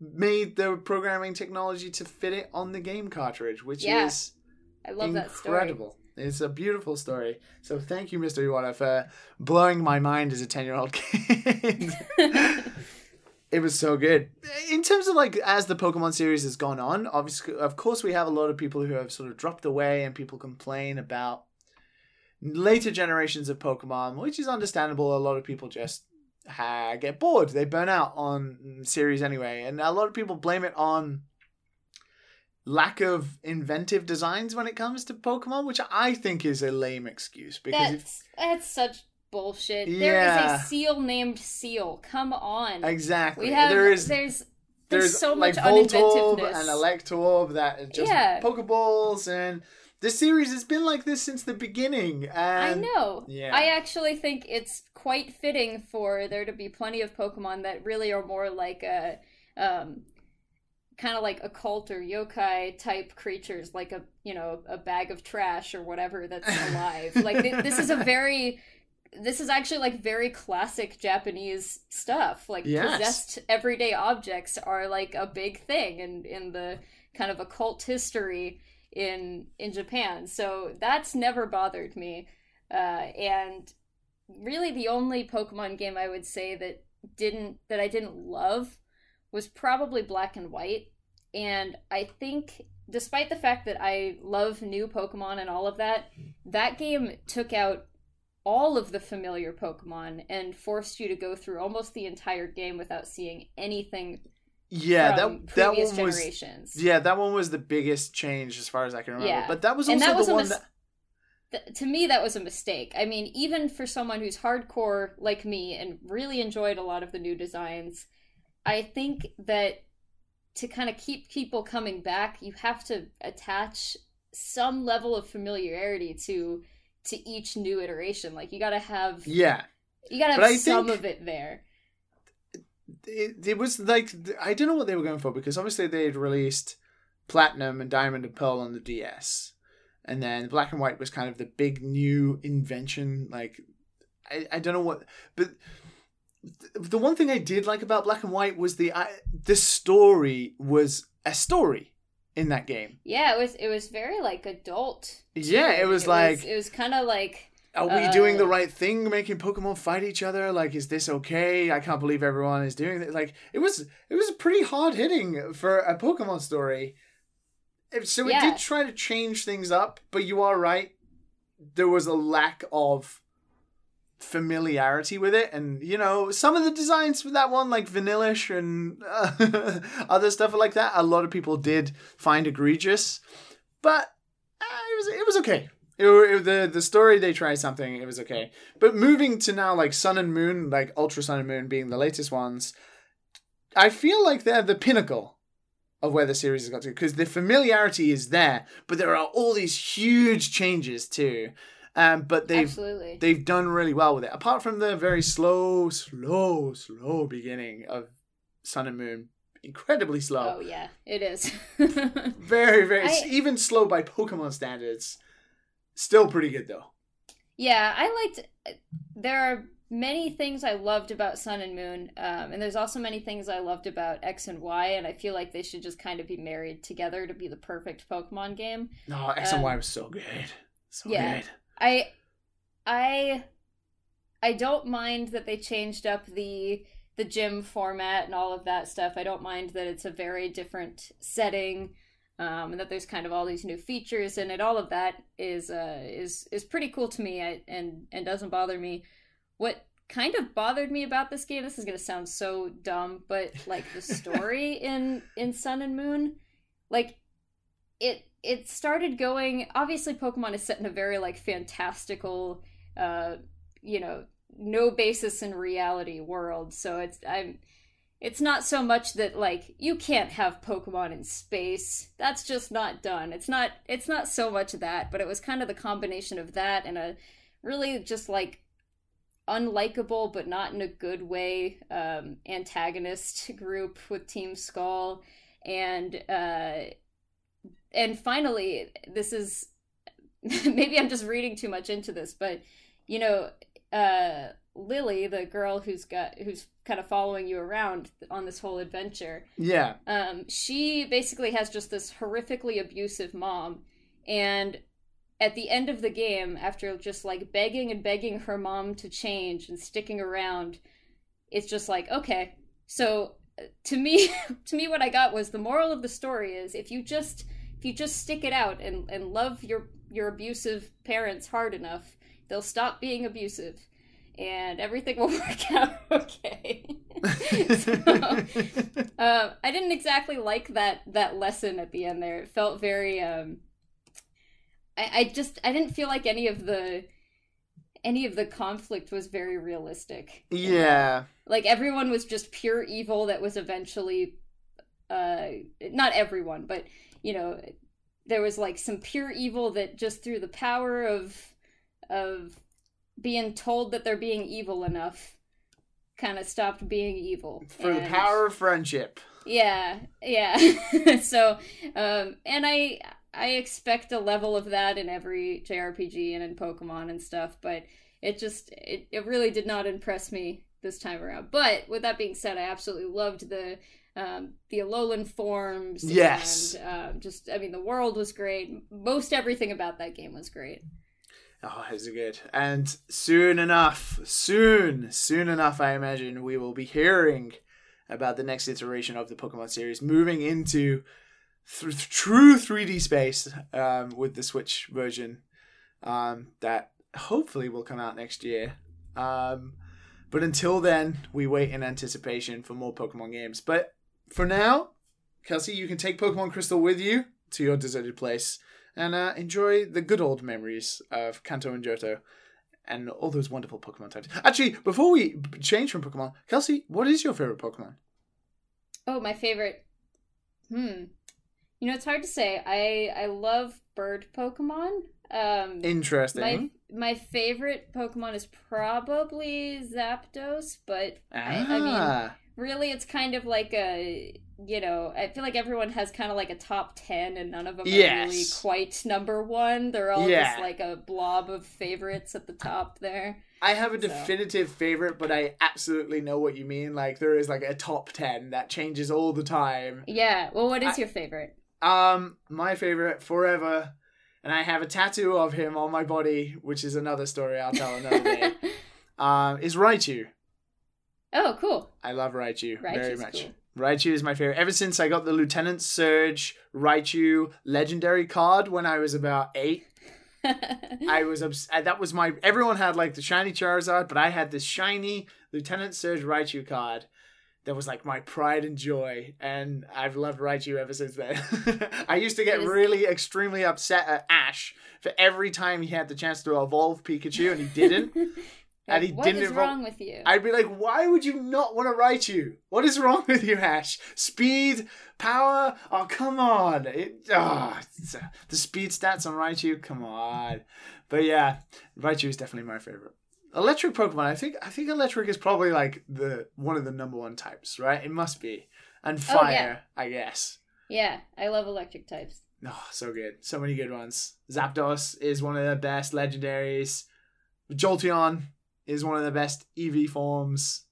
made the programming technology to fit it on the game cartridge, which Yeah, is I love that story. incredible. It's a beautiful story. So thank you, Mr. Iwata, for blowing my mind as a 10-year-old kid. <laughs> it was so good. In terms of like as the Pokemon series has gone on, obviously of course we have a lot of people who have sort of dropped away and people complain about later generations of Pokemon, which is understandable. A lot of people just ha- get bored. They burn out on series anyway, and a lot of people blame it on lack of inventive designs when it comes to Pokemon, which I think is a lame excuse because if, That's that's such bullshit. There is a seal named Seal. Come on. exactly we have there is there's there's, there's so like much Voltorb uninventiveness. and Electorb that just Yeah. Pokeballs and this series has been like this since the beginning. I know. yeah. I actually think it's quite fitting for there to be plenty of Pokemon that really are more like a um kind of like occult or yokai type creatures like a you know a bag of trash or whatever that's <laughs> alive like th- this is a very this is actually like very classic japanese stuff like Yes. possessed everyday objects are like a big thing in in the kind of occult history in in japan. So that's never bothered me. Uh and really the only pokemon game i would say that didn't that i didn't love was probably black and white. And i think despite the fact that i love new pokemon and all of that that game took out all of the familiar pokemon and forced you to go through almost the entire game without seeing anything yeah, that that one was yeah, that one was the biggest change as far as I can remember. Yeah. But that was also that was the one mis- that Th- to me that was a mistake i mean even for someone who's hardcore like me and really enjoyed a lot of the new designs i think that to kind of keep people coming back you have to attach some level of familiarity to to each new iteration like you gotta have yeah. you gotta have some think- of it there it, it was like I don't know what they were going for because obviously they had released Platinum and Diamond and Pearl on the DS, and then Black and White was kind of the big new invention. Like I, I don't know what, but th- the one thing I did like about Black and White was the I, the story was a story in that game. yeah it was it was very like adult Yeah, it was like it was kind of like Are we doing Uh, the right thing, making Pokemon fight each other? Like, is this okay? I can't believe everyone is doing it. Like, it was it was pretty hard hitting for a Pokemon story. So it Yeah. did try to change things up, but you are right. There was a lack of familiarity with it, and you know, some of the designs for that one, like Vanillish and uh, <laughs> other stuff like that, a lot of people did find egregious, but uh, it was it was okay. It, it, the the story they tried something it was okay. But moving to now like sun and moon like ultra sun and moon being the latest ones i feel like they're the pinnacle of where the series has got to because the familiarity is there but there are all these huge changes too. Um but they've absolutely. they've done really well with it. Apart from the very slow slow slow beginning of sun and moon incredibly slow. Oh yeah. It is. <laughs> Very very I- even slow by pokemon standards still pretty good though Yeah, I liked. There are many things I loved about Sun and Moon, um, and there's also many things I loved about X and Y, and I feel like they should just kind of be married together to be the perfect Pokemon game. No, X and Um, Y was so good. So yeah. good. I, I, I don't mind that they changed up the the gym format and all of that stuff. I don't mind that it's a very different setting. Um, and that there's kind of all these new features in it. All of that is uh, is is pretty cool to me, I, and and doesn't bother me. What kind of bothered me about this game? This is gonna sound so dumb, but like the story <laughs> in in Sun and Moon, like it it started going. Obviously, Pokemon is set in a very like fantastical, uh, you know, no basis in reality world. So it's I'm it's not so much that like you can't have pokemon in space. That's just not done. It's not it's not so much that but it was kind of the combination of that and a really just like unlikable but not in a good way um antagonist group with team skull. And uh and finally this is <laughs> maybe i'm just reading too much into this but you know uh Lillie the girl who's got who's kind of following you around on this whole adventure Yeah. um, she basically has just this horrifically abusive mom and at the end of the game after just like begging and begging her mom to change and sticking around it's just like okay so to me <laughs> to me what i got was the moral of the story is if you just if you just stick it out and, and love your your abusive parents hard enough they'll stop being abusive and everything will <laughs> work out okay <laughs> um, I didn't exactly like that that lesson at the end there. It felt very um I, I just I didn't feel like any of the any of the conflict was very realistic. yeah. Like everyone was just pure evil that was eventually uh not everyone, but you know, there was like some pure evil that just through the power of of being told that they're being evil enough kind of stopped being evil. For the power of friendship. yeah, yeah. <laughs> so, um, and I I expect a level of that in every JRPG and in Pokemon and stuff, but it just it, it really did not impress me this time around. But with that being said, I absolutely loved the um, the Alolan forms. Yes. and um, just I mean the world was great. Most everything about that game was great. Oh, is good. And soon enough, soon, soon enough, I imagine we will be hearing about the next iteration of the Pokemon series, moving into th- true 3D space um, with the Switch version um, that hopefully will come out next year. Um, but until then, we wait in anticipation for more Pokemon games. But for now, Kelsey, you can take Pokemon Crystal with you to your deserted place and uh, enjoy the good old memories of Kanto and Johto and all those wonderful Pokemon types. Actually, before we change from Pokemon, Kelsey, what is your favorite Pokemon? Oh, my favorite. Hmm. You know, it's hard to say. I I love bird Pokemon. Um, Interesting. my my favorite Pokemon is probably Zapdos, but I, I mean, ah, really, it's kind of like a you know. I feel like everyone has kind of like a top ten, and none of them are really quite number one. They're all Yeah. just like a blob of favorites at the top there. I have a so. definitive favorite, but I absolutely know what you mean. Like there is like a top ten that changes all the time. Yeah. Well, what is I- your favorite? Um, my favorite forever, and I have a tattoo of him on my body, which is another story I'll tell another day. <laughs> um, is Raichu. Oh, cool. I love Raichu very much. cool. Raichu is my favorite. Ever since I got the Lieutenant Surge Raichu legendary card when I was about eight, <laughs> I was obs- uh, that was my. Everyone had like the shiny Charizard, but I had this shiny Lieutenant Surge Raichu card. That was like my pride and joy, and I've loved Raichu ever since then. <laughs> I used to get is- really extremely upset at Ash for every time he had the chance to evolve Pikachu and he didn't. <laughs> And he What didn't is evolve- wrong with you? I'd be like, why would you not want to Raichu? What is wrong with you, Ash? Speed, power? Oh, come on. It, oh, the speed stats on Raichu? Come on. But yeah, Raichu is definitely my favorite. Electric Pokemon, I think I think electric is probably like the one of the number one types, right? It must be. And Oh, fire, yeah. I guess. Yeah, I love electric types. Oh, so good. So many good ones. Zapdos is one of the best legendaries. Jolteon is one of the best Eevee forms.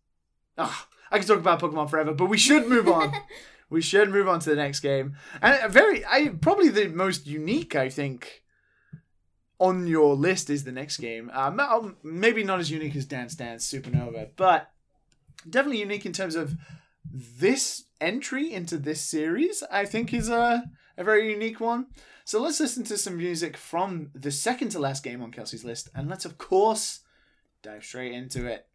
Ah, I could talk about Pokemon forever, but we should move on. <laughs> we should move on to the next game. And a very, I probably the most unique, I think, on your list is the next game. Uh, um, maybe not as unique as Dance Dance Supernova, but definitely unique in terms of this entry into this series. I think is a a very unique one. So let's listen to some music from the second to last game on Kelsey's list, and let's of course dive straight into it.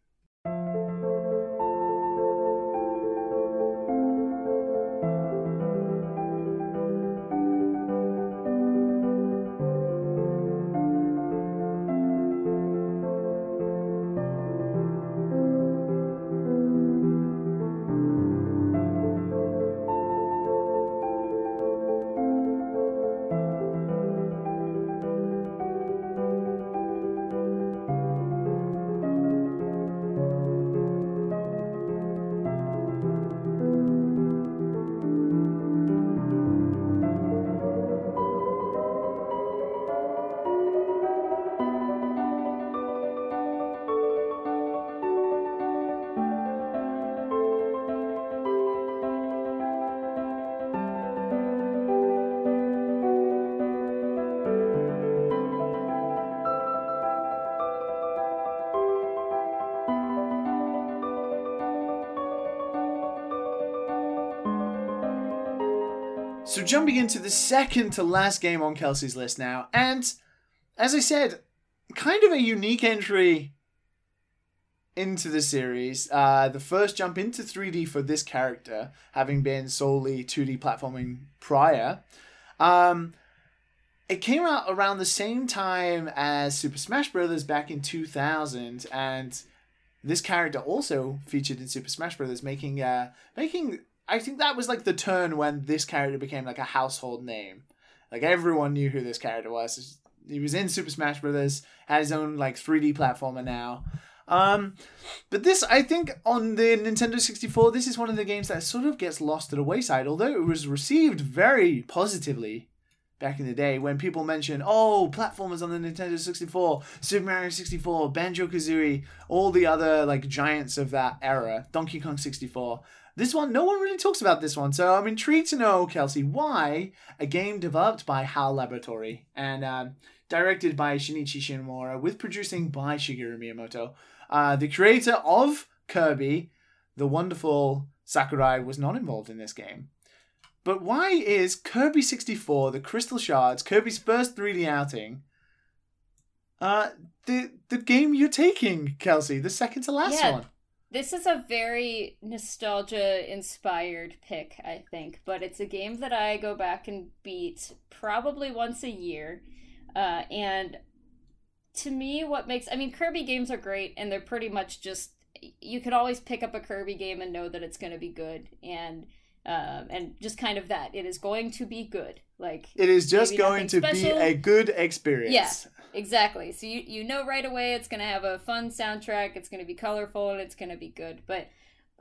So jumping into the second to last game on Kelsey's list now, and as I said, kind of a unique entry into the series, uh, the first jump into 3D for this character, having been solely 2D platforming prior. Um, it came out around the same time as Super Smash Bros. back in 2000, and this character also featured in Super Smash Bros. making uh making I think that was like the turn when this character became like a household name. Like everyone knew who this character was. He was in Super Smash Bros. had his own like 3D platformer now. Um, but this, I think, on the Nintendo 64, this is one of the games that sort of gets lost to the wayside. Although it was received very positively back in the day when people mention, oh, platformers on the Nintendo 64, Super Mario 64, Banjo Kazooie, all the other like giants of that era, Donkey Kong 64. This one, no one really talks about this one, so I'm intrigued to know, Kelsey, why a game developed by HAL Laboratory and um, directed by Shinichi Shimomura, with producing by Shigeru Miyamoto, uh, the creator of Kirby, the wonderful Sakurai, was not involved in this game. But why is Kirby 64, the Crystal Shards, Kirby's first 3D outing, uh, the the game you're taking, Kelsey, the second to last Yeah. one? This is a very nostalgia inspired pick, I think, but it's a game that I go back and beat probably once a year. Uh, and to me, what makes I mean, Kirby games are great, and they're pretty much just you can always pick up a Kirby game and know that it's going to be good, and um, and just kind of that it is going to be good. Like It is just going to nothing be a good experience. Yeah. Exactly. So you you know right away it's gonna have a fun soundtrack. It's gonna be colorful and it's gonna be good. But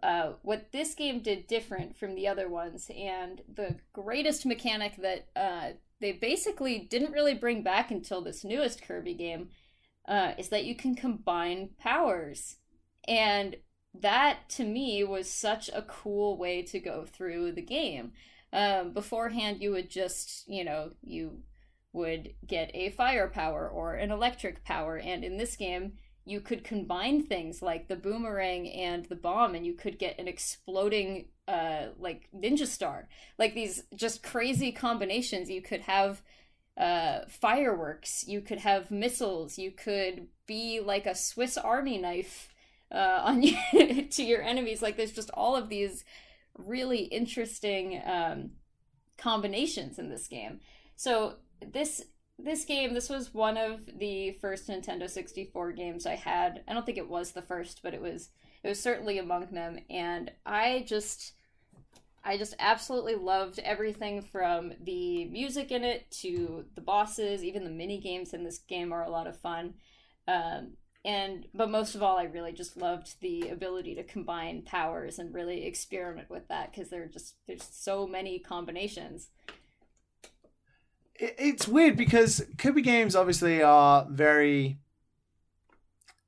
uh, what this game did different from the other ones, and the greatest mechanic that uh, they basically didn't really bring back until this newest Kirby game, uh, is that you can combine powers, and that to me was such a cool way to go through the game. Um, beforehand, you would just you know you would get a fire power or an electric power. And in this game, you could combine things like the boomerang and the bomb, and you could get an exploding, uh, like ninja star. Like these just crazy combinations. You could have uh, fireworks, you could have missiles, you could be like a Swiss Army knife uh, <laughs> on you, to your enemies. Like there's just all of these really interesting um, combinations in this game. So this this game this was one of the first Nintendo 64 games I had. I don't think it was the first, but it was it was certainly among them and I just I just absolutely loved everything from the music in it to the bosses, even the mini games in this game are a lot of fun. Um, and but most of all I really just loved the ability to combine powers and really experiment with that because there are just there's so many combinations. It's weird because Kirby games obviously are very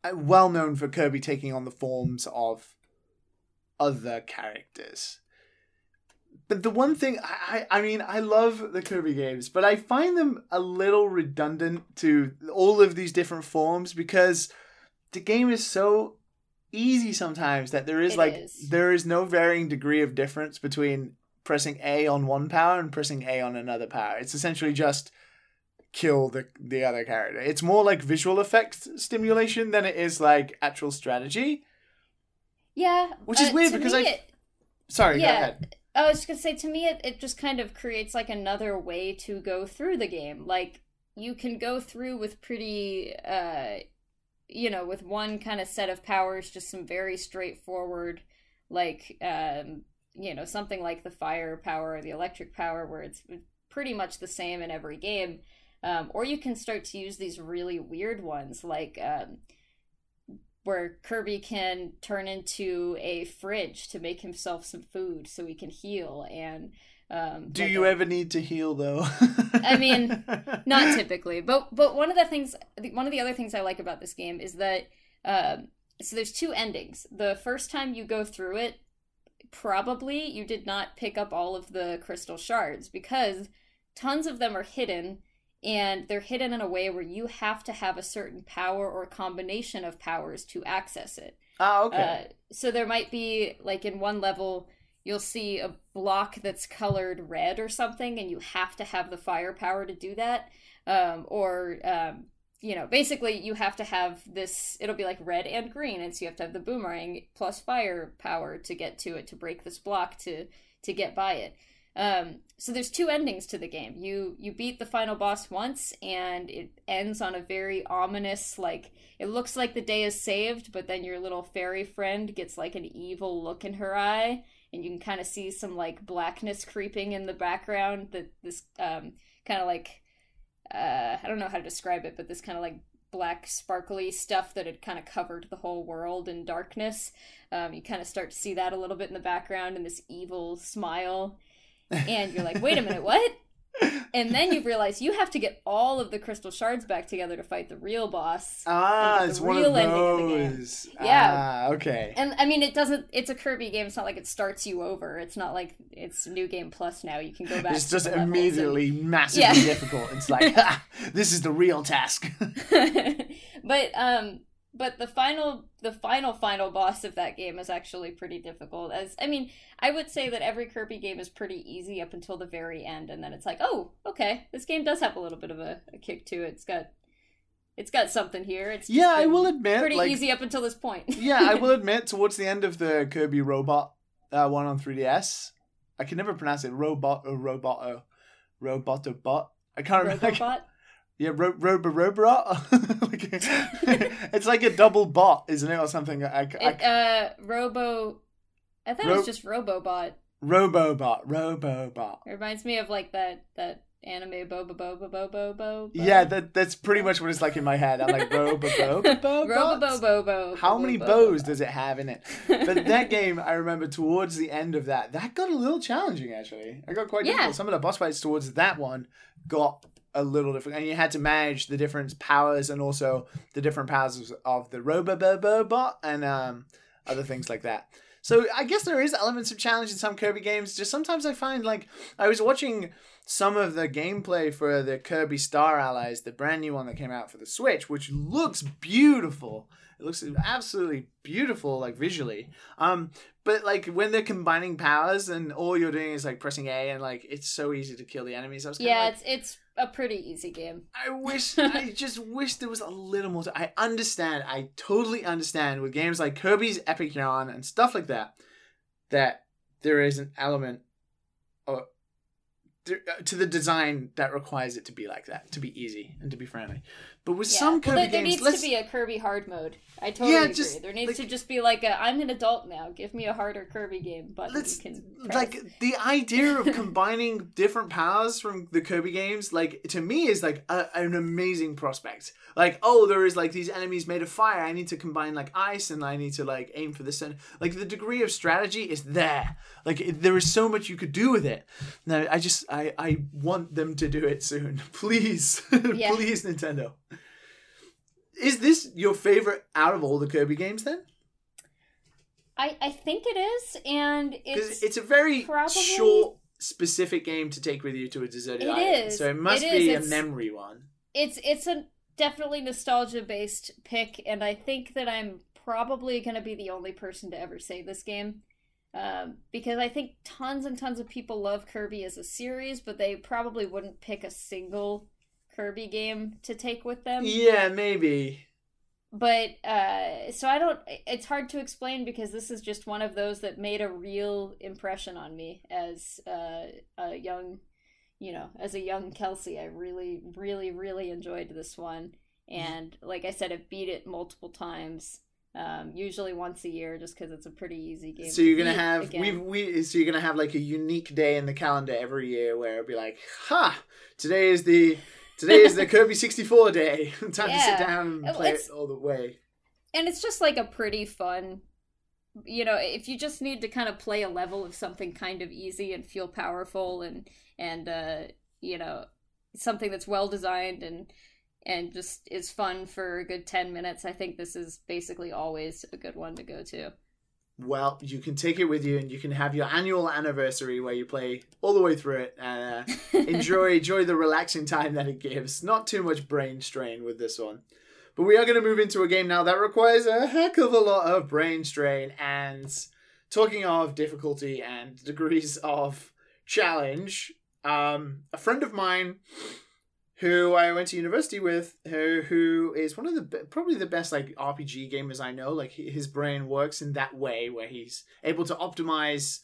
uh, well known for Kirby taking on the forms of other characters. But the one thing I, I I mean I love the Kirby games, but I find them a little redundant to all of these different forms because the game is so easy sometimes that there is It like is. there is no varying degree of difference between pressing A on one power and pressing A on another power. It's essentially just kill the the other character. It's more like visual effects stimulation than it is like actual strategy. Yeah, Which is uh, weird because I- it- Sorry, go Yeah. ahead. I was just gonna say, to me, it, it just kind of creates like another way to go through the game. Like you can go through with pretty, uh, you know, with one kind of set of powers, just some very straightforward, like, um, you know, something like the fire power or the electric power, where it's pretty much the same in every game. Um, or you can start to use these really weird ones, like um, where Kirby can turn into a fridge to make himself some food so he can heal and um Do you ever need to heal though? <laughs> I mean, <laughs> not typically but but one of the things one of the other things i like about this game is that um so there's two endings the first time you go through it probably you did not pick up all of the crystal shards because tons of them are hidden and they're hidden in a way where you have to have a certain power or combination of powers to access it Ah, okay. uh, so there might be like in one level you'll see a block that's colored red or something, and you have to have the firepower to do that. Um, or um, you know, basically you have to have this. It'll be like red and green, and so you have to have the boomerang plus firepower to get to it to break this block to to get by it. Um, so there's two endings to the game. You you beat the final boss once, and it ends on a very ominous, like it looks like the day is saved, but then your little fairy friend gets like an evil look in her eye, and you can kind of see some like blackness creeping in the background. That this um, kind of like uh, I don't know how to describe it, but this kind of like black sparkly stuff that had kind of covered the whole world in darkness. Um, you kind of start to see that a little bit in the background, and this evil smile and you're like, wait a minute, <laughs> what? And then you realize you have to get all of the crystal shards back together to fight the real boss. Ah, it's one of real of. Yeah. Ah, okay. And I mean, it doesn't. It's a Kirby game. It's not like it starts you over. It's not like it's new game plus now. You can go back. It's just levels and- immediately <laughs> massively Yeah. difficult. It's like, <laughs> ha, this is the real task. <laughs> but um but the final the final final boss of that game is actually pretty difficult as i mean i would say that every kirby game is pretty easy up until the very end and then it's like oh okay this game does have a little bit of a, a kick to it it's got it's got something here it's just yeah, I will admit, pretty like, easy up until this point <laughs> yeah, I will admit, towards the end of the Kirby Robot uh, one on 3DS, I can never pronounce it. Robot or Roboto, Robotobot. I can't remember. <laughs> Robobot? Yeah, ro- robo robot. it's like a double bot, isn't it, or something? I, I, it, uh robo i thought it was just robobot Robobot, Robobot. it reminds me of like that that anime boba boba bobo bobo Yeah, that that's pretty much what it's like in my head. I'm like Robobo. Robobobobo. How many bows does it have in it? But that game, I remember towards the end of that, that got a little challenging actually. I got quite Yeah. difficult. Some of the boss fights towards that one got a little different, and you had to manage the different powers and also the different powers of the Robobobo bot and um, other things like that. So I guess there is elements of challenge in some Kirby games. Just sometimes I find like I was watching some of the gameplay for the Kirby Star Allies, the brand new one that came out for the Switch, which looks beautiful. It looks absolutely beautiful, like visually. Um, but like when they're combining powers and all you're doing is like pressing A and like it's so easy to kill the enemies. I was Yeah, like, it's it's a pretty easy game. I wish, <laughs> I just wish there was a little more. To, I understand, I totally understand with games like Kirby's Epic Yarn and stuff like that, that there is an element of, uh, to the design that requires it to be like that, to be easy and to be friendly. But with Yeah. some well, Kirby there, there games, needs let's to be a Kirby hard mode. I totally Yeah, agree. just, there needs like- to just be like a I'm an adult now. Give me a harder Kirby game button let's you can press. like the idea of <laughs> combining different powers from the Kirby games, like to me, is like a, an amazing prospect. Like, oh, there is like these enemies made of fire. I need to combine like ice, and I need to like aim for the sun. Like the degree of strategy is there. Like it, there is so much you could do with it. Now, I just I I want them to do it soon, <laughs> please, Yeah. <laughs> please, Nintendo. Is this your favorite out of all the Kirby games then? I I think it is, and it's it's, a very probably- short, specific game to take with you to a deserted It island. is. So it must It be is. a memory one. it's it's a definitely nostalgia based pick, and I think that I'm probably gonna be the only person to ever say this game. Um, because I think tons and tons of people love Kirby as a series, but they probably wouldn't pick a single Kirby game to take with them. Yeah, maybe. but uh so i don't it's hard to explain because this is just one of those that made a real impression on me as uh, a young you know as a young kelsey i really really really enjoyed this one and like i said i've beat it multiple times um usually once a year just because it's a pretty easy game So you're gonna have again. we we so you're gonna have like a unique day in the calendar every year where it'll be like, ha, today is the today is the Kirby 64 day. <laughs> Time to sit down and Oh, play it's- it all the way. and it's just like a pretty fun you know if you just need to kind of play a level of something kind of easy and feel powerful and and uh you know something that's well designed and and just is fun for a good 10 minutes i think this is basically always a good one to go to Well, you can take it with you, and you can have your annual anniversary where you play all the way through it and uh, <laughs> enjoy enjoy the relaxing time that it gives. Not too much brain strain with this one. But we are going to move into a game now that requires a heck of a lot of brain strain. And talking of difficulty and degrees of challenge, um, a friend of mine who I went to university with, who who is one of the probably the best like RPG gamers I know. Like his brain works in that way where he's able to optimize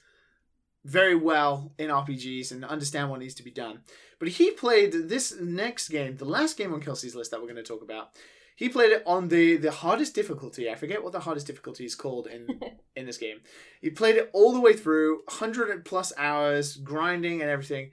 very well in RPGs and understand what needs to be done. But he played this next game, the last game on Kelsey's list that we're going to talk about. He played it on the the hardest difficulty. I forget what the hardest difficulty is called in <laughs> in this game. He played it all the way through, hundred plus hours, grinding and everything,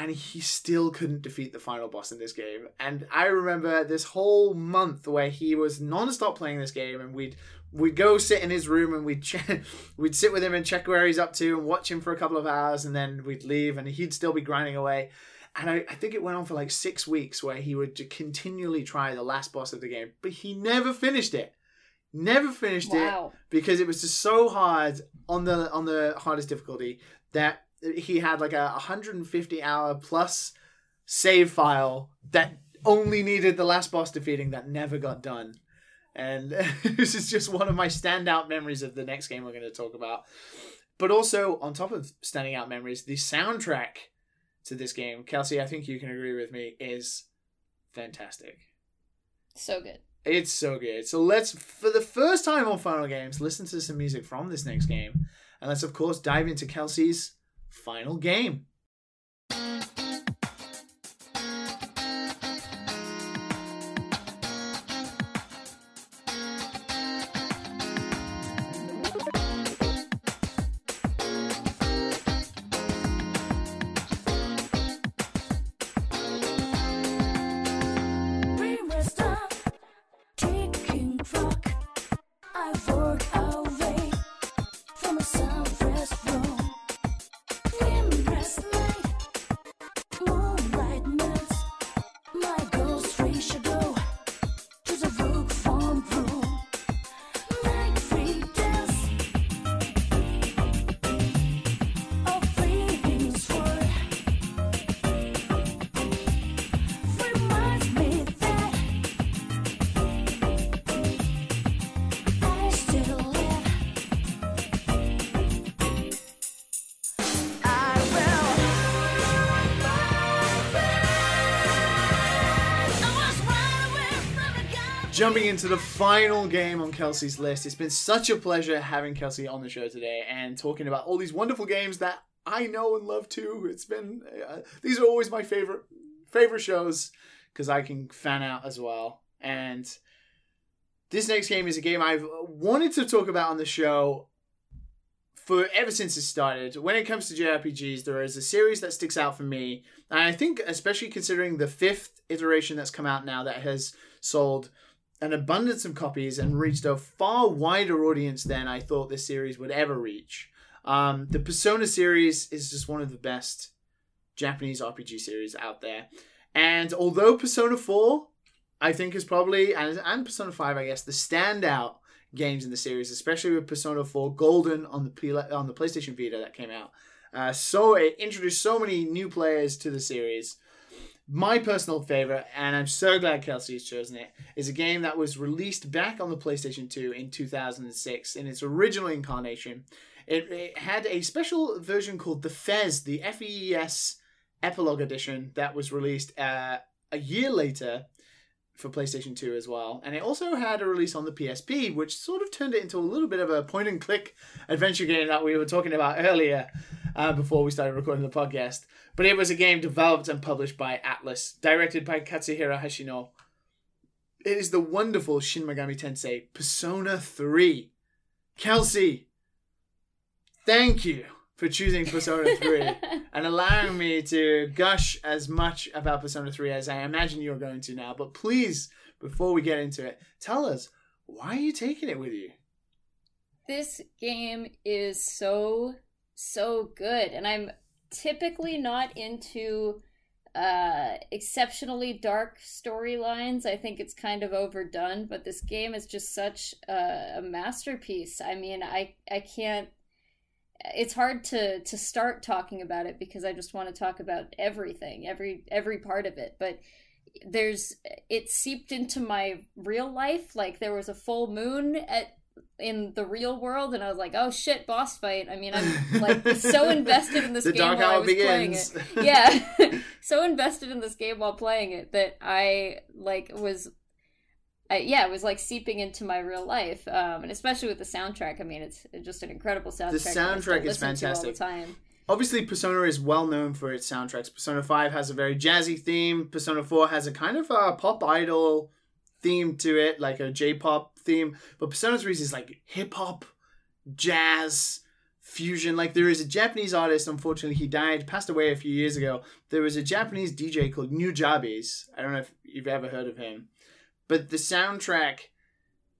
and he still couldn't defeat the final boss in this game. And I remember this whole month where he was non-stop playing this game, and we'd we'd go sit in his room and we'd <laughs> we'd sit with him and check where he's up to and watch him for a couple of hours, and then we'd leave, and he'd still be grinding away. And I, I think it went on for like six weeks where he would continually try the last boss of the game, but he never finished it. Never finished it because it was just so hard on the on the hardest difficulty that he had like a 150 hour plus save file that only needed the last boss defeating that never got done. And <laughs> this is just one of my standout memories of the next game we're going to talk about. But also, on top of standing out memories, the soundtrack to this game, Kelsey, I think you can agree with me, is fantastic. So good. It's so good. So let's, for the first time on Final Games, listen to some music from this next game. And let's, of course, dive into Kelsey's final game. Jumping into the final game on Kelsey's list, it's been such a pleasure having Kelsey on the show today and talking about all these wonderful games that I know and love too. It's been uh, these are always my favorite favorite shows because I can fan out as well. And this next game is a game I've wanted to talk about on the show for ever since it started. When it comes to JRPGs, there is a series that sticks out for me, and I think especially considering the fifth iteration that's come out now that has sold an abundance of copies and reached a far wider audience than I thought this series would ever reach. Um, the Persona series is just one of the best Japanese RPG series out there. And although Persona 4, I think, is probably, and, and Persona 5, I guess, the standout games in the series, especially with Persona 4 Golden on the, P- on the PlayStation Vita that came out. Uh, so it introduced so many new players to the series my personal favorite, and I'm so glad Kelsey has chosen it, is a game that was released back on the PlayStation 2 in 2006 in its original incarnation. It, it had a special version called the FES, the F E E S Epilogue Edition, that was released uh, a year later for PlayStation 2 as well. And it also had a release on the PSP, which sort of turned it into a little bit of a point and click adventure game that we were talking about earlier uh, before we started recording the podcast. But it was a game developed and published by Atlus, directed by Katsuhiro Hashino. It is the wonderful Shin Megami Tensei Persona 3. Kelsey, thank you for choosing Persona <laughs> 3 and allowing me to gush as much about Persona 3 as I imagine you're going to now. But please, before we get into it, tell us why are you taking it with you? this game is so so good and i'm typically not into uh exceptionally dark storylines i think it's kind of overdone but this game is just such a, a masterpiece i mean i i can't it's hard to to start talking about it because i just want to talk about everything every every part of it but there's it seeped into my real life like there was a full moon at in the real world, and I was like, "Oh shit, boss fight!" I mean, I'm like <laughs> so invested in this game while I was playing it. Yeah, <laughs> <laughs> so invested in this game while playing it that I like was. I, yeah, it was like seeping into my real life, um, and especially with the soundtrack. I mean, it's just an incredible soundtrack. The soundtrack is listen all the fantastic. time. Obviously, Persona is well known for its soundtracks. Persona 5 has a very jazzy theme. Persona 4 has a kind of a pop idol theme to it, like a J pop theme. But Persona 3 is like hip hop, jazz, fusion. Like, there is a Japanese artist, unfortunately, he died, passed away a few years ago. There was a Japanese DJ called Nujabes. I don't know if you've ever heard of him. But the soundtrack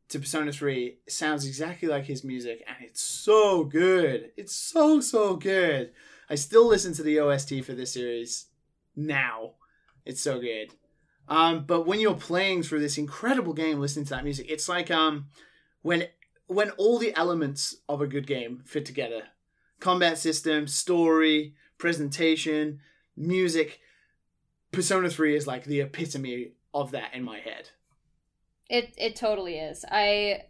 to Persona 3 sounds exactly like his music, and it's so good. It's so, so good. I still listen to the OST for this series now. It's so good. Um, but when you're playing through this incredible game, listening to that music, it's like um, when when all the elements of a good game fit together: combat system, story, presentation, music. Persona 3 is like the epitome of that in my head. It it totally is. I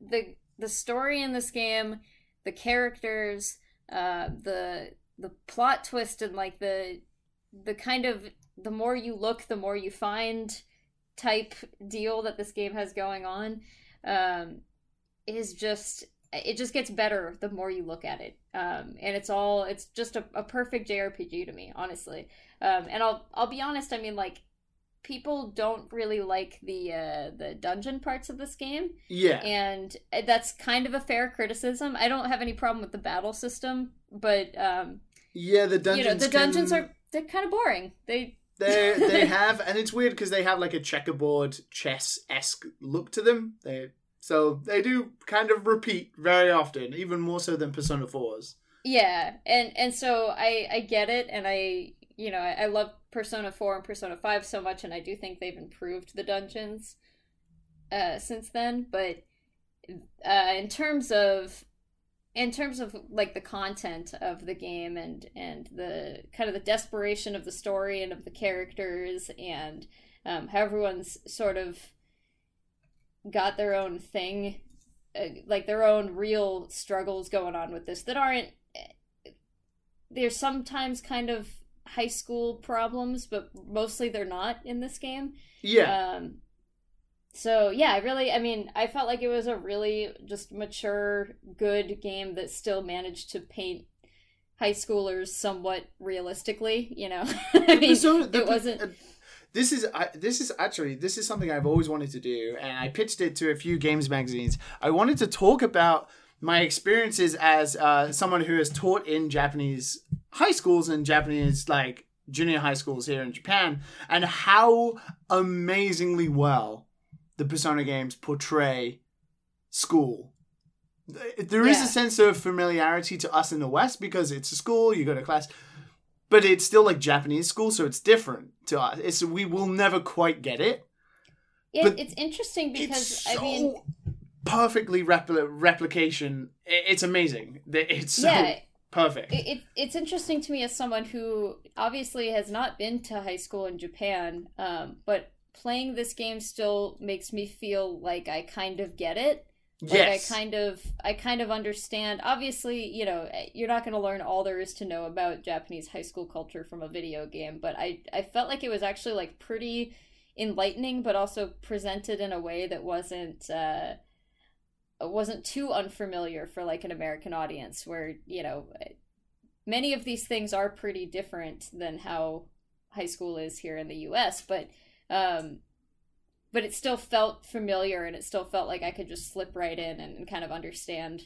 the the story in this game, the characters, uh, the the plot twist, and like the the kind of the more you look, the more you find type deal that this game has going on, um, is just it just gets better the more you look at it. Um, and it's all it's just a, a perfect JRPG to me, honestly. Um, and I'll I'll be honest. I mean, like people don't really like the uh, the dungeon parts of this game, Yeah. and that's kind of a fair criticism. I don't have any problem with the battle system, but um, Yeah, the dungeons. you know the dungeons can- are they're kind of boring. They they they <laughs> have, and it's weird because they have like a checkerboard chess esque look to them. They so they do kind of repeat very often, even more so than Persona 4s. Yeah, and and so I I get it, and I you know I, I love Persona Four and Persona Five so much, and I do think they've improved the dungeons uh, since then. But uh, in terms of in terms of like the content of the game and and the kind of the desperation of the story and of the characters and um, how everyone's sort of got their own thing uh, like their own real struggles going on with this that aren't they're sometimes kind of high school problems but mostly they're not in this game. Yeah, um so yeah i really i mean i felt like it was a really just mature good game that still managed to paint high schoolers somewhat realistically you know? <laughs> I mean Persona- the- it wasn't uh, This is I, this is actually this is something I've always wanted to do, and I pitched it to a few games magazines. I wanted to talk about my experiences as uh, someone who has taught in Japanese high schools and Japanese like junior high schools here in Japan, and how amazingly well the Persona games portray school. There is Yeah. a sense of familiarity to us in the West because it's a school, you go to class, but it's still like Japanese school, so it's different to us. It's we will never quite get it. it, but it's interesting because it's so i mean perfectly repli- replication. It's amazing. It's so Yeah. Perfect. it, it, it's interesting to me as someone who obviously has not been to high school in Japan, um, but playing this game still makes me feel like I kind of get it. Like yes, I kind of I kind of understand. Obviously, you know, you're not going to learn all there is to know about Japanese high school culture from a video game, but I I felt like it was actually like pretty enlightening but also presented in a way that wasn't uh wasn't too unfamiliar for like an American audience where, you know, many of these things are pretty different than how high school is here in the US, but um but it still felt familiar and it still felt like I could just slip right in and, kind of understand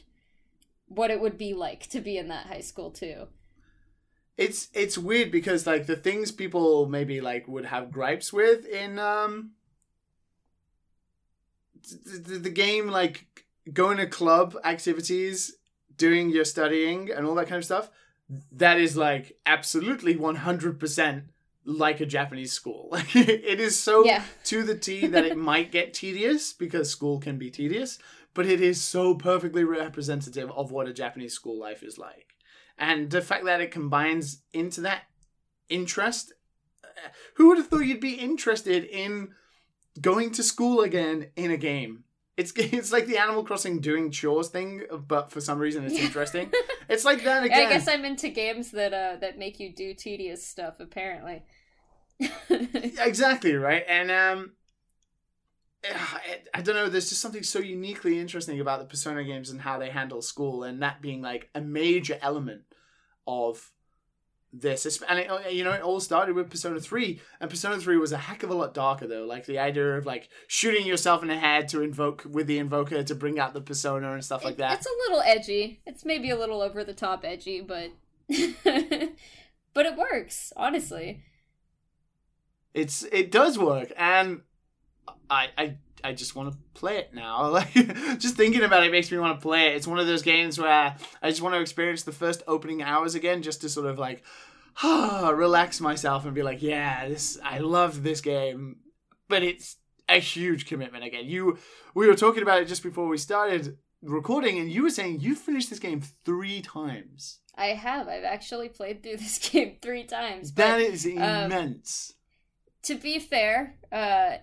what it would be like to be in that high school too. it's it's weird because like the things people maybe like would have gripes with in um the, the game like going to club activities doing your studying and all that kind of stuff that is like absolutely 100% like a japanese school. <laughs> Like it is so Yeah. to the t that it <laughs> might get tedious because school can be tedious but it is so perfectly representative of what a japanese school life is like. And the fact that it combines into that interest uh, who would have thought you'd be interested in going to school again in a game It's <laughs> it's like the Animal Crossing doing chores thing, but for some reason it's interesting. <laughs> it's like that again. I guess I'm into games that uh that make you do tedious stuff. Apparently. <laughs> exactly right and um <sighs> I, I don't know there's just something so uniquely interesting about the persona games and how they handle school and that being like a major element of this and it, you know it all started with persona 3 and persona 3 was a heck of a lot darker though like the idea of like shooting yourself in the head to invoke with the invoker to bring out the persona and stuff like that It's a little edgy. It's maybe a little over the top edgy, but <laughs> but it works, honestly. it's it does work and i i i just want to play it now. <laughs> Like just thinking about it makes me want to play it. It's one of those games where i just want to experience the first opening hours again just to sort of like <sighs> relax myself and be like yeah this i loved this game. But it's a huge commitment again. You we were talking about it just before we started recording and you were saying you finished this game three times. I have. I've actually played through <laughs> this game three times. But that is um, immense. to be fair, uh,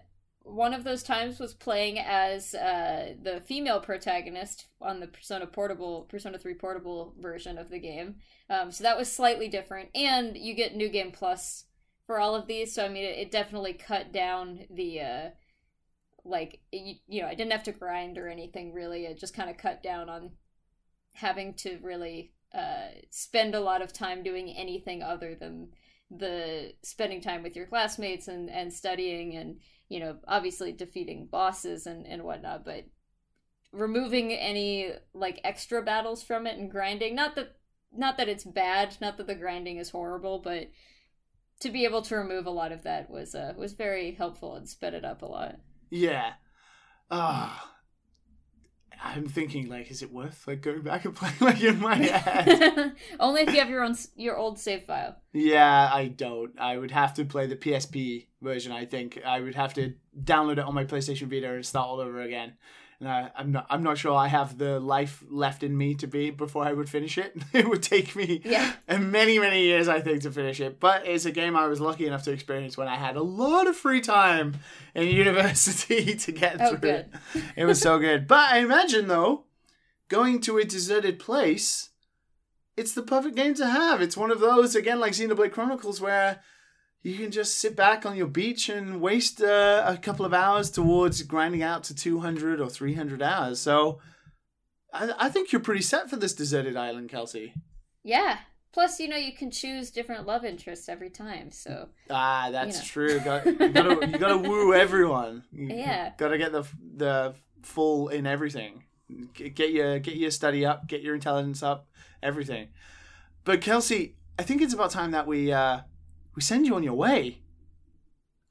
one of those times was playing as uh, the female protagonist on the Persona Portable, Persona 3 Portable version of the game. Um, so that was slightly different. And you get New Game Plus for all of these. So, I mean, it, it definitely cut down the. Uh, like you, you know i didn't have to grind or anything really it just kind of cut down on having to really uh, spend a lot of time doing anything other than the spending time with your classmates and, and studying and you know obviously defeating bosses and, and whatnot but removing any like extra battles from it and grinding not that not that it's bad not that the grinding is horrible but to be able to remove a lot of that was uh, was very helpful and sped it up a lot Yeah. Ah. I'm thinking like, is it worth like going back and <laughs> playing like in my head? <laughs> only if you have your own your old save file yeah, I don't. I would have to play the PSP version. I think I would have to download it on my PlayStation Vita and start all over again. And I, I'm not. I'm not sure I have the life left in me to be before I would finish it. <laughs> it would take me Yeah. <laughs> many many years I think to finish it. But it's a game I was lucky enough to experience when I had a lot of free time in <laughs> university to get Oh, through good. it. It was so good. But I imagine though, going to a deserted place, it's the perfect game to have. It's one of those again like Xenoblade Chronicles where you can just sit back on your beach and waste uh, a couple of hours towards grinding out to 200 or 300 hours. So I, I think you're pretty set for this deserted island, Kelsey. Yeah. Plus, you know, you can choose different love interests every time. So Ah, that's know. true. Got, you, gotta, <laughs> you gotta woo everyone. You Yeah. Gotta get the the full in everything. Get your get your study up. Get your intelligence up. Everything. But Kelsey, I think it's about time that we uh, we send you on your way.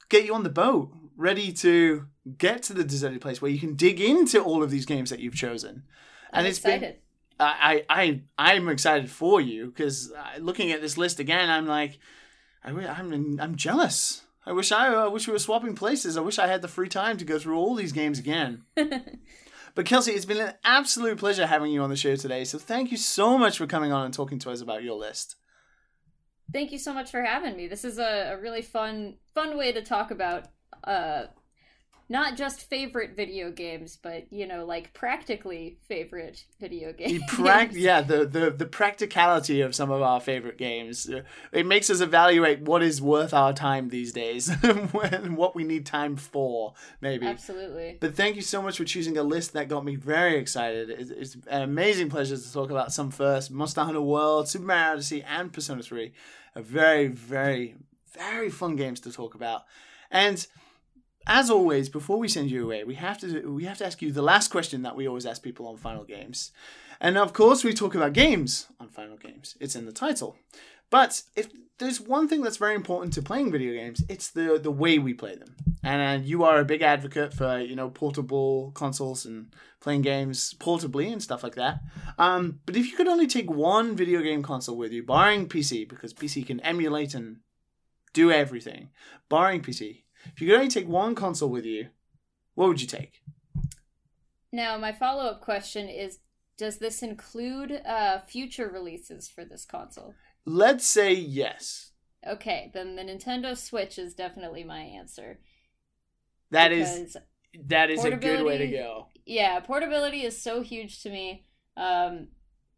Get you on the boat, ready to get to the deserted place where you can dig into all of these games that you've chosen. I'm it's excited. been I I I- I'm excited for you because uh, looking at this list again, I'm like, I, I'm I'm jealous. I wish I, I wish we were swapping places. I wish I had the free time to go through all these games again. <laughs> but Kelsey, it's been an absolute pleasure having you on the show today. So thank you so much for coming on and talking to us about your list. Thank you so much for having me. This is a, a really fun fun way to talk about uh not just favorite video games, but you know, like practically favorite video The games. prac- <laughs> yeah, the, the the practicality of some of our favorite games. Uh, It makes us evaluate what is worth our time these days, <laughs> and what we need time for, maybe. Absolutely. But thank you so much for choosing a list that got me very excited. It's, it's an amazing pleasure to talk about some first Monster Hunter World, Super Mario Odyssey, and Persona 3. Are very, very, very fun games to talk about. And as always, before we send you away, we have to we have to ask you the last question that we always ask people on Final Games. And of course, we talk about games on Final Games. It's in the title. But if there's one thing that's very important to playing video games, it's the the way we play them. And uh, you are a big advocate for you know portable consoles and playing games portably and stuff like that. Um, but if you could only take one video game console with you, barring PC, because PC can emulate and do everything, barring PC, if you could only take one console with you, what would you take? Now, my follow up question is Does this include uh, future releases for this console? Let's say yes. Okay, then the Nintendo Switch is definitely my answer. That is that is a good way to go. yeah, portability is so huge to me. Um,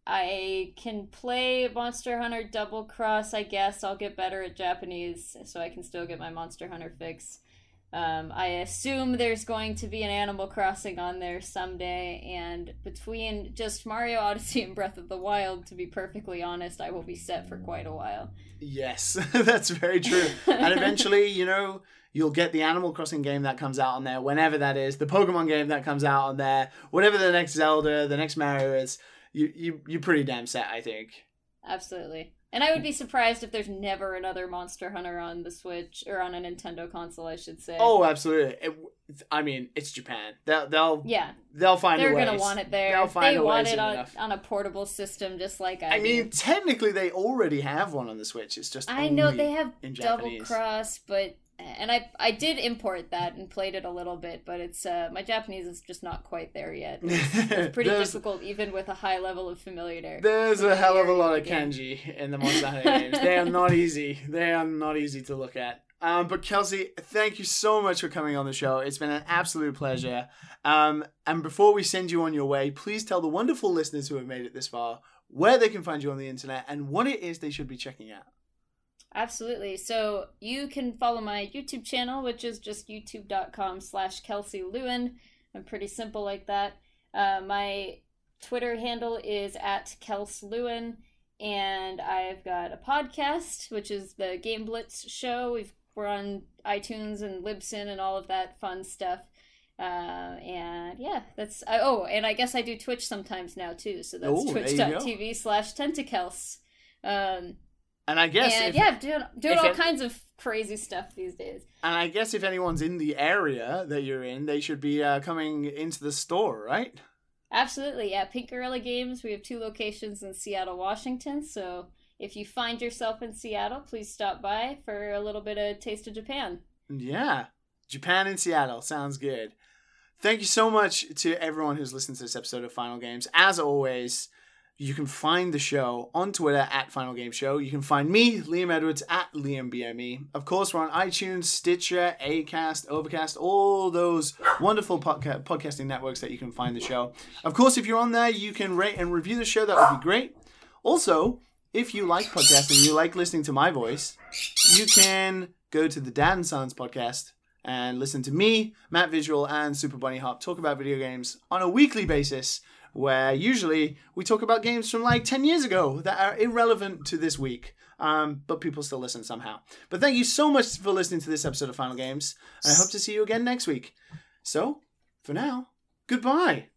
I can play Monster Hunter Double Cross. I guess I'll get better at Japanese, so I can still get my Monster Hunter fix. Um, I assume there's going to be an Animal Crossing on there someday, and between just Mario Odyssey and Breath of the Wild, to be perfectly honest, I will be set for quite a while. Yes, <laughs> that's very true. and eventually, <laughs> you know, you'll get the Animal Crossing game that comes out on there, whenever that is, the Pokemon game that comes out on there, whatever the next Zelda, the next Mario is. You you you're pretty damn set, I think. Absolutely. And I would be surprised if there's never another Monster Hunter on the Switch or on a Nintendo console, I should say. Oh, absolutely. It, I mean, it's Japan. They'll they'll yeah, they'll find they're a gonna want it there. They'll find they a want it on, enough. on a portable system, just like I. I mean, technically, they already have one on the Switch. It's just I know they have Double. Cross, but and I I did import that and played it a little bit, but it's uh my Japanese is just not quite there yet. It's <laughs> pretty difficult, even with a high level of familiarity. There's a hell of a lot of kanji in the Monster Hunter games. They are not easy. They are not easy to look at. Um, but Kelsey, thank you so much for coming on the show. It's been an absolute pleasure. Um, and before we send you on your way, please tell the wonderful listeners who have made it this far where they can find you on the internet and what it is they should be checking out. Absolutely. So you can follow my YouTube channel, which is just youtube.com slash Kelsey Lewin. I'm pretty simple like that. Uh, my Twitter handle is at Kels Lewin. And I've got a podcast, which is the Game Blitz show. We've, we're on iTunes and Libsyn and all of that fun stuff. Uh, and yeah, that's I, oh, and I guess I do Twitch sometimes now too. So that's there you go. twitch.tv slash tentacles. Um, And I guess and if, yeah, doing doing all it- kinds of crazy stuff these days. and I guess if anyone's in the area that you're in, they should be uh, coming into the store, right? Absolutely, yeah. Pink Gorilla Games. We have two locations in Seattle, Washington. So if you find yourself in Seattle, please stop by for a little bit of taste of Japan. Yeah. Japan and Seattle. Sounds good. Thank you so much to everyone who's listened to this episode of Final Games. As always, you can find the show on Twitter at Final Games Show. You can find me, Liam Edwards, at LiamBME. Of course, we're on iTunes, Stitcher, Acast, Overcast, all those wonderful podca- podcasting networks that you can find the show. Of course, if you're on there, you can rate and review the show. That would be great. Also, if you like podcasting, you like listening to my voice, you can go to the Dad and Sons podcast and listen to me, Matt Visual, and Super Bunny Hop talk about video games on a weekly basis, where usually we talk about games from like 10 years ago that are irrelevant to this week. Um, but people still listen somehow. But thank you so much for listening to this episode of Final Games, and I hope to see you again next week. So, for now, goodbye.